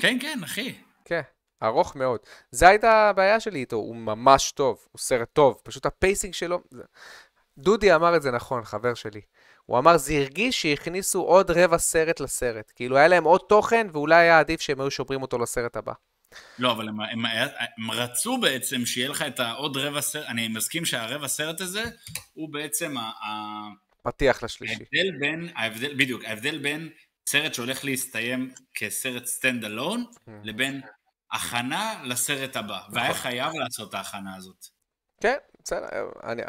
כן, כן, אחי. כן, ארוך מאוד. זה הייתה הבעיה שלי איתו, הוא ממש טוב, הוא סרט טוב, פשוט ה pacing שלו... דודי אמר את זה נכון, חבר שלי. הוא אמר, זה הרגיש שהכניסו עוד רבע סרט לסרט. כאילו, היה להם עוד תוכן, ואולי היה עדיף שהם היו שוברים אותו לסרט הבא. לא, אבל הם, הם, הם רצו בעצם שיהיה לך את העוד רבע סרט, אני מסכים שהרבע סרט הזה הוא בעצם ה- ה- פתיח לשלישי. ההבדל בין, ההבדל, בדיוק, ההבדל בין סרט שהולך להסתיים כסרט standalone, לבין הכנה לסרט הבא, והיה חייב לעשות את ההכנה הזאת. כן, בסדר, אני,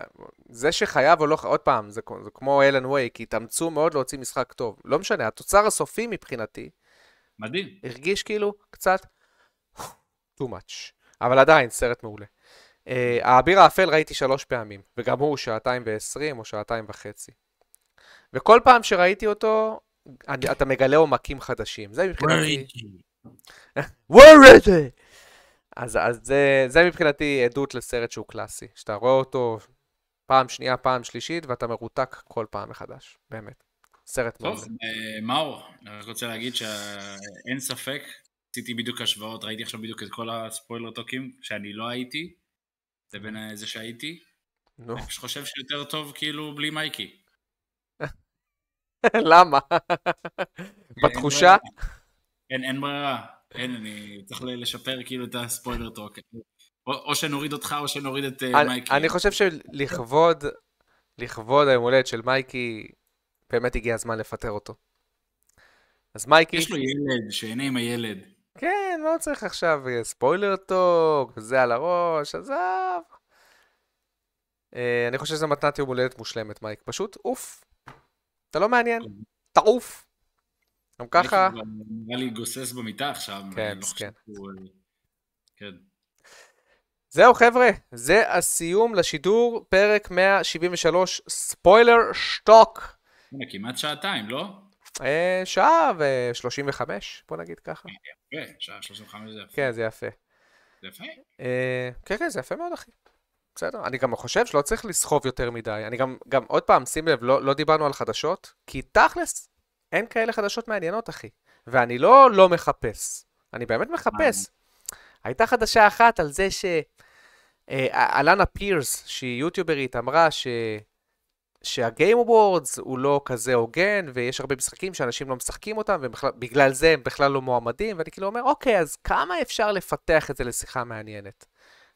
זה שחייב או לא, עוד פעם, זה, זה כמו אלן כי התאמצו מאוד להוציא משחק טוב. לא משנה, התוצר הסופי מבחינתי מדהים. הרגיש כאילו קצת too much, אבל עדיין סרט מעולה. Uh, האביר האפל ראיתי שלוש פעמים, וגם הוא שעתיים ועשרים או שעתיים וחצי. וכל פעם שראיתי אותו, אני, אתה מגלה עומקים חדשים. זה מבחינתי... Where is it? אז, אז זה, זה מבחינתי עדות לסרט שהוא קלאסי, שאתה רואה אותו פעם שנייה, פעם שלישית, ואתה מרותק כל פעם מחדש, באמת. סרט מעולה. טוב, אה, מאור, אני רק רוצה להגיד שאין ספק, עשיתי בדיוק השוואות, ראיתי עכשיו בדיוק את כל הספוילר טוקים, שאני לא הייתי, לבין אה, זה שהייתי. נו, אני פשוט חושב שיותר טוב כאילו בלי מייקי. למה? בתחושה? אין, אין ברירה. אין, אני צריך לשפר כאילו את הספוילר טוק. או, או שנוריד אותך או שנוריד את אה, אני, מייקי. אני חושב שלכבוד, לכבוד היום הולדת של מייקי, באמת הגיע הזמן לפטר אותו. אז מייקי, יש לו ילד, שיהנה עם הילד. כן, לא צריך עכשיו אה, ספוילר טוק, וזה על הראש, עזוב. אה, אני חושב שזו מתנת יום הולדת מושלמת, מייק. פשוט עוף. אתה לא מעניין, תעוף. גם ככה, נראה לי גוסס במיטה עכשיו. כן, לא. שהוא, אה, כן. זהו חבר'ה, זה הסיום לשידור, פרק 173, ספוילר שטוק. כמעט שעתיים, לא? אה, שעה ו-35, בוא נגיד ככה. יפה, שעה 35 זה יפה. כן, זה יפה. זה יפה. אה, כן, כן, זה יפה מאוד, אחי. בסדר, אני גם חושב שלא צריך לסחוב יותר מדי. אני גם, גם עוד פעם, שים לב, לא, לא דיברנו על חדשות, כי תכלס, אין כאלה חדשות מעניינות, אחי. ואני לא לא מחפש, אני באמת מחפש. הייתה חדשה אחת על זה ש... אה, אלאנה פירס, שהיא יוטיוברית, אמרה ש... שה Game Awards הוא לא כזה הוגן, ויש הרבה משחקים שאנשים לא משחקים אותם, ובגלל זה הם בכלל לא מועמדים, ואני כאילו אומר, אוקיי, אז כמה אפשר לפתח את זה לשיחה מעניינת?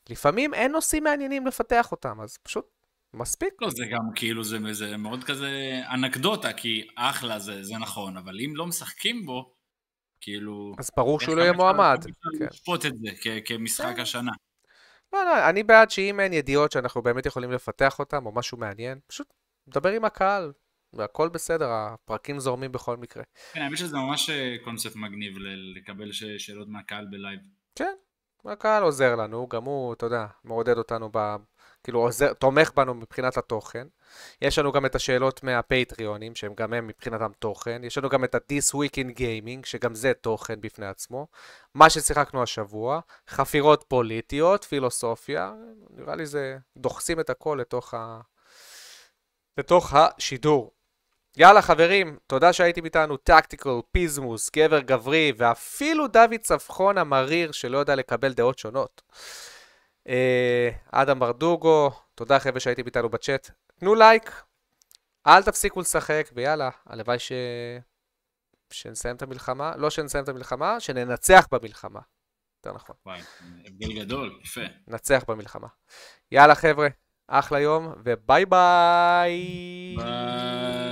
לפעמים אין נושאים מעניינים לפתח אותם, אז פשוט מספיק. לא, זה גם כאילו, זה, זה מאוד כזה אנקדוטה, כי אחלה זה, זה נכון, אבל אם לא משחקים בו, כאילו... אז ברור שהוא לא יהיה מועמד. אפשר לשפוט את זה כמשחק השנה? לא, לא, אני בעד שאם אין ידיעות שאנחנו באמת יכולים לפתח אותם, או משהו מעניין, פשוט דבר עם הקהל, והכל בסדר, הפרקים זורמים בכל מקרה. כן, האמת שזה ממש אה, קונספט מגניב לקבל שאלות מהקהל בלייב. כן, הקהל עוזר לנו, גם הוא, אתה יודע, מעודד אותנו, ב... כאילו עוזר, תומך בנו מבחינת התוכן. יש לנו גם את השאלות מהפטריונים, שהם גם הם מבחינתם תוכן. יש לנו גם את ה-This Week in Gaming, שגם זה תוכן בפני עצמו. מה ששיחקנו השבוע, חפירות פוליטיות, פילוסופיה, נראה לי זה, דוחסים את הכל לתוך, ה... לתוך השידור. יאללה חברים, תודה שהייתם איתנו, טקטיקל, פיזמוס, גבר גברי, ואפילו דוד צפחון המריר שלא יודע לקבל דעות שונות. אה, אדם ברדוגו, תודה חבר'ה שהייתם איתנו בצ'אט. תנו לייק, אל תפסיקו לשחק, ויאללה, הלוואי ש... שנסיים את המלחמה, לא שנסיים את המלחמה, שננצח במלחמה. יותר נכון. וואי, הבדל גדול, יפה. נצח במלחמה. יאללה חבר'ה, אחלה יום, וביי ביי. ביי.